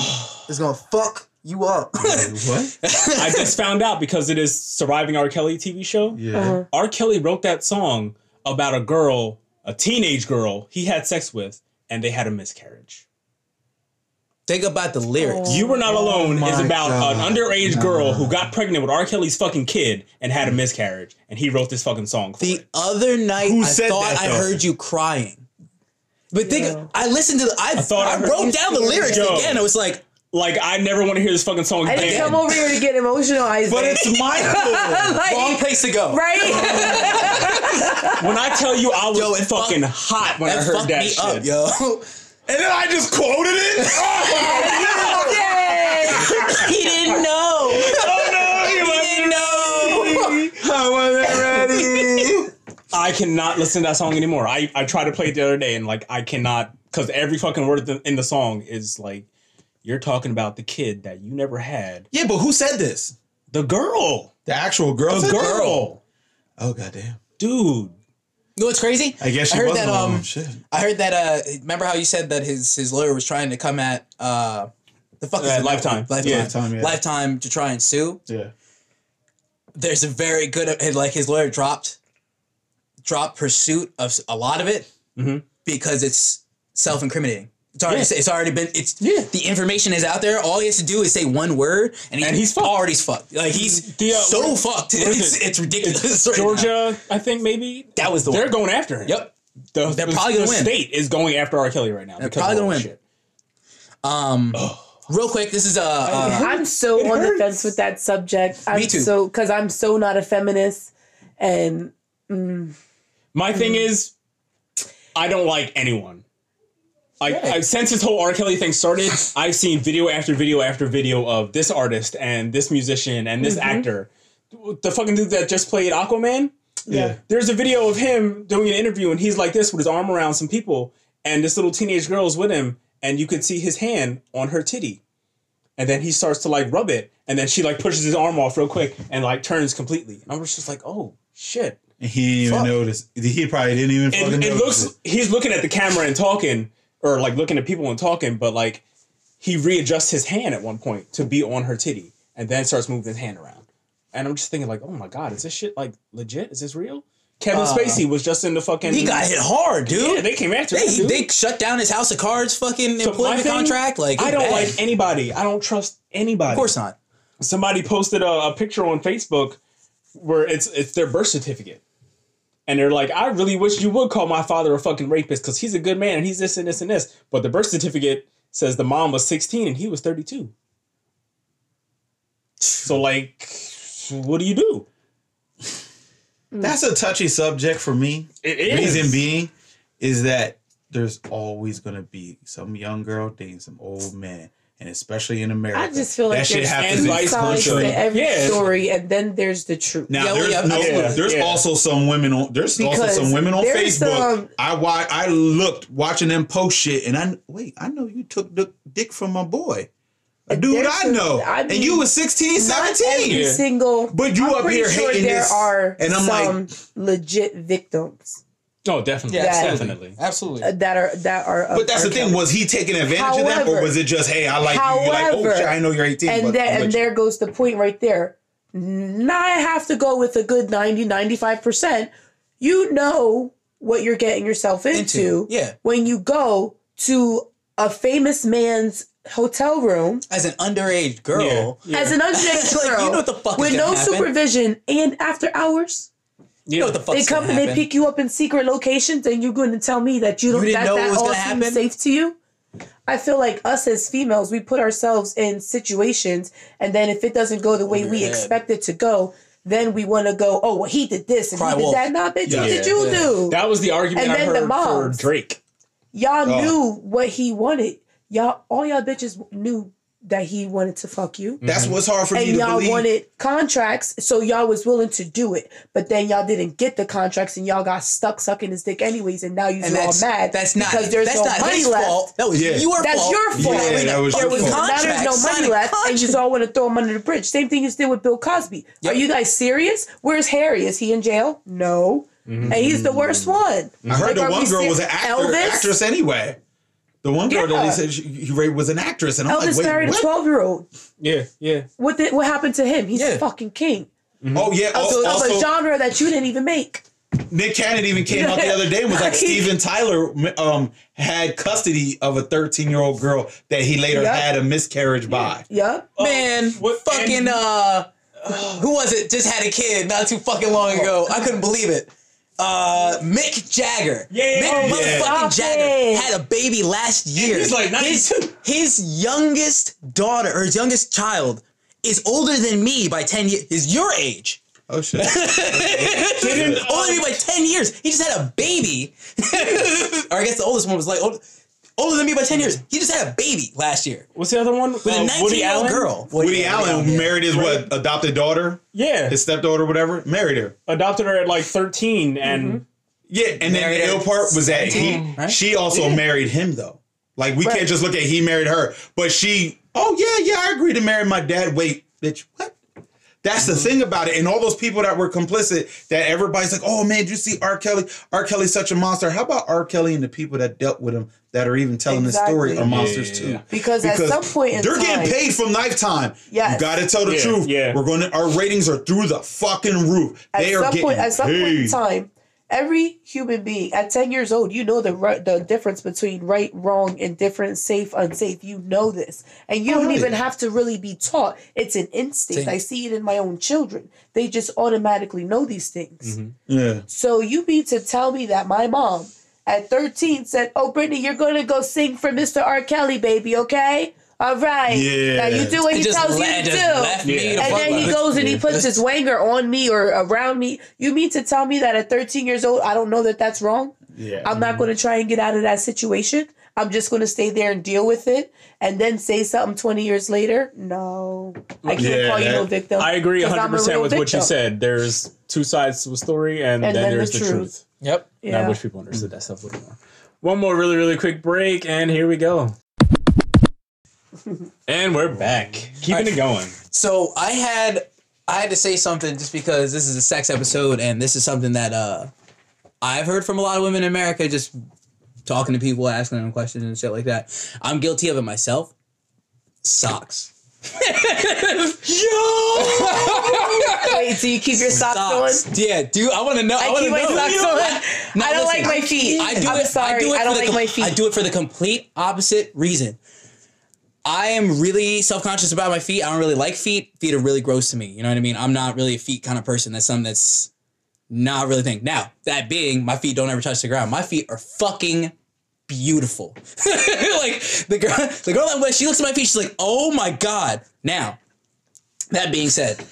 Speaker 5: is gonna fuck you up.
Speaker 3: What?
Speaker 1: I just found out because it is surviving R. Kelly TV show.
Speaker 3: Yeah.
Speaker 4: Uh-huh.
Speaker 1: R. Kelly wrote that song about a girl, a teenage girl he had sex with, and they had a miscarriage.
Speaker 2: Think about the lyrics.
Speaker 1: You Were Not oh Alone is about
Speaker 3: God.
Speaker 1: an underage girl who got pregnant with R. Kelly's fucking kid and had a mm. miscarriage, and he wrote this fucking song for
Speaker 2: The
Speaker 1: it.
Speaker 2: other night,
Speaker 3: Who
Speaker 2: I
Speaker 3: said
Speaker 2: thought
Speaker 3: that,
Speaker 2: I
Speaker 3: though?
Speaker 2: heard you crying. But think,
Speaker 4: Yeah.
Speaker 2: I listened to the. I,
Speaker 1: thought I
Speaker 2: I,
Speaker 1: heard
Speaker 2: wrote
Speaker 1: you
Speaker 2: down the lyrics
Speaker 1: Yo.
Speaker 2: again. I was like,
Speaker 1: Like, I never want to hear this fucking song
Speaker 4: I didn't
Speaker 1: again.
Speaker 4: come over here to get emotional, Isaac.
Speaker 3: But it's Michael.
Speaker 4: Like,
Speaker 2: wrong place to go.
Speaker 4: right?
Speaker 1: When I tell you I was
Speaker 2: Yo, it
Speaker 1: fucking
Speaker 2: fucked-
Speaker 1: hot when I
Speaker 2: That
Speaker 1: heard
Speaker 2: fucked
Speaker 1: that
Speaker 2: me
Speaker 1: shit.
Speaker 2: up, yo.
Speaker 3: and then I just quoted it. Oh,
Speaker 4: Yay!
Speaker 2: he didn't know.
Speaker 3: Oh, no,
Speaker 2: He didn't know.
Speaker 3: I wasn't ready.
Speaker 1: I cannot listen to that song anymore. I, I tried to play it the other day and like I cannot because every fucking word in the- song is like you're talking about the kid that you never had.
Speaker 3: Yeah, but who said this?
Speaker 1: The girl.
Speaker 3: The actual girl.
Speaker 1: The
Speaker 3: said this?
Speaker 1: girl.
Speaker 3: Oh goddamn.
Speaker 1: Dude.
Speaker 2: You know what's crazy?
Speaker 3: I guess she
Speaker 2: I heard
Speaker 3: was
Speaker 2: that.
Speaker 3: alone.
Speaker 2: Um,
Speaker 3: Shit.
Speaker 2: I heard that. Uh, remember how you said that his his lawyer was trying to come at uh, The fuck is
Speaker 1: Uh, Lifetime.
Speaker 2: Lifetime.
Speaker 1: Yeah,
Speaker 3: Lifetime, yeah.
Speaker 2: Lifetime to try and sue.
Speaker 3: Yeah.
Speaker 2: There's a very good like his lawyer dropped dropped pursuit of a lot of it
Speaker 1: Mhm.
Speaker 2: because it's self incriminating. It's already,
Speaker 1: Yeah.
Speaker 2: it's already been it's
Speaker 1: Yeah.
Speaker 2: the information is out there. All he has to do is say one word and, he,
Speaker 1: And he's fucked.
Speaker 2: already fucked. Like he's
Speaker 1: The, uh,
Speaker 2: so
Speaker 1: where-
Speaker 2: fucked.
Speaker 1: where is
Speaker 2: It's,
Speaker 1: it?
Speaker 2: it's ridiculous. right now.
Speaker 1: Georgia, I think maybe
Speaker 2: That was the
Speaker 1: they're
Speaker 2: one.
Speaker 1: going after him.
Speaker 2: Yep.
Speaker 1: The,
Speaker 2: They're
Speaker 1: the-
Speaker 2: probably gonna
Speaker 1: the
Speaker 2: win.
Speaker 1: State is going after R. Kelly right now.
Speaker 2: They're probably gonna win.
Speaker 1: shit.
Speaker 2: Um, real quick, this is a. Uh,
Speaker 4: I'm so
Speaker 1: It
Speaker 4: on the fence with that subject. I'm
Speaker 2: Me too.
Speaker 4: so because I'm so not a feminist, and
Speaker 1: My thing
Speaker 2: Mm-hmm.
Speaker 1: is, I don't like anyone. Like
Speaker 2: Yeah.
Speaker 1: I, since this whole R. Kelly thing started, I've seen video after video after video of this artist and this musician and this mm-hmm. actor. The fucking dude that just played Aquaman.
Speaker 3: Yeah.
Speaker 1: There's a video of him doing an interview and he's like this with his arm around some people and this little teenage girl is with him and you could see his hand on her titty. And then he starts to like rub it and then she like pushes his arm off real quick and like turns completely. And I was just like, oh shit.
Speaker 3: And he didn't
Speaker 2: Fuck.
Speaker 3: even notice. He probably didn't even fucking
Speaker 1: it, it
Speaker 3: notice
Speaker 1: looks he's looking at the camera and talking or like looking at people and talking but like he readjusts his hand at one point to be on her titty and then starts moving his hand around and i'm just thinking like oh my god is this shit like legit is this real kevin uh, spacey was just in the fucking
Speaker 2: he got hit hard, dude.
Speaker 1: yeah they came after
Speaker 2: They,
Speaker 1: him
Speaker 2: they shut down his house of cards fucking
Speaker 1: So
Speaker 2: employment
Speaker 1: thing,
Speaker 2: contract. Like
Speaker 1: i don't
Speaker 2: bad.
Speaker 1: like anybody i don't trust anybody
Speaker 2: Of course not.
Speaker 1: somebody posted a, a picture on Facebook where it's it's their birth certificate. And they're like, I really wish you would call my father a fucking rapist because he's a good man and he's this and this and this. But the birth certificate says the mom was 16 and he was 32. So like, what do you do?
Speaker 3: That's a touchy subject for me.
Speaker 1: It is.
Speaker 3: Reason being is that there's always gonna be some young girl dating some old man, and especially in America,
Speaker 4: I just feel like
Speaker 3: that shit
Speaker 4: there's
Speaker 3: happens
Speaker 1: and
Speaker 4: two
Speaker 1: vice versa.
Speaker 4: to every
Speaker 1: Yeah.
Speaker 4: story, and then there's the truth.
Speaker 3: Now
Speaker 2: Yeah,
Speaker 3: there's no,
Speaker 2: absolutely.
Speaker 3: there's
Speaker 1: Yeah.
Speaker 3: also some women on there's also some women on Facebook.
Speaker 4: some-
Speaker 3: I wa- I looked watching them post shit, and I wait, I know you took the dick from my boy, a dude
Speaker 4: There's
Speaker 3: I know,
Speaker 4: I
Speaker 3: and you were 16, 17.
Speaker 4: every single.
Speaker 3: But you
Speaker 4: I'm
Speaker 3: up here
Speaker 4: sure
Speaker 3: hating
Speaker 4: there
Speaker 3: this,
Speaker 4: are
Speaker 3: and I'm like-
Speaker 4: some legit victims
Speaker 1: Oh, definitely.
Speaker 2: Yeah,
Speaker 4: That-
Speaker 1: definitely.
Speaker 2: Absolutely.
Speaker 4: uh, that are that are.
Speaker 3: But that's
Speaker 4: R.
Speaker 3: the thing.
Speaker 4: Kelly.
Speaker 3: Was he taking advantage of that, or was it just, hey, I like you? You're like, oh
Speaker 4: however-
Speaker 3: shit, I know you're 18.
Speaker 4: and
Speaker 3: but
Speaker 4: there
Speaker 3: I'm
Speaker 4: and
Speaker 3: you.
Speaker 4: there goes the point right there. Now I have to go with a good 90, 95 percent. You know what you're getting yourself into,
Speaker 2: Into, yeah.
Speaker 4: when you go to a famous man's hotel room
Speaker 2: As an underage girl,
Speaker 1: Yeah.
Speaker 4: as an underage girl,
Speaker 2: Like,
Speaker 4: girl
Speaker 2: you know what the fuck
Speaker 4: with
Speaker 2: gonna
Speaker 4: no
Speaker 2: happen.
Speaker 4: supervision and after hours.
Speaker 2: You know what the fuck
Speaker 4: They come and they pick you up in secret locations, and you're going to tell me that you don't
Speaker 2: didn't
Speaker 4: that,
Speaker 2: know
Speaker 4: that all seems
Speaker 2: happen?
Speaker 4: safe to you. I feel like us as females, we put ourselves in situations, and then if it doesn't go the way we expect it to go, then we want to go, oh well, he did this and
Speaker 2: Cry
Speaker 4: he did
Speaker 2: wolf.
Speaker 4: that. Nah, bitch,
Speaker 3: Yeah.
Speaker 4: what did you
Speaker 2: Yeah.
Speaker 4: do?
Speaker 1: That was the argument
Speaker 4: And
Speaker 1: I
Speaker 4: then the
Speaker 1: heard for. Drake.
Speaker 4: y'all
Speaker 3: Oh.
Speaker 4: knew what he wanted. Y'all, all y'all bitches knew that he wanted to fuck you.
Speaker 3: That's mm-hmm. what's hard for me
Speaker 4: and
Speaker 3: to
Speaker 4: y'all
Speaker 3: believe.
Speaker 4: wanted contracts, so y'all was willing to do it. But then y'all didn't get the contracts, and y'all got stuck sucking his dick anyways. And now you're
Speaker 2: and
Speaker 4: all mad
Speaker 2: That's not
Speaker 4: because there's
Speaker 2: that's
Speaker 4: no
Speaker 2: not
Speaker 4: money
Speaker 2: his
Speaker 4: left.
Speaker 2: fault. That was
Speaker 3: Yeah.
Speaker 2: your
Speaker 4: That's
Speaker 2: fault.
Speaker 4: your fault.
Speaker 3: Yeah, that was
Speaker 4: There
Speaker 3: your
Speaker 4: was
Speaker 3: fault.
Speaker 4: now there's no
Speaker 2: Contract,
Speaker 4: money
Speaker 2: sign a
Speaker 4: left, and you just all want to throw him under the bridge. Same thing you did with Bill Cosby.
Speaker 2: Yep.
Speaker 4: Are you guys serious? Where's Harry? Is he in jail? No, mm-hmm. and he's the worst mm-hmm. one.
Speaker 3: I heard
Speaker 4: Like,
Speaker 3: the one girl
Speaker 4: ser-
Speaker 3: was an actor,
Speaker 4: Elvis?
Speaker 3: actress anyway. The one girl that
Speaker 4: Yeah.
Speaker 3: he said he raped was an actress, and I'm
Speaker 4: Elvis
Speaker 3: like, wait,
Speaker 4: married
Speaker 3: what?
Speaker 4: a twelve year old.
Speaker 1: Yeah, yeah.
Speaker 4: What did, what happened to him? He's
Speaker 2: Yeah.
Speaker 4: a fucking king
Speaker 3: Oh yeah.
Speaker 4: of,
Speaker 3: al-
Speaker 4: of a genre that you didn't even make.
Speaker 3: Nick Cannon even came out the other day and was like,
Speaker 4: Right.
Speaker 3: Steven Tyler um had custody of a 13 year old girl that he later
Speaker 4: Yep.
Speaker 3: had a miscarriage by.
Speaker 4: Yep.
Speaker 2: Man,
Speaker 1: what-
Speaker 2: fucking
Speaker 1: and-
Speaker 2: uh, who was it? Just had a kid not too fucking long ago. I couldn't believe it. Uh, Mick Jagger.
Speaker 1: Yeah.
Speaker 2: Mick
Speaker 1: Oh,
Speaker 3: yeah.
Speaker 2: motherfucking
Speaker 4: Stop
Speaker 2: Jagger had a baby last year.
Speaker 1: he's like
Speaker 2: his,
Speaker 1: 92.
Speaker 2: his youngest daughter or his youngest child is older than me by ten years. Is your age?
Speaker 3: Oh shit.
Speaker 1: Didn't,
Speaker 2: older than me by ten years. He just had a baby. or I guess the oldest one was like old, older than me by ten years. He just had a baby last year
Speaker 1: What's the other one?
Speaker 2: with a
Speaker 1: Uh,
Speaker 2: nineteen
Speaker 1: Woody
Speaker 2: year old girl.
Speaker 3: Woody Allen
Speaker 2: yeah.
Speaker 3: married his what adopted daughter,
Speaker 1: Yeah,
Speaker 3: his stepdaughter, whatever. Married her.
Speaker 1: adopted her at like 13 and
Speaker 3: Yeah, and then the ill part was that he,
Speaker 2: right?
Speaker 3: she also married him though. Like we
Speaker 4: Right.
Speaker 3: can't just look at he married her, but she. Oh yeah, yeah, I agree to marry my dad. Wait, bitch, what? That's the mm-hmm. thing about it. And all those people that were complicit, that everybody's like, oh man, did you see R. Kelly? R. Kelly's such a monster. How about R. Kelly and the people that dealt with him that are even telling the story are monsters
Speaker 1: Yeah,
Speaker 3: too?
Speaker 1: yeah, yeah.
Speaker 4: Because, at some point in
Speaker 3: they're
Speaker 4: time,
Speaker 3: getting paid from Lifetime.
Speaker 4: Yes.
Speaker 3: You got to tell the
Speaker 1: Yeah,
Speaker 3: truth.
Speaker 1: yeah.
Speaker 3: We're going to. Our ratings are through the fucking roof.
Speaker 4: at
Speaker 3: they are getting
Speaker 4: point, at some point in time, every human being at ten years old, you know the right, the difference between right, wrong, indifferent, safe, unsafe. You know this, and you don't
Speaker 3: Right.
Speaker 4: even have to really be taught. It's an instinct.
Speaker 2: Same.
Speaker 4: I see it in my own children. They just automatically know these things. Mm-hmm.
Speaker 3: Yeah.
Speaker 4: So you mean to tell me that my mom at 13 said, Oh, Brittany, you're going to go sing for Mr. R. Kelly, baby, okay? All right.
Speaker 3: Uh, yeah.
Speaker 4: Now you do what he
Speaker 2: It just,
Speaker 4: tells
Speaker 2: le-
Speaker 4: you to do.
Speaker 2: me
Speaker 1: Yeah.
Speaker 2: the
Speaker 4: And then he
Speaker 2: alone.
Speaker 4: goes and he puts his wanger on me or around me. You mean to tell me that at 13 years old, I don't know that that's wrong?
Speaker 3: Yeah.
Speaker 4: I'm not mm-hmm. going to try and get out of that situation. I'm just going to stay there and deal with it and then say something 20 years later. No. I can't
Speaker 3: Yeah,
Speaker 4: call you no victim.
Speaker 1: I agree
Speaker 4: 'cause I'm a
Speaker 1: 100%
Speaker 4: real
Speaker 1: with what you said. There's two sides to a story, and,
Speaker 4: And
Speaker 1: then,
Speaker 4: then
Speaker 1: there's the, truth.
Speaker 4: truth.
Speaker 2: Yep.
Speaker 1: And I wish people understood that stuff a little more. One more really, really quick break, and here we go. And we're back. Keeping it going.
Speaker 2: So I had I had to say something just because this is a sex episode and this is something that uh I've heard from a lot of women in America just talking to people, asking them questions and shit like that. I'm guilty of it myself. Socks. Yo!
Speaker 4: Wait, do you keep your socks, on?
Speaker 2: Yeah, dude, I want to know. I,
Speaker 4: I
Speaker 2: want
Speaker 4: keep
Speaker 2: to
Speaker 4: my
Speaker 2: know.
Speaker 4: socks on.
Speaker 2: Now,
Speaker 4: I don't
Speaker 2: listen,
Speaker 4: like my feet.
Speaker 2: I do
Speaker 4: I'm
Speaker 2: it.
Speaker 4: sorry.
Speaker 2: I, do it
Speaker 4: I don't
Speaker 2: the
Speaker 4: like
Speaker 2: com-
Speaker 4: my feet.
Speaker 2: I do it for the complete opposite reason. I am really self conscious about my feet. I don't really like feet. Feet are really gross to me. You know what I mean? I'm not really a feet kind of person. That's something that's not really thing. Now, that being, my feet don't ever touch the ground. My feet are fucking beautiful. like the girl, the girl I'm with, she looks at my feet. She's like, "Oh my god!" Now, that being said,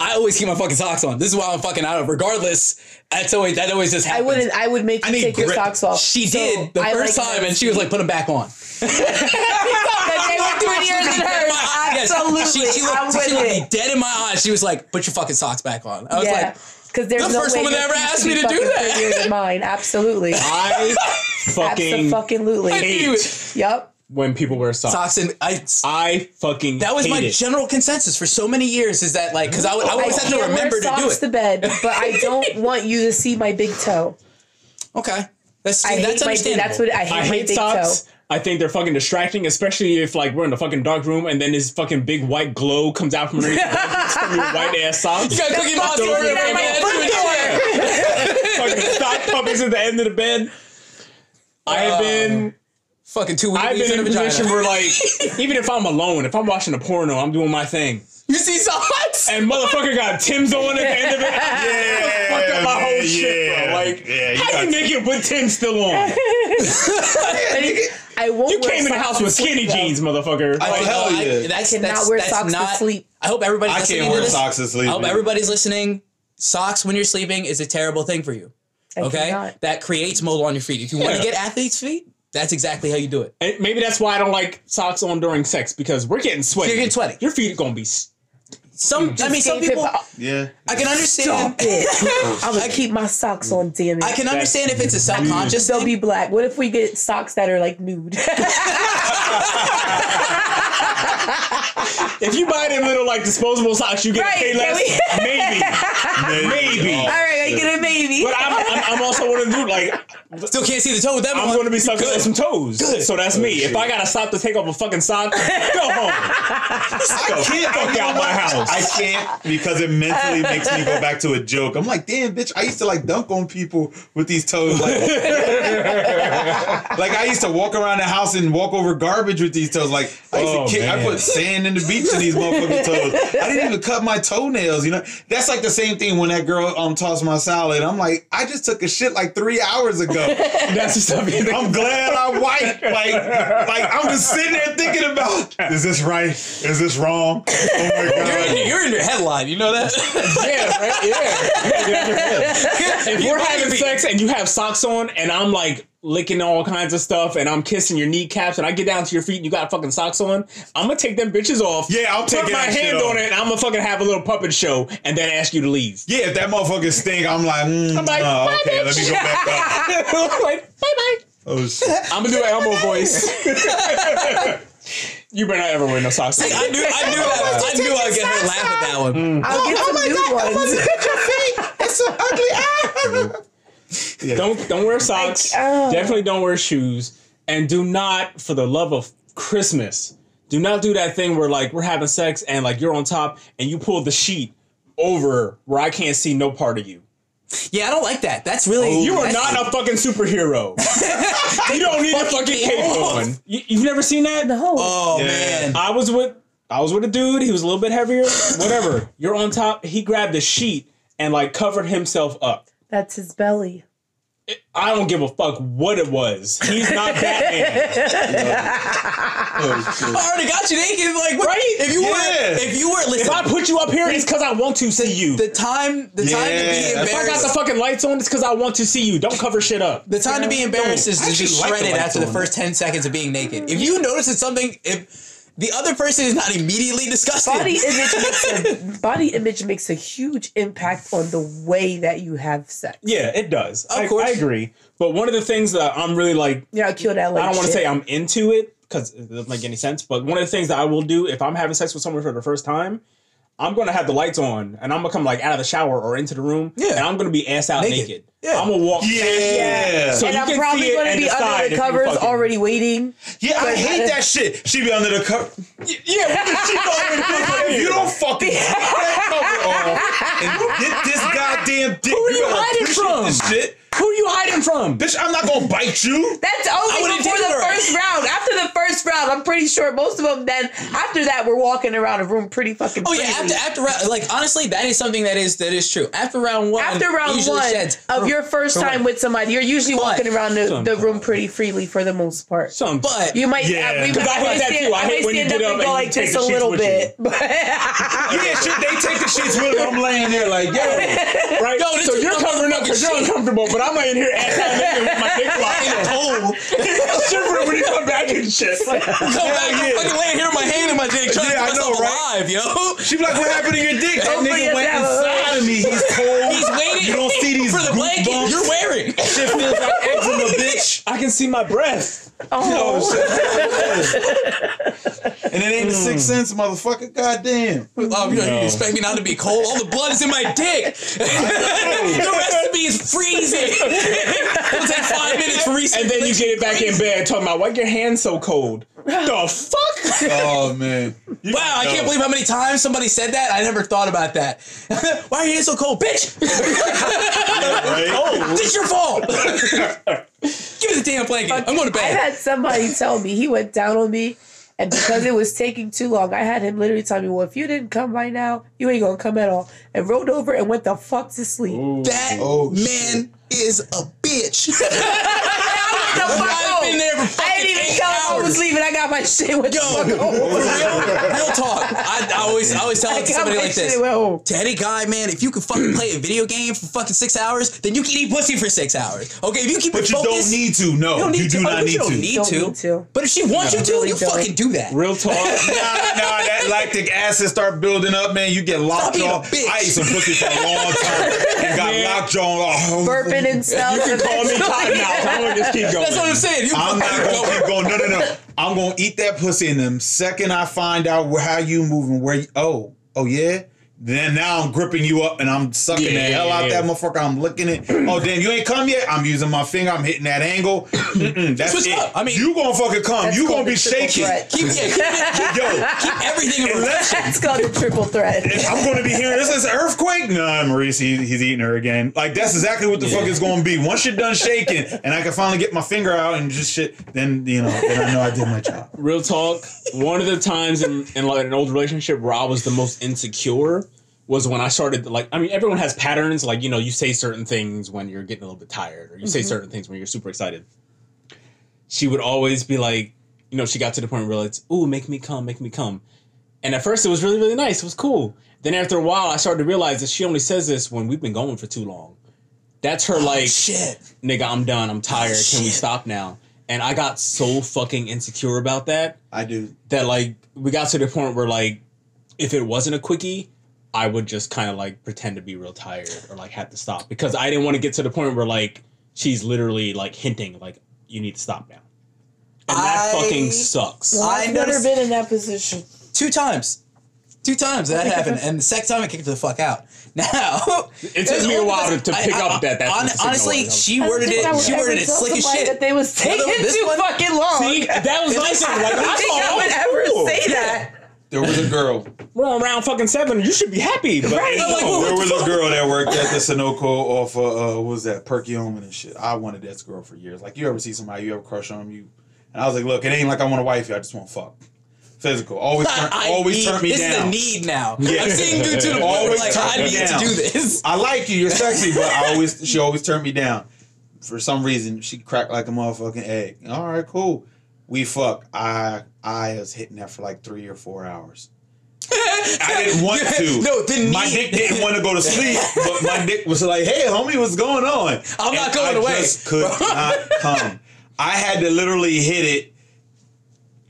Speaker 2: I always keep my fucking socks on. This is why I'm fucking out of. Regardless, that's always that always just happens.
Speaker 4: I wouldn't. I would make
Speaker 3: I
Speaker 4: you
Speaker 3: need
Speaker 4: take your
Speaker 3: grip.
Speaker 4: socks off.
Speaker 2: She
Speaker 4: So
Speaker 2: did the
Speaker 4: I
Speaker 2: first
Speaker 4: like
Speaker 2: time, and she was like, "Put them back on."
Speaker 4: Because they were doing yours and hers.
Speaker 2: Yes.
Speaker 4: Absolutely,
Speaker 2: She,
Speaker 4: I'm
Speaker 2: looked, she looked me
Speaker 4: it.
Speaker 2: dead in my eyes. She was like, "Put your fucking socks back on." I was
Speaker 4: Yeah,
Speaker 2: like,
Speaker 4: because there's
Speaker 2: the
Speaker 4: no
Speaker 2: first
Speaker 4: way
Speaker 2: woman that ever asked me to do that.
Speaker 4: than mine. Absolutely,
Speaker 1: I fucking
Speaker 4: absolutely.
Speaker 1: hate
Speaker 4: Yep.
Speaker 1: When people wear socks.
Speaker 2: "Socks," and I.
Speaker 1: I fucking
Speaker 2: That was
Speaker 1: hate
Speaker 2: my
Speaker 1: it.
Speaker 2: general consensus for so many years. Is that like because I, would- I
Speaker 4: I
Speaker 2: always have to remember
Speaker 4: wear
Speaker 2: to do it.
Speaker 4: to bed, but I don't want you to see my big toe.
Speaker 2: Okay, that's
Speaker 4: I
Speaker 2: that's
Speaker 4: hate my.
Speaker 2: understandable.
Speaker 4: That's what I hate.
Speaker 1: I
Speaker 4: my
Speaker 1: hate
Speaker 4: big
Speaker 1: socks.
Speaker 4: toe.
Speaker 1: I think they're fucking distracting, especially if like we're in a fucking dark room and then this fucking big white glow comes out from underneath the from your white ass socks.
Speaker 2: You got Cookie Monster
Speaker 1: Those
Speaker 2: over there,
Speaker 1: my
Speaker 2: man.
Speaker 1: fucking sock puppets at the end of the bed. I have been um,
Speaker 2: Fucking two weeks.
Speaker 1: I've been in a
Speaker 2: vagina.
Speaker 1: position where like even if I'm alone, if I'm watching a porno, I'm doing my thing.
Speaker 2: you see socks.
Speaker 1: And motherfucker got Tim's on at the end of it.
Speaker 3: Yeah,
Speaker 1: Fucked up my whole
Speaker 3: man,
Speaker 1: shit, bro.
Speaker 3: yeah.
Speaker 1: Like,
Speaker 3: Yeah, you
Speaker 1: how
Speaker 3: got-
Speaker 1: you naked with Tim still on?
Speaker 4: I won't.
Speaker 1: You
Speaker 4: wear
Speaker 1: came in the house with
Speaker 4: sleep,
Speaker 1: skinny
Speaker 4: though.
Speaker 1: jeans, motherfucker.
Speaker 2: I,
Speaker 1: Like,
Speaker 3: hell
Speaker 2: I-
Speaker 3: yeah.
Speaker 2: that's,
Speaker 4: cannot
Speaker 2: that's,
Speaker 4: wear
Speaker 2: that's
Speaker 4: socks to sleep.
Speaker 2: I hope everybody's
Speaker 3: I
Speaker 2: listening
Speaker 3: can't
Speaker 2: to
Speaker 3: wear
Speaker 2: this.
Speaker 3: socks to sleep.
Speaker 2: I hope everybody's listening. Socks when you're sleeping is a terrible thing for you.
Speaker 4: I
Speaker 2: Okay,
Speaker 4: cannot.
Speaker 2: that creates mold on your feet. If you want to get athlete's feet, that's exactly how you do it.
Speaker 1: And maybe that's why I don't like socks on during sex because we're getting sweaty.
Speaker 2: You're getting sweaty.
Speaker 1: Your feet are gonna be. S-
Speaker 2: Some, mm-hmm. I mean, some people.
Speaker 3: Uh, yeah.
Speaker 2: I can understand.
Speaker 4: Stop it. I'm gonna keep my socks on. Damn it.
Speaker 2: I can understand if it's a subconscious
Speaker 4: They'll be black. What if we get socks that are like nude?
Speaker 1: If you buy them little like disposable socks, you get
Speaker 4: Right,
Speaker 1: paid less.
Speaker 4: can
Speaker 1: Maybe, maybe.
Speaker 4: All right, I get a maybe.
Speaker 1: But I'm, I'm, I'm also want to do like
Speaker 2: Still can't see the toe with that
Speaker 1: I'm
Speaker 2: one.
Speaker 1: going to be sucking on some toes.
Speaker 2: Good.
Speaker 1: So that's me. Oh, if I gotta stop to take off a fucking sock, go home.
Speaker 3: I can't
Speaker 1: Fuck out my house.
Speaker 3: I can't because it mentally makes me go back to a joke. I'm like, damn, bitch, I used to like dunk on people with these toes. Like, like I used to walk around the house and walk over garbage with these toes. Like I used
Speaker 1: Oh,
Speaker 3: to kick, I put sand in the beach in these motherfucking toes. I didn't even cut my toenails, you know? That's like the same thing when that girl um tossed my salad. I'm like, I just took a shit like three hours ago.
Speaker 1: That's you think.
Speaker 3: I'm glad I'm white. Like, like I'm just sitting there thinking about, is this right? Is this wrong? Oh my god.
Speaker 2: In, you're in your headline. You know that?
Speaker 1: Yeah, right? Yeah. If we're having sex and you have socks on and I'm like licking all kinds of stuff and I'm kissing your kneecaps and I get down to your feet and you got fucking socks on, I'm gonna take them bitches off.
Speaker 3: Yeah, I'll take
Speaker 1: my hand on it and I'm gonna fucking have a little puppet show and then ask you to leave.
Speaker 3: Yeah, if that motherfucker stink, I'm like, mm,
Speaker 1: I'm like,
Speaker 3: oh,
Speaker 1: bye,
Speaker 3: okay, let me go back up.
Speaker 1: like, bye bye.
Speaker 3: Oh shit.
Speaker 1: I'm gonna do an Elmo voice. You better not ever wear no socks.
Speaker 2: See, I knew, I knew, I, I knew I'd get her laugh at that one.
Speaker 4: I'll get some new ones.
Speaker 3: It's so ugly. Ah.
Speaker 1: Don't don't wear socks.
Speaker 4: oh.
Speaker 1: Definitely don't wear shoes. And do not, for the love of Christmas, do not do that thing where like we're having sex and like you're on top and you pull the sheet over where I can't see no part of you.
Speaker 2: Yeah, I don't like that. That's really oh,
Speaker 1: You are
Speaker 2: that's-
Speaker 1: not a fucking superhero. you don't need a fucking
Speaker 2: cape
Speaker 1: cape on. You, you've never seen that?
Speaker 4: No.
Speaker 2: Oh
Speaker 3: Yeah.
Speaker 2: man.
Speaker 1: I was with I was with a dude. He was a little bit heavier. Whatever. You're on top. He grabbed a sheet and like covered himself up.
Speaker 4: That's his belly.
Speaker 1: I don't give a fuck what it was. He's not Batman.
Speaker 2: Oh, I already got you naked. Like, what-
Speaker 1: Right?
Speaker 2: If you
Speaker 3: Yeah.
Speaker 2: were, if you were,
Speaker 1: if. I put you up here, it's because I want to see you.
Speaker 2: the time, the time to be
Speaker 3: If I
Speaker 1: if I got the fucking lights on, it's because I want to see you. Don't cover shit up.
Speaker 2: The time to be embarrassed is to be
Speaker 3: actually like the
Speaker 2: shredded
Speaker 3: lights
Speaker 2: after the first 10 seconds of being naked. If you notice that something, if the other person is not immediately disgusted,
Speaker 4: Body image makes a body image makes a huge impact on the way that you have sex.
Speaker 1: Yeah, it does.
Speaker 2: Of
Speaker 1: I,
Speaker 2: course.
Speaker 1: I agree. But one of the things that I'm really like,
Speaker 4: Yeah, I kill that. Like
Speaker 1: I don't want to say I'm into it because it doesn't make any sense. But one of the things that I will do if I'm having sex with someone for the first time, I'm gonna have the lights on and I'm gonna come like out of the shower or into the room.
Speaker 2: Yeah.
Speaker 1: And I'm gonna be ass out
Speaker 2: Naked.
Speaker 1: naked.
Speaker 2: Yeah.
Speaker 1: I'm gonna walk.
Speaker 3: Yeah. yeah.
Speaker 1: So
Speaker 4: and
Speaker 1: you
Speaker 4: I'm
Speaker 1: can
Speaker 4: probably
Speaker 1: it
Speaker 4: going to be under the covers
Speaker 1: fucking-
Speaker 4: already waiting.
Speaker 3: Yeah, I hate that shit. She be under the cover.
Speaker 1: Yeah, with the sheet already put
Speaker 3: If you don't fucking get that cover off and get this goddamn dick,
Speaker 1: Who are you
Speaker 3: better
Speaker 1: hiding from?
Speaker 3: This shit.
Speaker 1: Who are you hiding from?
Speaker 3: Bitch, I'm not gonna bite you.
Speaker 4: That's only
Speaker 2: wouldn't
Speaker 4: before the
Speaker 2: her.
Speaker 4: first round. After the first round, I'm pretty sure most of them. Then after that, we're walking around a room pretty fucking.
Speaker 2: Oh yeah,
Speaker 4: freely.
Speaker 2: after after round, like honestly, that is something that is that is true. After round one,
Speaker 4: After round one
Speaker 2: sheds.
Speaker 4: of your first
Speaker 2: From-
Speaker 4: time with somebody, you're usually
Speaker 2: But-
Speaker 4: walking around the, the room pretty freely for the most part.
Speaker 1: Some,
Speaker 2: but
Speaker 4: You might, uh,
Speaker 3: Yeah.
Speaker 4: I, we,
Speaker 1: 'Cause I hate that
Speaker 4: stand,
Speaker 1: too. I
Speaker 4: I
Speaker 1: hate when you
Speaker 4: stand
Speaker 1: get
Speaker 4: up
Speaker 1: up
Speaker 4: and
Speaker 1: and
Speaker 4: go
Speaker 1: you
Speaker 4: like this a little bit.
Speaker 3: Yeah, shit, they take the sheets with them. I'm laying there like, yo.
Speaker 1: right?
Speaker 2: Yo,
Speaker 1: so you're covering up because you're uncomfortable, but I'm laying here ass out naked with my dick locked in.
Speaker 2: a cold.
Speaker 1: Shivering when you come back and shit. Like,
Speaker 2: Come back, I'm fucking laying here with my hand in my dick, trying
Speaker 3: Yeah, I
Speaker 2: to keep
Speaker 3: know,
Speaker 2: myself
Speaker 3: right?
Speaker 2: alive, yo.
Speaker 3: She be like, what happened to your dick? That
Speaker 4: Hopefully
Speaker 3: nigga went inside of me. He's cold.
Speaker 2: He's waiting.
Speaker 3: You don't see these
Speaker 2: for the blanket
Speaker 3: goosebumps.
Speaker 2: you're wearing.
Speaker 3: Shit feels like.
Speaker 1: I can see my breath.
Speaker 3: Oh,
Speaker 4: oh,
Speaker 3: shit. and it ain't the sixth hmm. sense, motherfucker. Goddamn.
Speaker 2: Oh, you, know,
Speaker 1: No.
Speaker 2: you expect me not to be cold? All the blood is in my dick. the rest of me is freezing. It'll take five minutes for reset.
Speaker 1: And then you get it back in bed talking about why your hands so cold. The fuck?
Speaker 3: Oh man. You-
Speaker 2: Wow, I can't believe how many times somebody said that. I never thought about that. Why are you hands so cold, bitch?
Speaker 3: Right?
Speaker 2: It's your fault. Give me the damn blanket. I'm going to bed.
Speaker 4: I had somebody tell me he went down on me, and because it was taking too long, I had him literally tell me, "Well, if you didn't come by now, you ain't gonna come at all," and rolled over and went the fuck to sleep.
Speaker 2: That
Speaker 3: Oh,
Speaker 2: man is a bitch.
Speaker 4: The fuck
Speaker 2: I've been there for
Speaker 4: I didn't even
Speaker 2: eight
Speaker 4: tell him I was leaving. I got my shit with
Speaker 2: Yo,
Speaker 4: the fuck home.
Speaker 2: real, real talk. I, I always, I always tell
Speaker 4: I
Speaker 2: it to somebody like this.
Speaker 4: and went.
Speaker 2: To any guy, man, if you could fucking play a video game for fucking six hours, then you can eat pussy for six hours. Okay, if you keep
Speaker 3: But
Speaker 2: it
Speaker 3: you
Speaker 2: focused,
Speaker 3: don't need to. No,
Speaker 2: you don't need
Speaker 3: you
Speaker 2: to.
Speaker 3: do
Speaker 2: Oh,
Speaker 3: not
Speaker 2: you
Speaker 3: need
Speaker 2: don't
Speaker 3: to.
Speaker 2: need
Speaker 4: Don't
Speaker 2: to.
Speaker 4: need to.
Speaker 2: But if she wants you to,
Speaker 4: really
Speaker 2: you
Speaker 4: don't.
Speaker 2: fucking do that.
Speaker 1: Real talk.
Speaker 3: Nah, nah, that lactic acid start building up, man. You get locked
Speaker 2: being a
Speaker 3: off.
Speaker 2: bitch.
Speaker 3: I ate some pussy for a long time and got locked on. Oh,
Speaker 4: Burping and stuff.
Speaker 1: You can call me Cottonmouth. I'm gonna just keep going.
Speaker 2: That's what I'm saying. You
Speaker 3: I'm not gonna keep going. No, no, no. I'm gonna eat that pussy, in them second I find out where, how you moving, where you, oh, oh yeah. Then now I'm gripping you up and I'm sucking
Speaker 1: Yeah,
Speaker 3: the hell
Speaker 1: yeah,
Speaker 3: out
Speaker 1: yeah.
Speaker 3: that motherfucker. I'm licking it. Oh damn, you ain't come yet. I'm using my finger. I'm hitting that angle. That's
Speaker 2: Switch
Speaker 3: it.
Speaker 2: up. I mean-
Speaker 3: you gonna fucking come. You gonna be shaking.
Speaker 2: Keep, yeah, keep, it, keep,
Speaker 3: Yo,
Speaker 2: keep everything in
Speaker 3: unless
Speaker 4: That's called a triple threat.
Speaker 3: I'm going to be hearing this is earthquake. Nah, Maurice, he, he's eating her again. Like that's exactly what the fuck is going to be. Once you're done shaking, and I can finally get my finger out and just shit, then you know, then I know I did my job.
Speaker 1: Real talk. One of the times in, in like an old relationship where I was the most insecure was when I started like I mean everyone has patterns like you know you say certain things when you're getting a little bit tired or you say mm-hmm. certain things when you're super excited. She would always be like, you know, she got to the point where it's, "Ooh, make me come, make me come," and at first it was really really nice, it was cool. Then after a while, I started to realize that she only says this when we've been going for too long. That's her oh, like,
Speaker 2: shit.
Speaker 1: nigga, I'm done, I'm tired. Can we stop now? And I got so fucking insecure about that
Speaker 3: I do.
Speaker 1: that like we got to the point where like if it wasn't a quickie, I would just kind of like pretend to be real tired or like had to stop because I didn't want to get to the point where like she's literally like hinting like you need to stop now. and that
Speaker 2: I-
Speaker 1: fucking sucks.
Speaker 4: Well,
Speaker 2: I
Speaker 4: I've never been in that position.
Speaker 2: Two times. Two times that happened, and the second time I kicked her the fuck out. Now
Speaker 1: It took me a while to- to pick up that that's what the signal
Speaker 2: honestly,
Speaker 1: was.
Speaker 2: she worded
Speaker 4: I don't think I
Speaker 2: it. She worded it slick as shit.
Speaker 4: That they was taking
Speaker 2: this
Speaker 4: too
Speaker 2: one-
Speaker 4: fucking long.
Speaker 1: See, that was
Speaker 2: At
Speaker 1: my thing.
Speaker 2: I-
Speaker 1: Like,
Speaker 2: I
Speaker 1: I
Speaker 4: I think I
Speaker 1: thought,
Speaker 4: would ever say that.
Speaker 3: There was a girl.
Speaker 1: We're on round fucking seven. You should be happy. But
Speaker 4: Right.
Speaker 1: no,
Speaker 2: Like,
Speaker 1: no.
Speaker 2: what
Speaker 3: there was
Speaker 2: fuck?
Speaker 3: a girl that worked at the Sunoco off of, uh, what was that, Perkiomen and shit. I wanted that girl for years. Like, you ever see somebody, you ever crush on them, you, and I was like, look, it ain't like I want a wife, I just want to fuck. Physical. Always turn,
Speaker 2: I
Speaker 3: always
Speaker 2: need,
Speaker 3: turn me
Speaker 2: this
Speaker 3: down.
Speaker 2: is a need now.
Speaker 3: Yeah.
Speaker 2: I'm seeing dude to the point
Speaker 3: Always
Speaker 2: like
Speaker 3: turn
Speaker 2: I
Speaker 3: me
Speaker 2: need
Speaker 3: down.
Speaker 2: to do this.
Speaker 3: I like you, you're sexy, but I always, she always turned me down. For some reason, she cracked like a motherfucking egg. All right, cool. We fuck. I, I was hitting that for like three or four hours. I didn't want to.
Speaker 2: No, the
Speaker 3: My
Speaker 2: need-
Speaker 3: dick didn't want to go to sleep, but my dick was like, "Hey, homie, what's going on?"
Speaker 2: I'm not
Speaker 3: And
Speaker 2: going
Speaker 3: I
Speaker 2: away.
Speaker 3: Just could not come. I had to literally hit it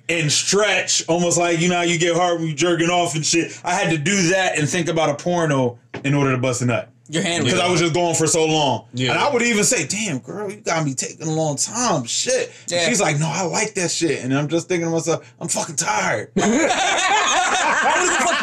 Speaker 3: and stretch, almost like you know how you get hard when you jerking off and shit. I had to do that and think about a porno in order to bust a nut.
Speaker 2: Your hand
Speaker 3: Because I was just going for so long.
Speaker 1: Yeah.
Speaker 3: And I would even say, damn, girl, you got me taking a long time. Shit.
Speaker 2: Yeah.
Speaker 3: She's like, no, I like that shit. And I'm just thinking to myself, I'm fucking tired.
Speaker 2: fuck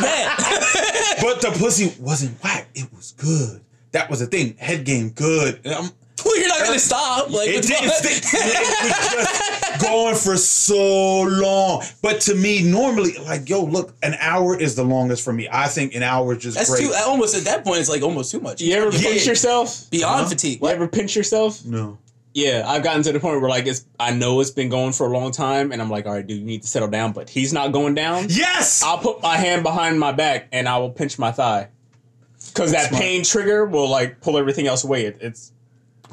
Speaker 2: that.
Speaker 3: But the pussy wasn't whack. It was good. That was the thing. Head game good.
Speaker 2: Well, you're not gonna stop. Like
Speaker 3: it didn't stick. It was just going for so long. But to me, normally, like, yo, look, an hour is the longest for me. I think an hour is just
Speaker 2: That's
Speaker 3: great.
Speaker 2: too. Almost at that point, it's like almost too much.
Speaker 1: You ever
Speaker 3: Yeah.
Speaker 1: pinch yourself?
Speaker 2: beyond
Speaker 3: Huh?
Speaker 2: fatigue.
Speaker 1: You ever pinch yourself?
Speaker 3: no.
Speaker 1: Yeah, I've gotten to the point where like it's I know it's been going for a long time, and I'm like, all right, dude, you need to settle down. But he's not going down.
Speaker 3: Yes.
Speaker 1: I'll put my hand behind my back and I will pinch my thigh, because that
Speaker 3: Smart.
Speaker 1: pain trigger will like pull everything else away. It, it's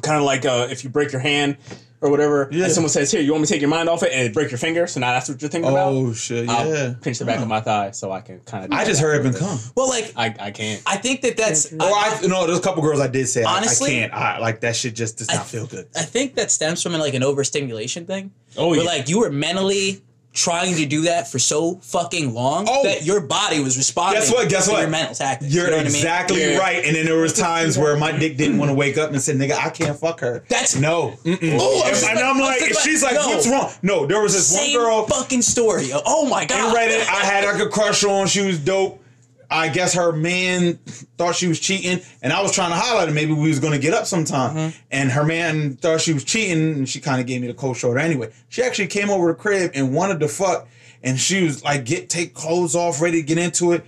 Speaker 1: kind of like uh, if you break your hand or whatever,
Speaker 3: Yeah.
Speaker 1: and someone says, "Here, you want me to take your mind off it?" and break your finger. So now that's what you're thinking about.
Speaker 3: oh shit!
Speaker 1: I'll
Speaker 3: Yeah.
Speaker 1: pinch the back of my thigh so I can kind of.
Speaker 3: I just heard it been come.
Speaker 2: Well, like
Speaker 1: I, I can't.
Speaker 2: I think that that's.
Speaker 3: Or I, no, there's a couple girls I did say I-
Speaker 2: Honestly,
Speaker 3: I, can't. I like that shit. Just does
Speaker 2: I-
Speaker 3: not feel good.
Speaker 2: I think that stems from like an overstimulation thing.
Speaker 1: Oh
Speaker 2: Where
Speaker 1: yeah.
Speaker 2: like you were mentally trying to do that for so fucking long
Speaker 3: Oh.
Speaker 2: that your body was responding.
Speaker 3: Guess what? Guess
Speaker 2: to
Speaker 3: what?
Speaker 2: Your mental tactics.
Speaker 3: You're
Speaker 2: you know what I mean?
Speaker 3: exactly right. And then there was times where my dick didn't want to wake up and said, "Nigga, I can't fuck her."
Speaker 2: That's-
Speaker 3: no.
Speaker 2: Oh, I
Speaker 3: and, and
Speaker 2: like-
Speaker 3: I'm
Speaker 2: I was
Speaker 3: like, she's like,
Speaker 2: like, no.
Speaker 3: "What's wrong?" No, there was this
Speaker 2: Same
Speaker 3: one girl
Speaker 2: fucking story. Oh my
Speaker 3: in
Speaker 2: god.
Speaker 3: Reddit. I had like a crush on. She was dope. I guess her man thought she was cheating, and I was trying to highlight it. Maybe we was gonna get up sometime,
Speaker 2: Mm-hmm.
Speaker 3: and her man thought she was cheating, and she kind of gave me the cold shoulder. Anyway, she actually came over to the crib and wanted to fuck, and she was like, "Get take clothes off, ready to get into it."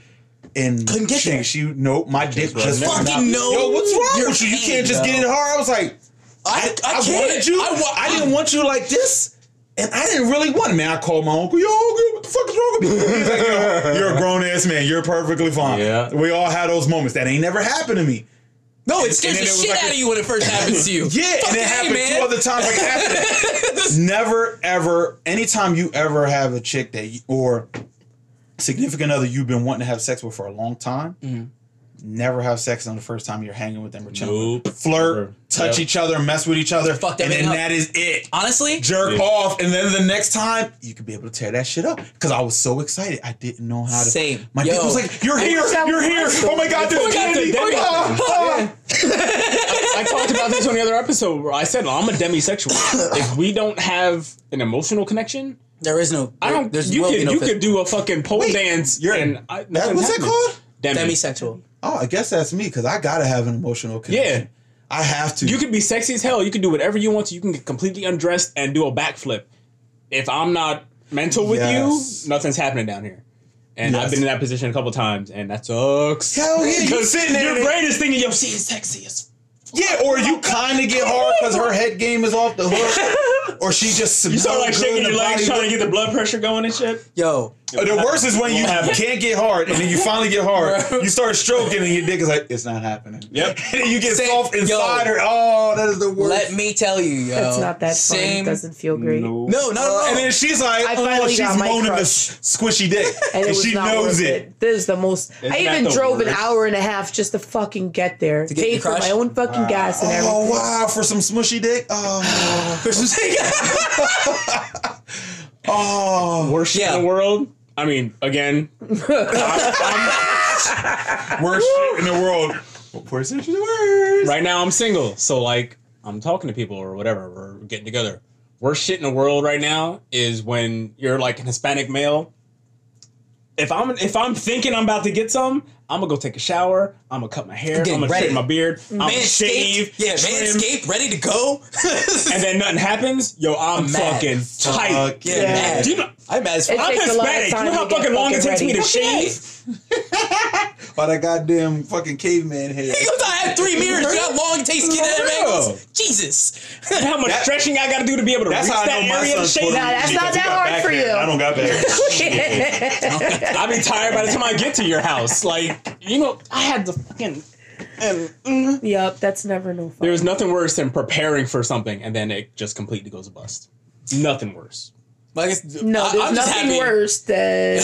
Speaker 3: And
Speaker 2: Couldn't get
Speaker 3: she,
Speaker 2: there.
Speaker 3: She nope, my dick just fucking
Speaker 2: Fucking no.
Speaker 3: Yo, what's wrong
Speaker 2: You're
Speaker 3: with you? You can't just
Speaker 2: yo.
Speaker 3: get it hard. I was like,
Speaker 2: I, I,
Speaker 3: I,
Speaker 2: can't.
Speaker 3: wanted you.
Speaker 2: I, wa-
Speaker 3: I didn't want you like this. And I didn't really want it, man. I called my uncle, yo, uncle, what the fuck is wrong with me? He's like, yo, you're a grown ass man. You're perfectly fine.
Speaker 1: Yeah.
Speaker 3: We all had those moments. That ain't never happened to me.
Speaker 2: No, it scares the
Speaker 3: it
Speaker 2: shit
Speaker 3: like
Speaker 2: out
Speaker 3: a-
Speaker 2: of you when it first happens to you.
Speaker 3: Yeah, and it happened
Speaker 2: man.
Speaker 3: two other times like after that. Never, ever, anytime you ever have a chick that you, or significant other you've been wanting to have sex with for a long time,
Speaker 2: Mm-hmm.
Speaker 3: Never have sex on the first time you're hanging with them or chilling.
Speaker 1: Nope.
Speaker 3: Flirt,
Speaker 1: Never.
Speaker 3: touch
Speaker 1: Yep.
Speaker 3: each other, mess with each other,
Speaker 2: Fucked
Speaker 3: and then
Speaker 2: up.
Speaker 3: that is it.
Speaker 2: Honestly,
Speaker 3: jerk
Speaker 1: Yeah.
Speaker 3: off, and then the next time you could be able to tear that shit up. Because I was so excited, I didn't know how to.
Speaker 2: Same.
Speaker 3: My
Speaker 2: Yo.
Speaker 3: dick was like, "You're here, you're here! Oh my god, there's candy!
Speaker 1: the
Speaker 3: Oh my god!" Ah.
Speaker 1: I talked about this on the other episode where I said I'm a demisexual. if we don't have an emotional connection,
Speaker 2: there is no.
Speaker 1: I don't.
Speaker 2: There's
Speaker 1: you
Speaker 2: will
Speaker 1: could
Speaker 2: no
Speaker 1: you
Speaker 2: phys-
Speaker 1: could do a fucking pole
Speaker 3: Wait,
Speaker 1: dance.
Speaker 3: you're-
Speaker 1: and I,
Speaker 3: That,
Speaker 1: nothing's
Speaker 3: what's that
Speaker 1: happening.
Speaker 3: called?
Speaker 1: Demi.
Speaker 2: demisexual.
Speaker 3: Oh, I guess that's me because I gotta have an emotional connection.
Speaker 1: Yeah.
Speaker 3: I have to.
Speaker 1: You could be sexy as hell. You can do whatever you want to. You can get completely undressed and do a backflip. If I'm not mental with
Speaker 3: Yes.
Speaker 1: you, nothing's happening down here. And
Speaker 3: Yes.
Speaker 1: I've been in that position a couple times, and that sucks.
Speaker 3: Hell yeah, you
Speaker 1: Because
Speaker 3: sitting there
Speaker 1: your
Speaker 3: and-
Speaker 1: brain is thinking, "Yo, she is sexy as
Speaker 3: yeah, or you kind of get hard because her head game is off the hook, or she just
Speaker 1: You start like shaking your
Speaker 3: the
Speaker 1: legs,
Speaker 3: body.
Speaker 1: trying to get the blood pressure going and shit.
Speaker 2: Yo,
Speaker 3: Uh, the worst is when you
Speaker 1: What
Speaker 3: can't get hard, and then you finally get hard.
Speaker 2: Bro.
Speaker 3: You start stroking, and your dick is like, "It's not happening."
Speaker 1: Yep.
Speaker 3: and then you get
Speaker 2: Same-
Speaker 3: soft
Speaker 2: yo.
Speaker 3: inside her. Oh, that is the worst.
Speaker 2: let me tell you, yo.
Speaker 4: That's not that fun.
Speaker 2: Same.
Speaker 4: It doesn't feel great.
Speaker 2: No, no, no.
Speaker 3: And then she's like,
Speaker 4: I
Speaker 3: oh,
Speaker 4: finally
Speaker 3: she's moaning the squishy dick.
Speaker 4: And
Speaker 3: And,
Speaker 4: it was
Speaker 3: she
Speaker 4: not
Speaker 3: knows
Speaker 4: worth
Speaker 3: it.
Speaker 4: it. This is the most.
Speaker 1: Isn't
Speaker 4: I even
Speaker 1: the
Speaker 4: drove an hour and a half just to fucking get there.
Speaker 2: To get
Speaker 4: Paid for my own fucking gas and
Speaker 3: Oh,
Speaker 4: everything.
Speaker 3: wow. For some smushy dick? Oh.
Speaker 2: Christmas
Speaker 3: oh.
Speaker 1: Worst shit
Speaker 2: Yeah.
Speaker 1: in the world. I mean, again,
Speaker 3: Worst shit in the world. Percentage is worst?
Speaker 1: right now I'm single, so like I'm talking to people or whatever, We're getting together. worst shit in the world right now is when you're like an Hispanic male. If I'm if I'm thinking I'm about to get some, I'm gonna go take a shower. I'm gonna cut my hair. I'm gonna
Speaker 2: ready.
Speaker 1: straighten my beard. I'm gonna shave.
Speaker 2: yeah,
Speaker 1: trim,
Speaker 2: Manscaped, ready to go.
Speaker 1: and then nothing happens. Yo, I'm,
Speaker 2: I'm mad.
Speaker 1: fucking tight.
Speaker 3: Fuck
Speaker 2: yeah,
Speaker 4: Yeah.
Speaker 2: mad.
Speaker 1: Do you know?
Speaker 2: I'm mad as
Speaker 4: It
Speaker 2: fuck.
Speaker 1: I'm
Speaker 4: takes a lot of
Speaker 1: Hispanic. You know how
Speaker 4: to get
Speaker 1: fucking long it
Speaker 4: fucking
Speaker 1: takes me to
Speaker 4: ready.
Speaker 1: shave?
Speaker 3: By that goddamn fucking caveman hair.
Speaker 2: He goes, I have three mirrors. You know how long it takes to get
Speaker 3: For
Speaker 2: that
Speaker 3: real.
Speaker 2: Jesus.
Speaker 1: How much
Speaker 3: That-
Speaker 1: stretching I gotta do to be able to reach that area to shave?
Speaker 3: Puerto
Speaker 4: Nah, that's not that hard for you.
Speaker 3: I don't got back.
Speaker 1: I'll be tired by the time I get to your house. Like, you know, I had the fucking. And mm,
Speaker 4: Yep, that's never no fun.
Speaker 1: there's nothing worse than preparing for something and then it just completely goes a bust. Nothing worse.
Speaker 2: Like I guess,
Speaker 4: no,
Speaker 2: I-
Speaker 4: there's
Speaker 2: I'm just
Speaker 4: nothing
Speaker 2: happy-
Speaker 4: worse than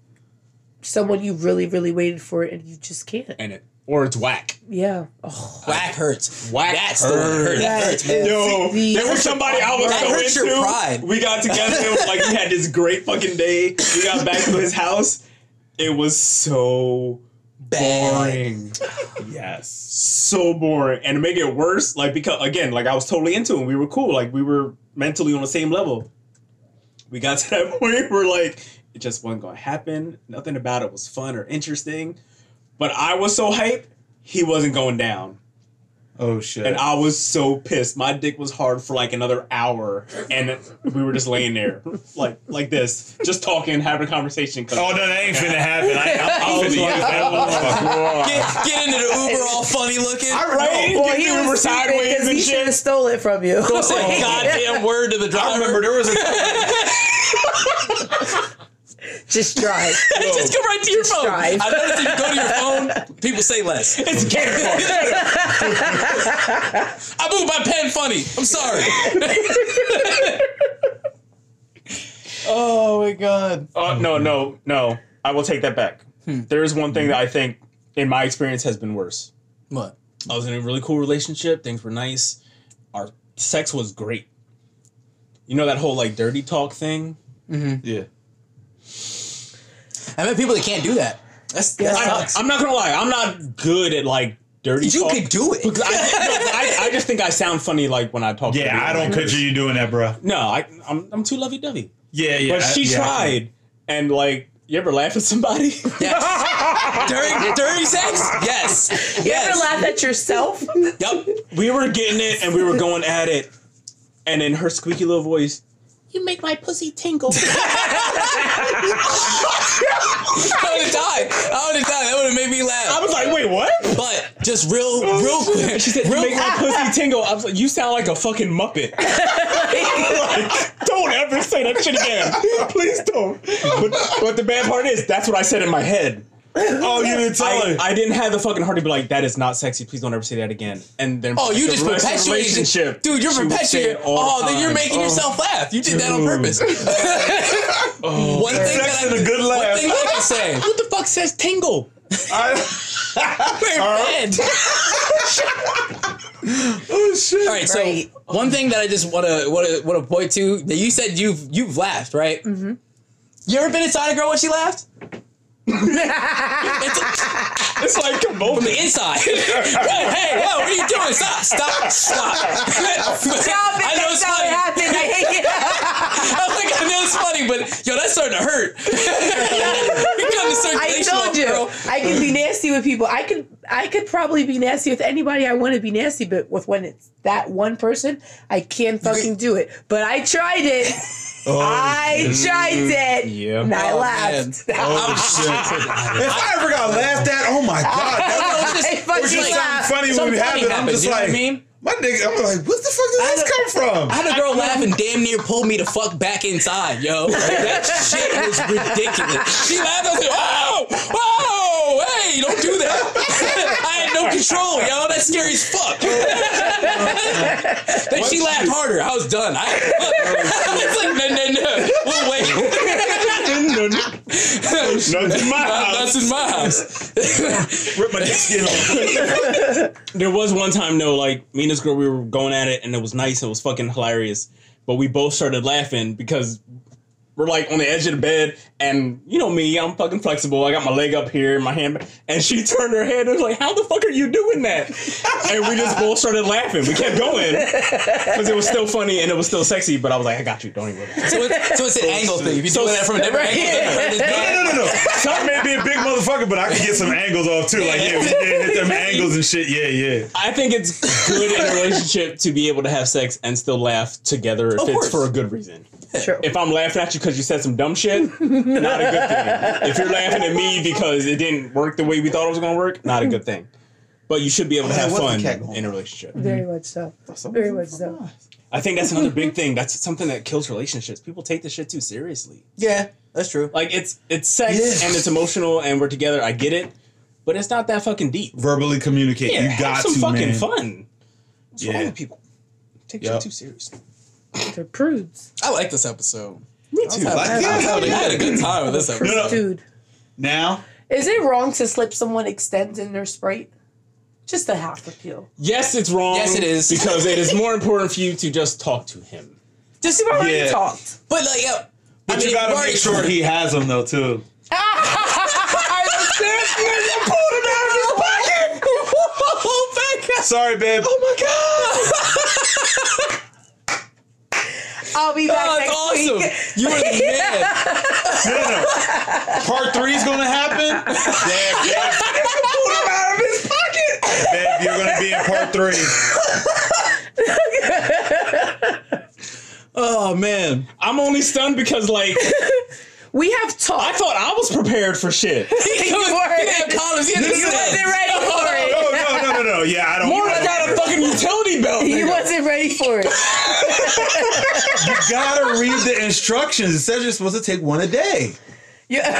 Speaker 4: someone you really, really waited for and you just can't.
Speaker 1: And it, or it's whack.
Speaker 4: Yeah. Oh,
Speaker 2: Whack hurts.
Speaker 1: Whack
Speaker 2: That's the one that
Speaker 1: hurts.
Speaker 2: hurts. That
Speaker 4: That
Speaker 2: hurts, man.
Speaker 1: Yo,
Speaker 4: The-
Speaker 1: there was somebody I was
Speaker 2: That
Speaker 1: so
Speaker 2: hurts your
Speaker 1: into.
Speaker 2: pride.
Speaker 1: We got together. Like we had this great fucking day. We got back to his house. It was so boring. yes, so boring. And to make it worse, like because again, like I was totally into him. We were cool. Like we were mentally on the same level. We got to that point where like it just wasn't going to happen. Nothing about it was fun or interesting. But I was so hyped, he wasn't going down.
Speaker 3: Oh shit.
Speaker 1: And I was so pissed. My dick was hard for like another hour, and we were just laying there, like like this, just talking, having a conversation. 'cause-
Speaker 3: oh no, that ain't finna happen. I,
Speaker 1: I
Speaker 3: I'm
Speaker 1: was oh,
Speaker 3: finna
Speaker 1: like,
Speaker 3: that.
Speaker 2: Get, get into the Uber all funny looking.
Speaker 1: right?
Speaker 4: well,
Speaker 1: Get
Speaker 4: he
Speaker 1: the Uber sideways
Speaker 4: because
Speaker 1: and
Speaker 4: he should
Speaker 1: shit.
Speaker 4: have stole it from you.
Speaker 2: Don't say a goddamn word to the driver.
Speaker 3: I remember there was a time.
Speaker 4: Just drive.
Speaker 2: Just go right to your phone.
Speaker 4: drive.
Speaker 2: I noticed if you go to your phone, people say less.
Speaker 1: It's Gator Park.
Speaker 2: I moved my pen funny. I'm sorry. oh my god.
Speaker 1: Uh, no, no, no. I will take that back. There is one thing that I think, in my experience, has been worse.
Speaker 2: What?
Speaker 1: I was in a really cool relationship. Things were nice. Our sex was great. You know that whole like dirty talk thing.
Speaker 3: Yeah.
Speaker 2: I met people that can't do that. That's, that
Speaker 1: I,
Speaker 2: sucks.
Speaker 1: I'm not gonna lie. I'm not good at like dirty.
Speaker 2: you
Speaker 1: talk.
Speaker 2: could do it.
Speaker 1: Because I, no, I, I just think I sound funny like when I talk.
Speaker 3: Yeah,
Speaker 1: people.
Speaker 3: I don't picture you doing that, bro.
Speaker 1: No, I, I'm I'm too lovey dovey.
Speaker 3: Yeah, yeah.
Speaker 1: But she
Speaker 3: yeah.
Speaker 1: tried, and like, you ever laugh at somebody?
Speaker 2: Yes. during during sex? Yes.
Speaker 4: You
Speaker 2: Yes.
Speaker 4: ever laugh at yourself?
Speaker 2: Yep.
Speaker 1: we were getting it, and we were going at it, and in her squeaky little voice, "You make my pussy tingle."
Speaker 2: I would have died. I would have died. That would have made me laugh.
Speaker 1: I was like, "Wait, what?"
Speaker 2: But just real, real quick.
Speaker 1: She said, "You make my pussy tingle." I was like, "You sound like a fucking muppet." like, don't ever say that shit again. Please don't. But, but the bad part is, that's what I said in my head.
Speaker 3: Oh, you didn't tell
Speaker 1: I,
Speaker 3: her.
Speaker 1: I didn't have the fucking heart to be like, that is not sexy. Please don't ever say that again. And then
Speaker 2: Oh, you
Speaker 1: the
Speaker 2: just
Speaker 1: rest of the
Speaker 2: perpetuated
Speaker 1: relationship.
Speaker 2: Dude, you're
Speaker 1: she would say
Speaker 2: perpetuating. Oh,
Speaker 1: the
Speaker 2: then you're making
Speaker 1: Oh.
Speaker 2: yourself laugh. You did that on purpose.
Speaker 1: Oh.
Speaker 2: one thing
Speaker 3: Sex
Speaker 2: that I,
Speaker 3: and a good
Speaker 2: one
Speaker 3: laugh.
Speaker 2: thing I can say.
Speaker 1: Who the fuck says tingle?
Speaker 3: I, oh shit.
Speaker 2: All right, so
Speaker 4: Right.
Speaker 2: one thing that I just want to want to want to point to that you said you've you've laughed, right? Mm-hmm. You ever been inside a girl when she laughed? It's
Speaker 1: It's like
Speaker 2: from the inside. hey, hey, yo, what are you doing? Stop, stop, stop.
Speaker 4: Stop it.
Speaker 2: I know
Speaker 4: That's
Speaker 2: it's funny.
Speaker 4: it happened. I hate it.
Speaker 2: I was like, I know it's funny, but yo, that's starting to hurt. you got the
Speaker 4: I told you,
Speaker 2: girl.
Speaker 4: I can be nasty with people. I could, I could probably be nasty with anybody I want to be nasty, but with when it's that one person, I can't fucking do it. But I tried it. I oh, tried it.
Speaker 1: Yeah.
Speaker 4: And I
Speaker 2: Oh,
Speaker 4: laughed.
Speaker 3: Oh, shit. If I ever got laughed at, oh my god, that
Speaker 2: was just-
Speaker 4: I fucking
Speaker 2: it's just
Speaker 4: laughed.
Speaker 3: was funny when
Speaker 2: Something
Speaker 3: we
Speaker 2: funny
Speaker 3: happened. I'm just
Speaker 2: you know
Speaker 3: like,
Speaker 2: what I mean?
Speaker 3: my nigga, I'm like, what the fuck did this come from?
Speaker 2: I had a girl laugh and damn near pulled me the fuck back inside, yo. That shit was ridiculous. She laughed, I was like, whoa, whoa, hey, don't do that. I had no control, yo. That's scary as fuck. then she laughed harder. I was done. I, I was like, no, no, no. We'll wait.
Speaker 1: Nothing in my house.
Speaker 2: That's in my house.
Speaker 3: Rip my dick skin off.
Speaker 1: There was one time, though, like, me and this girl, we were going at it, and it was nice. It was fucking hilarious. But we both started laughing because we're like on the edge of the bed, and you know me, I'm fucking flexible. I got my leg up here, my hand, and she turned her head and was like, "How the fuck are you doing that?" And we just both started laughing. We kept going because it was still funny and it was still sexy. But I was like, "I got you. Don't even." worry."
Speaker 2: So it's, so it's an angle thing. If you
Speaker 1: So-
Speaker 2: do that from a different
Speaker 4: Right.
Speaker 2: angle, then
Speaker 3: No, no, no, no. Tom may be a big motherfucker, but I can get some angles off too. Like, yeah, we can hit them angles and shit. Yeah, yeah.
Speaker 1: I think it's good in a relationship to be able to have sex and still laugh together if
Speaker 2: Of
Speaker 1: it's
Speaker 2: course.
Speaker 1: for a good reason.
Speaker 4: True.
Speaker 1: If I'm laughing at you because you said some dumb shit, not a good thing. If you're laughing at me because it didn't work the way we thought it was going to work, not a good thing. But you should be able to
Speaker 3: Oh,
Speaker 1: have fun in a relationship.
Speaker 4: Very much so. Oh, Very much so.
Speaker 1: I think that's another big thing. That's something that kills relationships. People take this shit too seriously.
Speaker 2: yeah, that's true.
Speaker 1: Like it's it's sex
Speaker 3: Yeah.
Speaker 1: and it's emotional and we're together. I get it, but it's not that fucking deep.
Speaker 3: Verbally communicate.
Speaker 1: Yeah,
Speaker 3: you
Speaker 1: have
Speaker 3: got
Speaker 1: some
Speaker 3: to,
Speaker 1: fucking
Speaker 3: man.
Speaker 1: fun. What's
Speaker 3: Yeah.
Speaker 1: wrong with people? Take
Speaker 3: Yup.
Speaker 1: shit too seriously.
Speaker 4: They're prudes.
Speaker 2: I like this episode.
Speaker 1: Me too.
Speaker 3: Like,
Speaker 2: I,
Speaker 3: yeah,
Speaker 2: had a- I had a good time with this episode.
Speaker 3: no.
Speaker 4: Dude.
Speaker 3: Now,
Speaker 4: Is it wrong to slip someone Extenze in their Sprite? Just a half a peel.
Speaker 1: Yes, it's wrong.
Speaker 2: Yes, it is.
Speaker 1: because it is more important for you to just talk to him.
Speaker 2: Just,
Speaker 4: We've already
Speaker 3: Yeah.
Speaker 4: talked.
Speaker 2: but like, yeah.
Speaker 3: but
Speaker 2: I mean,
Speaker 3: you gotta
Speaker 2: we've
Speaker 3: make sure he has them though too. Sorry, babe.
Speaker 2: Oh my god!
Speaker 4: I'll be back
Speaker 2: Oh,
Speaker 4: next
Speaker 2: that's awesome.
Speaker 4: week.
Speaker 2: You were the man.
Speaker 3: No, no, no. Part three's gonna happen. Babe, babe,
Speaker 1: Pull him out of his pocket.
Speaker 3: babe, you're gonna be in part three.
Speaker 2: Oh man.
Speaker 1: I'm only stunned because like
Speaker 4: We have talked.
Speaker 1: I thought I was prepared for shit.
Speaker 2: He was- he had condoms. He had
Speaker 4: You wasn't
Speaker 2: set.
Speaker 4: ready for
Speaker 3: No,
Speaker 4: it.
Speaker 3: no, no, no, no. Yeah, I don't.
Speaker 1: More
Speaker 3: I
Speaker 1: I got a fucking utility belt.
Speaker 4: He
Speaker 1: nigga.
Speaker 4: wasn't ready for it.
Speaker 3: You gotta read the instructions. It says you're supposed to take one a day.
Speaker 4: Yeah.
Speaker 1: I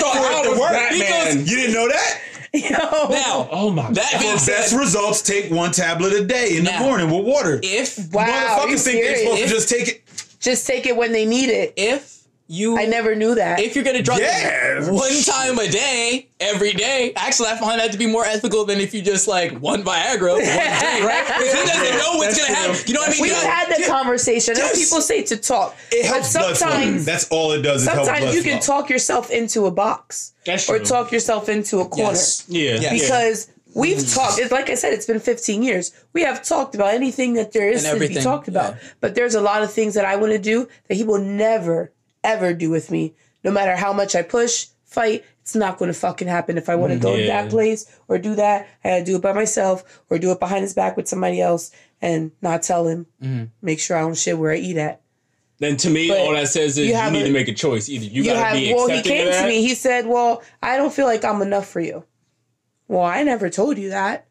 Speaker 1: thought I
Speaker 3: It
Speaker 1: was
Speaker 3: worked.
Speaker 1: Batman.
Speaker 3: You didn't know that?
Speaker 4: Yo.
Speaker 2: Now,
Speaker 1: Oh my
Speaker 2: that being
Speaker 3: For best results, take one tablet a day in
Speaker 2: Now.
Speaker 3: the morning with water.
Speaker 2: if
Speaker 4: Wow. are you
Speaker 3: Motherfuckers think they're supposed
Speaker 4: serious?
Speaker 3: to just take it.
Speaker 4: Just take it when they need it.
Speaker 2: if you
Speaker 4: I never knew that.
Speaker 2: if you're gonna drug
Speaker 3: Yeah.
Speaker 2: them one time a day, every day, actually I find that to be more ethical than if you just like one Viagra, one day, right? Because he doesn't know what's
Speaker 1: That's
Speaker 2: gonna
Speaker 1: true.
Speaker 2: happen. You know what I mean?
Speaker 4: We've
Speaker 2: You-
Speaker 4: had the conversation.
Speaker 3: Yes.
Speaker 4: people say to talk.
Speaker 3: It
Speaker 4: but
Speaker 3: helps blood flow.
Speaker 4: sometimes
Speaker 3: That's all it does. Is help
Speaker 4: sometimes
Speaker 3: blood
Speaker 4: you can
Speaker 3: flow.
Speaker 4: talk yourself into a box.
Speaker 1: That's
Speaker 4: or talk yourself into a corner.
Speaker 2: Yes.
Speaker 1: Yeah.
Speaker 2: Yeah.
Speaker 4: Because we've talked it's like I said, it's been 15 years. We have talked about anything that there is to be talked about.
Speaker 2: yeah.
Speaker 4: But there's a lot of things that I want to do that he will never, ever do with me. No matter how much I push, fight, it's not going to fucking happen. If I want to go to that place or do that, I gotta do it by myself or do it behind his back with somebody else and not tell him.
Speaker 2: Mm-hmm.
Speaker 4: Make sure I don't shit where I eat at.
Speaker 1: Then to me,
Speaker 4: But
Speaker 1: all that says is
Speaker 4: you
Speaker 1: you, need
Speaker 4: a-
Speaker 1: to make a choice. Either you,
Speaker 4: You
Speaker 1: gotta
Speaker 4: have
Speaker 1: be
Speaker 4: well, he came to me. He said, "Well, I don't feel like I'm enough for you." Well, I never told you that.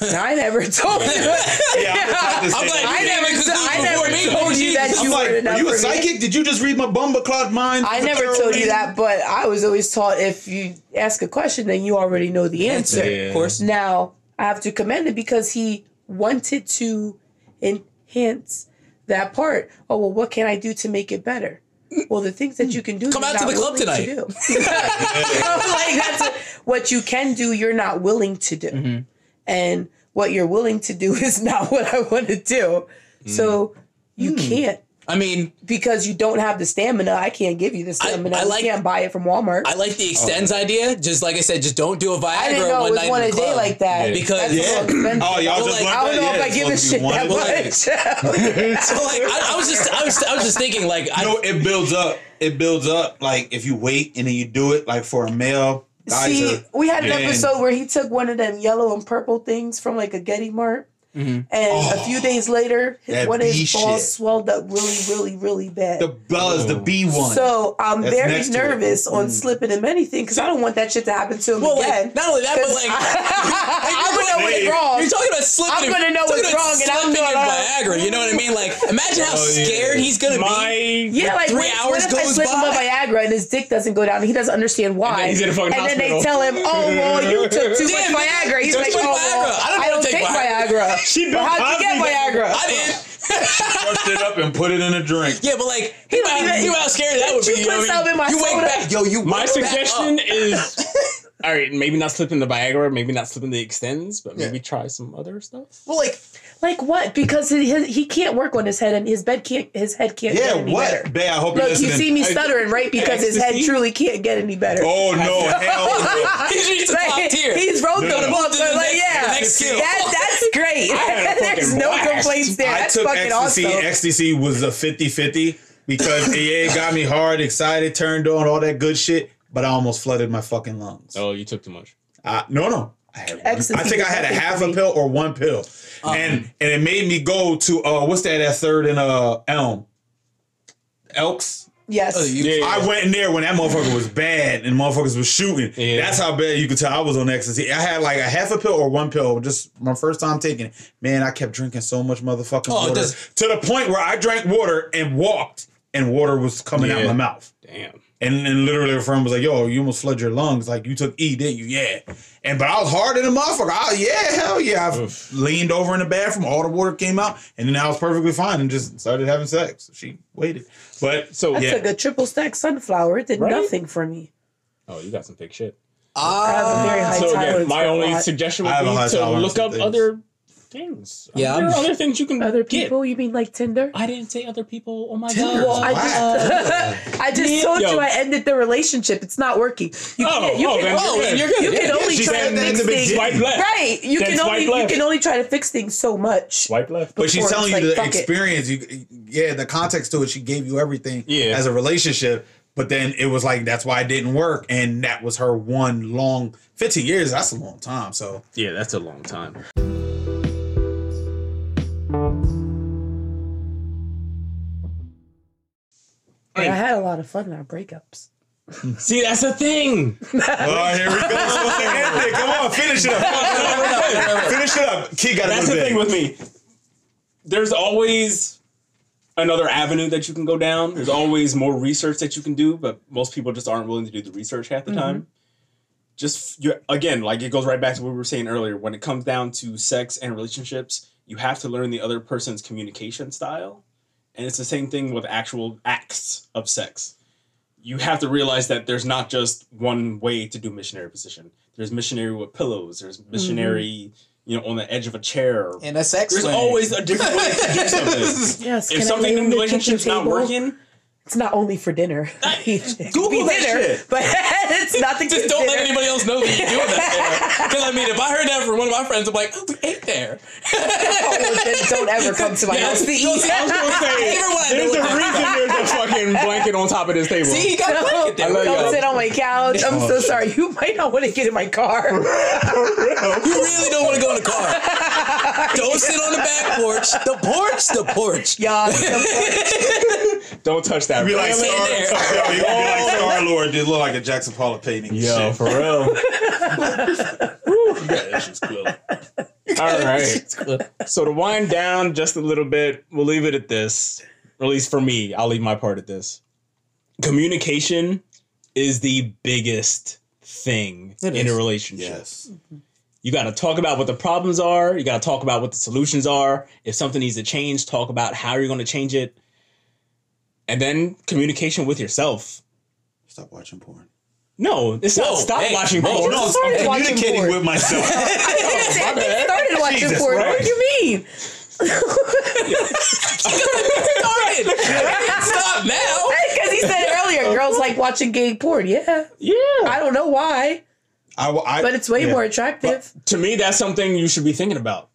Speaker 4: I never told you.
Speaker 3: Yeah, I'm the type
Speaker 2: I'm like.
Speaker 4: I
Speaker 2: you
Speaker 4: never,
Speaker 2: did it 'cause
Speaker 4: I never
Speaker 2: me.
Speaker 4: told you that
Speaker 3: I'm
Speaker 4: you
Speaker 3: like,
Speaker 4: were enough
Speaker 3: are you a
Speaker 4: for me.
Speaker 3: psychic? Did you just read my bumba cloud mind?
Speaker 4: I never
Speaker 3: tarot
Speaker 4: told you that, but I was always taught if you ask a question, then you already know the answer.
Speaker 1: Yeah.
Speaker 2: Of course.
Speaker 4: Now I have to commend it because he wanted to enhance that part. Oh well, what can I do to make it better? Well, the things that you can do.
Speaker 2: Come
Speaker 4: you're
Speaker 2: out to the club
Speaker 4: willing
Speaker 2: tonight.
Speaker 4: do. You like that's a- what you can do. You're not willing to do,
Speaker 2: Mm-hmm.
Speaker 4: and what you're willing to do is not what I want to do.
Speaker 2: Mm.
Speaker 4: So you can't
Speaker 2: I mean,
Speaker 4: because you don't have the stamina. I can't give you the stamina.
Speaker 2: I
Speaker 4: I,
Speaker 2: like-
Speaker 4: can't buy it from Walmart.
Speaker 2: I like the Extenze idea. Just like I said, just don't do a Viagra
Speaker 4: I didn't know
Speaker 2: one
Speaker 4: it was
Speaker 2: night
Speaker 4: one a day
Speaker 2: club.
Speaker 4: like that.
Speaker 1: Yeah.
Speaker 2: Because-
Speaker 4: That's
Speaker 3: Yeah. Oh, y'all
Speaker 2: Well,
Speaker 3: just
Speaker 2: like,
Speaker 4: I don't
Speaker 3: that?
Speaker 4: know
Speaker 3: Yeah,
Speaker 4: if I give a shit
Speaker 3: one
Speaker 4: that
Speaker 3: a day.
Speaker 4: much.
Speaker 2: So like, I, I was just, I was, I was just thinking like, I,
Speaker 3: No, it builds up. It builds up. Like if you wait and then you do it, like for a male, guys
Speaker 4: See, we had an episode where he took one of them yellow and purple things from like a Getty Mart. And a few days later, his,
Speaker 3: Oh,
Speaker 4: one of his balls
Speaker 3: shit.
Speaker 4: swelled up really, really, really bad.
Speaker 3: The buzz, the B one.
Speaker 4: so I'm
Speaker 3: That's
Speaker 4: very
Speaker 3: next to it.
Speaker 4: nervous on slipping him anything because I don't want that shit to happen to him
Speaker 2: well,
Speaker 4: again.
Speaker 2: like, not only that, but like,
Speaker 4: I'm gonna know what's
Speaker 3: Hey,
Speaker 4: wrong.
Speaker 2: You're talking about slipping.
Speaker 4: I'm gonna know what's wrong, and I'm
Speaker 2: slipping
Speaker 4: going,
Speaker 2: in
Speaker 4: uh,
Speaker 2: Viagra. You know what I mean? Like, imagine how
Speaker 3: Oh, yeah.
Speaker 2: scared he's gonna
Speaker 1: My
Speaker 2: be.
Speaker 4: Yeah, like
Speaker 2: Three
Speaker 4: what,
Speaker 2: hours
Speaker 4: what if I
Speaker 2: goes
Speaker 4: slip him
Speaker 2: by?
Speaker 4: a Viagra and his dick doesn't go down and he doesn't understand why?
Speaker 1: then he's in a fucking
Speaker 4: And then they tell him, "Oh, well, you took too much Viagra." He's like, "Oh,
Speaker 2: I don't
Speaker 4: I
Speaker 2: know
Speaker 4: don't
Speaker 2: take
Speaker 4: take
Speaker 2: Viagra."
Speaker 4: Viagra."
Speaker 1: She
Speaker 4: Well, how'd you get Viagra?
Speaker 2: I did.
Speaker 3: crushed it up and put it in a drink.
Speaker 2: Yeah, but like, think
Speaker 4: don't even-
Speaker 2: think about how scary that would
Speaker 4: You
Speaker 2: be.
Speaker 4: put
Speaker 2: know what I
Speaker 4: some
Speaker 2: mean?
Speaker 4: in my
Speaker 2: you wake
Speaker 4: soda.
Speaker 2: back, yo, you.
Speaker 1: my
Speaker 2: wake back
Speaker 1: suggestion is all right, maybe not slipping the Viagra, maybe not slipping the Extenze, but maybe try some other stuff.
Speaker 2: well, like,
Speaker 4: Like what? Because he, he he can't work on his head, and his bed can't. His head can't get
Speaker 3: Yeah,
Speaker 4: any
Speaker 3: what?
Speaker 4: better.
Speaker 3: Bae, I hope you're
Speaker 4: Look, you see me stuttering, right? Because his head truly can't get any better.
Speaker 3: Oh no, hell no.
Speaker 2: He's reached the top tier.
Speaker 4: He's wrote
Speaker 3: No,
Speaker 4: the
Speaker 3: no, no.
Speaker 4: book,
Speaker 2: To
Speaker 4: so like,
Speaker 2: next-
Speaker 4: yeah,
Speaker 2: next skill.
Speaker 4: that that's great. There's no
Speaker 1: blast.
Speaker 4: complaints there.
Speaker 3: I
Speaker 4: That's
Speaker 3: took
Speaker 4: fucking
Speaker 3: ecstasy.
Speaker 4: awesome.
Speaker 3: Ecstasy was a 50-50 because yeah, it got me hard, excited, turned on, all that good shit. But I almost flooded my fucking lungs.
Speaker 1: Oh, you took too much.
Speaker 3: Uh, no, no. I, had.
Speaker 4: Ecstasy
Speaker 3: I think I had a half a pill or one pill, and and it made me go to uh what's that at third and uh Elm, Elks.
Speaker 4: yes.
Speaker 2: Oh, you-
Speaker 1: Yeah.
Speaker 3: I went in there when that motherfucker was bad and motherfuckers was shooting.
Speaker 1: Yeah.
Speaker 3: That's how bad you could tell I was on ecstasy. I had like a half a pill or one pill, just my first time taking it. Man, I kept drinking so much motherfucking
Speaker 2: Oh,
Speaker 3: water
Speaker 2: does-
Speaker 3: to the point where I drank water and walked, and water was coming out
Speaker 1: Yeah.
Speaker 3: my mouth.
Speaker 1: Damn.
Speaker 3: And and literally, a friend was like, "Yo, you almost flooded your lungs. Like you took E, didn't you? Yeah." And but I was hard in the motherfucker. I, yeah, hell yeah. I
Speaker 1: Oof.
Speaker 3: leaned over in the bathroom. All the water came out, and then I was perfectly fine and just started having sex. She waited, but
Speaker 1: So
Speaker 4: That's
Speaker 3: yeah.
Speaker 4: a triple stack sunflower. It did
Speaker 1: Right?
Speaker 4: nothing for me.
Speaker 1: Oh, you got some fake shit.
Speaker 4: I have a very ah. high
Speaker 1: So again, my only
Speaker 4: lot.
Speaker 1: suggestion
Speaker 3: I
Speaker 1: would be to look up
Speaker 3: things.
Speaker 1: other things.
Speaker 2: Yeah,
Speaker 1: there are other things you can
Speaker 4: Other
Speaker 1: get.
Speaker 4: people, you mean like Tinder?
Speaker 1: I didn't say other people. Oh my
Speaker 3: Tinder is
Speaker 1: god.
Speaker 4: I
Speaker 3: whack.
Speaker 4: just, I just uh,
Speaker 1: Yeah.
Speaker 4: told
Speaker 1: Yo.
Speaker 4: you I ended the relationship. It's not working. You
Speaker 1: Oh,
Speaker 4: can't. You
Speaker 1: oh,
Speaker 4: can,
Speaker 1: then
Speaker 4: only,
Speaker 1: you're good.
Speaker 2: You're good.
Speaker 4: you can
Speaker 2: Yeah,
Speaker 4: only
Speaker 3: she
Speaker 4: try to fix things.
Speaker 1: Swipe left.
Speaker 4: Right. You
Speaker 1: Then
Speaker 4: can
Speaker 1: swipe
Speaker 4: only you can only try to fix things so much.
Speaker 1: Swipe left.
Speaker 3: But she's telling you
Speaker 4: like,
Speaker 3: the
Speaker 4: fuck it.
Speaker 3: experience. You, yeah, the context to it. She gave you everything
Speaker 1: Yeah.
Speaker 3: as a relationship. But then it was like that's why it didn't work, and that was her one long fifteen years. That's a long time. So
Speaker 1: Yeah, that's a long time.
Speaker 4: And I had a lot of fun in our breakups.
Speaker 1: See, that's the thing.
Speaker 3: oh, here we go. Supposed to end it. Come on, finish it up. finish it up. Key got
Speaker 1: That's the thing with me. There's always another avenue that you can go down. There's mm-hmm. always more research that you can do, but most people just aren't willing to do the research half the mm-hmm. time. Just you again, like it goes right back to what we were saying earlier. When it comes down to sex and relationships, you have to learn the other person's communication style, and it's the same thing with actual acts of sex. You have to realize that there's not just one way to do missionary position. There's missionary with pillows. There's mm-hmm. missionary, you know, on the edge of a chair.
Speaker 2: in a sex
Speaker 1: There's
Speaker 2: swing.
Speaker 1: always a different way to do something.
Speaker 4: Yes.
Speaker 1: if something in
Speaker 4: on
Speaker 1: the
Speaker 4: the
Speaker 1: relationship's not working,
Speaker 4: It's not only for dinner. It
Speaker 1: Google
Speaker 4: be
Speaker 1: that
Speaker 4: dinner,
Speaker 1: shit.
Speaker 4: but it's not the
Speaker 2: Just don't let anybody else know that you're doing that. Because I mean, if I heard that from one of my friends, I'm like, oh, we ate there.
Speaker 4: Oh, well, don't ever come to my
Speaker 2: Yeah,
Speaker 4: house to eat.
Speaker 2: see, I was gonna say,
Speaker 1: there's a reason there's a fucking blanket on top of this table.
Speaker 2: See, he got a blanket there.
Speaker 1: I
Speaker 4: Don't
Speaker 1: y'all.
Speaker 4: sit on my couch. I'm so sorry. You might not want to get in my car.
Speaker 2: You really don't want to go in the car. don't sit on the back porch. The porch, the porch.
Speaker 4: Y'all,
Speaker 1: Don't touch that.
Speaker 3: Be like oh.
Speaker 1: railing.
Speaker 3: Star,
Speaker 2: there.
Speaker 3: Yo, you be like Star Lord. Did look like a Jackson Pollock painting. and
Speaker 1: Yo,
Speaker 3: shit.
Speaker 1: for real.
Speaker 3: Yeah, that shit's cool.
Speaker 1: All right. So to wind down just a little bit, we'll leave it at this. Or at least for me, I'll leave my part at this. Communication is the biggest thing
Speaker 2: It
Speaker 1: in
Speaker 2: is.
Speaker 1: a relationship.
Speaker 3: Yes.
Speaker 1: You got to talk about what the problems are. You got to talk about what the solutions are. If something needs to change, talk about how you're going to change it. And then communication with yourself.
Speaker 3: Stop watching porn.
Speaker 1: No, it's not stop
Speaker 2: hey,
Speaker 1: watching
Speaker 2: whoa,
Speaker 1: porn.
Speaker 3: No,
Speaker 4: started
Speaker 3: I'm
Speaker 4: watching
Speaker 3: communicating
Speaker 4: porn.
Speaker 3: with myself.
Speaker 4: I started watching
Speaker 3: Jesus
Speaker 4: porn. What do you mean?
Speaker 2: Started. Stop now.
Speaker 4: Because he said earlier, girls like watching gay porn. Yeah.
Speaker 1: Yeah.
Speaker 4: I don't know why,
Speaker 3: I, I,
Speaker 4: but it's way
Speaker 3: yeah.
Speaker 4: more attractive.
Speaker 1: To me, that's something you should be thinking about.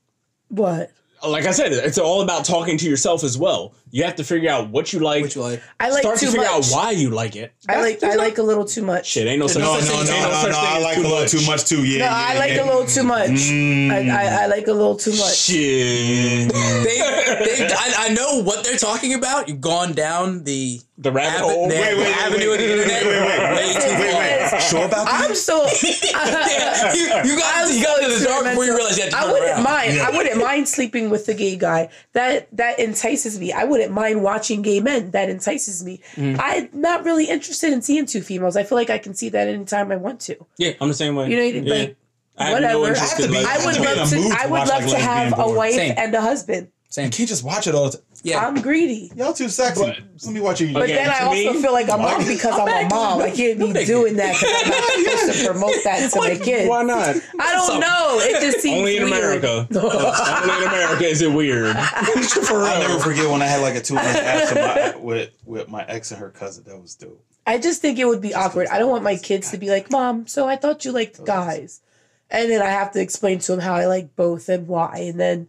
Speaker 4: What?
Speaker 1: Like I said, it's all about talking to yourself as well. You have to figure out what you like.
Speaker 2: What you like?
Speaker 4: I like
Speaker 1: start
Speaker 4: too
Speaker 1: to figure
Speaker 4: much.
Speaker 1: out why you like it.
Speaker 4: I like I like a little too much.
Speaker 1: Shit, ain't no such
Speaker 3: No, no,
Speaker 1: thing.
Speaker 3: no, no,
Speaker 1: ain't
Speaker 3: no,
Speaker 1: such
Speaker 3: no.
Speaker 1: thing
Speaker 3: I like a little too much too. Yeah,
Speaker 4: No,
Speaker 3: yeah,
Speaker 4: I like
Speaker 3: yeah.
Speaker 4: a little too much.
Speaker 3: Mm.
Speaker 4: I, I, I like a little too much.
Speaker 1: Shit.
Speaker 2: They, they, I, I know what they're talking about. You've gone down the
Speaker 1: The rabbit hole.
Speaker 2: the
Speaker 3: Wait, wait, wait,
Speaker 2: avenue
Speaker 3: wait,
Speaker 2: of the
Speaker 3: wait,
Speaker 2: internet.
Speaker 3: wait, wait,
Speaker 2: way too
Speaker 3: Wait,
Speaker 2: far.
Speaker 3: wait. Sure about that?
Speaker 4: I'm so.
Speaker 2: Yeah, you, you got, you got to the dark before you realize you had to
Speaker 4: I wouldn't
Speaker 2: around.
Speaker 4: mind.
Speaker 3: Yeah.
Speaker 4: I wouldn't mind sleeping with the gay guy. That that entices me. I wouldn't mind watching gay men. That entices me.
Speaker 1: Mm-hmm.
Speaker 4: I'm not really interested in seeing two females. I feel like I can see that anytime I want to.
Speaker 1: Yeah, I'm the same way.
Speaker 4: You know,
Speaker 1: yeah.
Speaker 4: like,
Speaker 1: I have no
Speaker 4: whatever.
Speaker 3: I
Speaker 1: in like,
Speaker 4: I would
Speaker 3: in
Speaker 4: love to. I would love to have a wife
Speaker 2: Same.
Speaker 4: and a husband.
Speaker 2: Same.
Speaker 3: You can't just watch it all the time.
Speaker 2: Yeah.
Speaker 4: I'm greedy.
Speaker 3: Y'all too sexy.
Speaker 1: But-
Speaker 3: Let me watch you.
Speaker 4: But then I
Speaker 1: to
Speaker 4: also
Speaker 1: me-
Speaker 4: feel like I'm wrong because I'm a mom. I can't be
Speaker 2: Nigga.
Speaker 4: doing that because I'm not supposed to promote that to my kids.
Speaker 1: Why not?
Speaker 4: I don't know. It just seems
Speaker 1: Only in
Speaker 4: weird.
Speaker 1: America. Only in America is it weird.
Speaker 3: I'll never forget when I had like a two inch ass with my, with with my ex and her cousin. That was dope.
Speaker 4: I just think it would be awkward. I don't want my kids to be like, "Mom, so I thought you liked guys," and then I have to explain to them how I like both and why, and then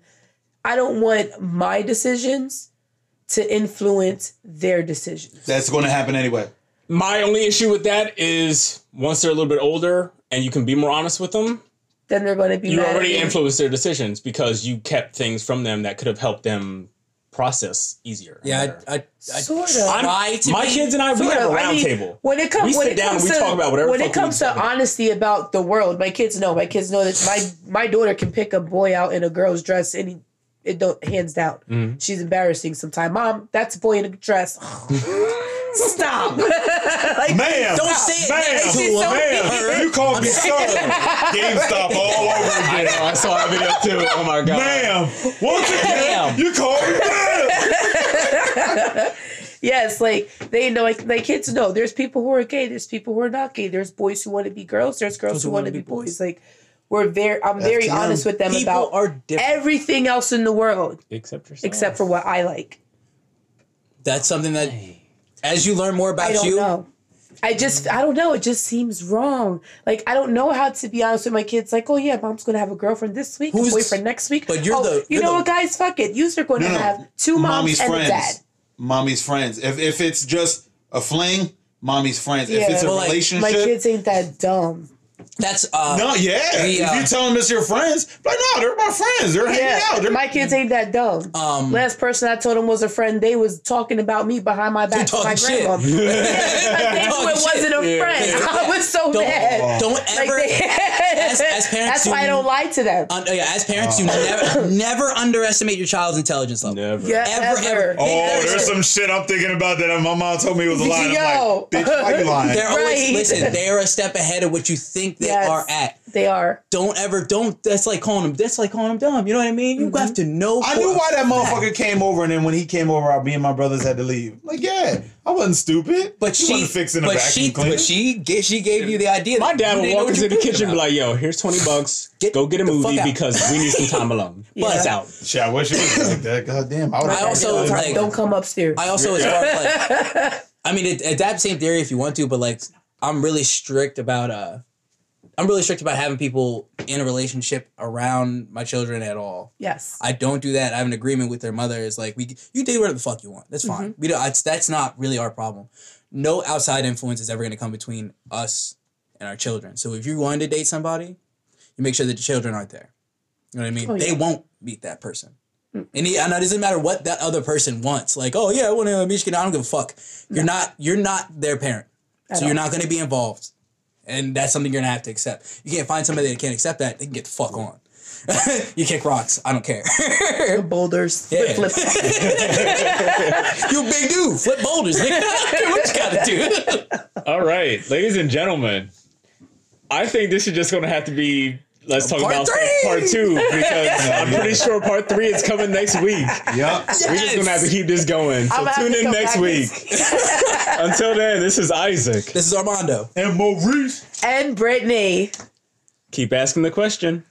Speaker 4: I don't want my decisions to influence their decisions.
Speaker 3: That's going to happen anyway.
Speaker 1: My only issue with that is once they're a little bit older and you can be more honest with them,
Speaker 4: Then they're going to be
Speaker 1: you already influenced their decisions because you kept things from them that could have helped them process easier.
Speaker 2: Yeah. I, I, I
Speaker 4: Sort of.
Speaker 2: try to
Speaker 1: my
Speaker 2: be-
Speaker 1: kids and I, we
Speaker 4: Sort
Speaker 1: have a
Speaker 4: of. I
Speaker 1: round
Speaker 4: mean,
Speaker 1: table.
Speaker 4: When it comes,
Speaker 1: We
Speaker 4: when
Speaker 1: sit
Speaker 4: it
Speaker 1: down
Speaker 4: comes
Speaker 1: and we talk about whatever
Speaker 4: When
Speaker 1: fuck
Speaker 4: it
Speaker 1: we
Speaker 4: comes to
Speaker 1: decide.
Speaker 4: honesty about the world, my kids know. My kids know that my my daughter can pick a boy out in a girl's dress and he, it don't hands down.
Speaker 1: Mm-hmm.
Speaker 4: She's embarrassing sometimes. Mom, that's a boy in a dress. Stop. like,
Speaker 3: Ma'am,
Speaker 2: Don't say it next to
Speaker 4: She's so
Speaker 2: her.
Speaker 3: ma'am, you called me son. GameStop all over
Speaker 1: I
Speaker 3: again.
Speaker 1: know, I saw that video too. Oh my god.
Speaker 3: Ma'am, once again,
Speaker 2: Ma'am.
Speaker 3: you called me ma'am.
Speaker 4: Yes, like they know, like my kids know. There's people who are gay. There's people who are not gay. There's boys who want to be girls. There's girls who want to be boys. Like we're very, I'm very
Speaker 3: them.
Speaker 4: honest with them
Speaker 2: People
Speaker 4: about
Speaker 2: are different.
Speaker 4: everything else in the world
Speaker 1: Except yourself.
Speaker 4: except for what I like.
Speaker 2: That's something that, as you learn more
Speaker 4: I
Speaker 2: about
Speaker 4: don't
Speaker 2: you,
Speaker 4: know. I just, I don't know. It just seems wrong. Like I don't know how to be honest with my kids. Like, oh yeah, mom's gonna have a girlfriend this week,
Speaker 2: Who's-
Speaker 4: a boyfriend next week.
Speaker 2: but you're
Speaker 4: oh,
Speaker 2: the-
Speaker 4: you
Speaker 2: you're
Speaker 4: know
Speaker 2: the-
Speaker 4: what, guys? Fuck it. You're going to
Speaker 3: No, no.
Speaker 4: have two moms
Speaker 3: Mommy's
Speaker 4: and
Speaker 3: friends.
Speaker 4: a dad.
Speaker 3: Mommy's friends. If if it's just a fling, mommy's friends.
Speaker 4: Yeah.
Speaker 3: If it's a
Speaker 2: Well, like,
Speaker 4: My kids ain't that dumb.
Speaker 2: That's uh,
Speaker 3: no, yeah.
Speaker 2: The, uh,
Speaker 3: if you tell them it's your friends, like no, they're my friends. They're hanging
Speaker 4: Yeah,
Speaker 3: out. They're
Speaker 4: my kids ain't that dumb.
Speaker 2: Um,
Speaker 4: Last person I told them was a friend. They was talking about me behind my back to my
Speaker 2: talking shit.
Speaker 4: grandma. I think
Speaker 2: Talking
Speaker 4: it wasn't a
Speaker 1: shit.
Speaker 4: friend. I was so
Speaker 2: don't
Speaker 4: mad.
Speaker 2: don't
Speaker 4: Like
Speaker 2: ever.
Speaker 4: they-
Speaker 2: as- as parents,
Speaker 4: That's why I don't lie to them.
Speaker 2: un- yeah, as parents, you never never underestimate your child's intelligence level.
Speaker 1: Never.
Speaker 4: Yeah,
Speaker 2: ever,
Speaker 4: ever.
Speaker 2: ever.
Speaker 3: Oh, there's some shit I'm thinking about that my mom told me was a lie. and I'm
Speaker 4: Yo.
Speaker 3: like, bitch, why you lying?
Speaker 2: They're always
Speaker 4: Right.
Speaker 2: listen. They are a step ahead of what you think they
Speaker 4: Yes.
Speaker 2: are at.
Speaker 4: They are.
Speaker 2: Don't ever. Don't. That's like calling them. That's like calling them dumb. You know what I mean? You have to know.
Speaker 3: I knew why that
Speaker 2: fact.
Speaker 3: motherfucker came over, and then when he came over, me and my brothers had to leave. Like, yeah, I wasn't stupid.
Speaker 2: But
Speaker 3: He
Speaker 2: she
Speaker 3: wasn't fixing a
Speaker 2: but
Speaker 3: vacuum
Speaker 2: she,
Speaker 3: cleaner.
Speaker 2: but she, ga- she gave you the idea.
Speaker 1: My dad
Speaker 2: you
Speaker 1: would
Speaker 2: didn't
Speaker 1: walk
Speaker 2: what
Speaker 1: into the kitchen and be like, yo, here's 20 bucks.
Speaker 2: Get
Speaker 1: Go get a movie because we need some time alone.
Speaker 4: Yeah.
Speaker 1: It's out.
Speaker 3: Shit, I wish it was like that. God damn. I,
Speaker 2: I also, like-
Speaker 4: don't come upstairs.
Speaker 2: I also, as far as like, I mean, adapt same theory if you want to, but like, I'm really strict about uh, I'm really strict about having people in a relationship around my children at all.
Speaker 4: yes.
Speaker 2: I don't do that. I have an agreement with their mother. Is like we you date whatever the fuck you want. That's fine. Mm-hmm. We don't. It's, that's not really our problem. No outside influence is ever going to come between us and our children. So if you're going to date somebody, you make sure that the children aren't there. You know what I mean?
Speaker 4: Oh,
Speaker 2: They won't meet that person. Hmm. And, he, and it doesn't matter what that other person wants. Like, oh yeah, I want to meet you. I don't give a fuck. You're not. You're not their parent.
Speaker 4: At
Speaker 2: so you're not going to be involved. And that's something you're gonna have to accept. You can't find somebody that can't accept that. They can get the fuck on. you kick rocks. I don't care.
Speaker 4: The boulders.
Speaker 2: Yeah.
Speaker 4: Flip, flip.
Speaker 2: you big dude. Flip boulders. nigga. what you gotta do?
Speaker 1: All right, ladies and gentlemen, I think this is just going to have to be. Let's talk
Speaker 2: Part
Speaker 1: about
Speaker 2: three!
Speaker 1: part two because I'm pretty sure part three is coming next week.
Speaker 3: Yep.
Speaker 1: We're just gonna have to keep this going. So
Speaker 4: I'm
Speaker 1: tune in next week. Until then, this is Isaac.
Speaker 2: This is Armando.
Speaker 3: And Maurice.
Speaker 4: and Brittany.
Speaker 1: Keep asking the question.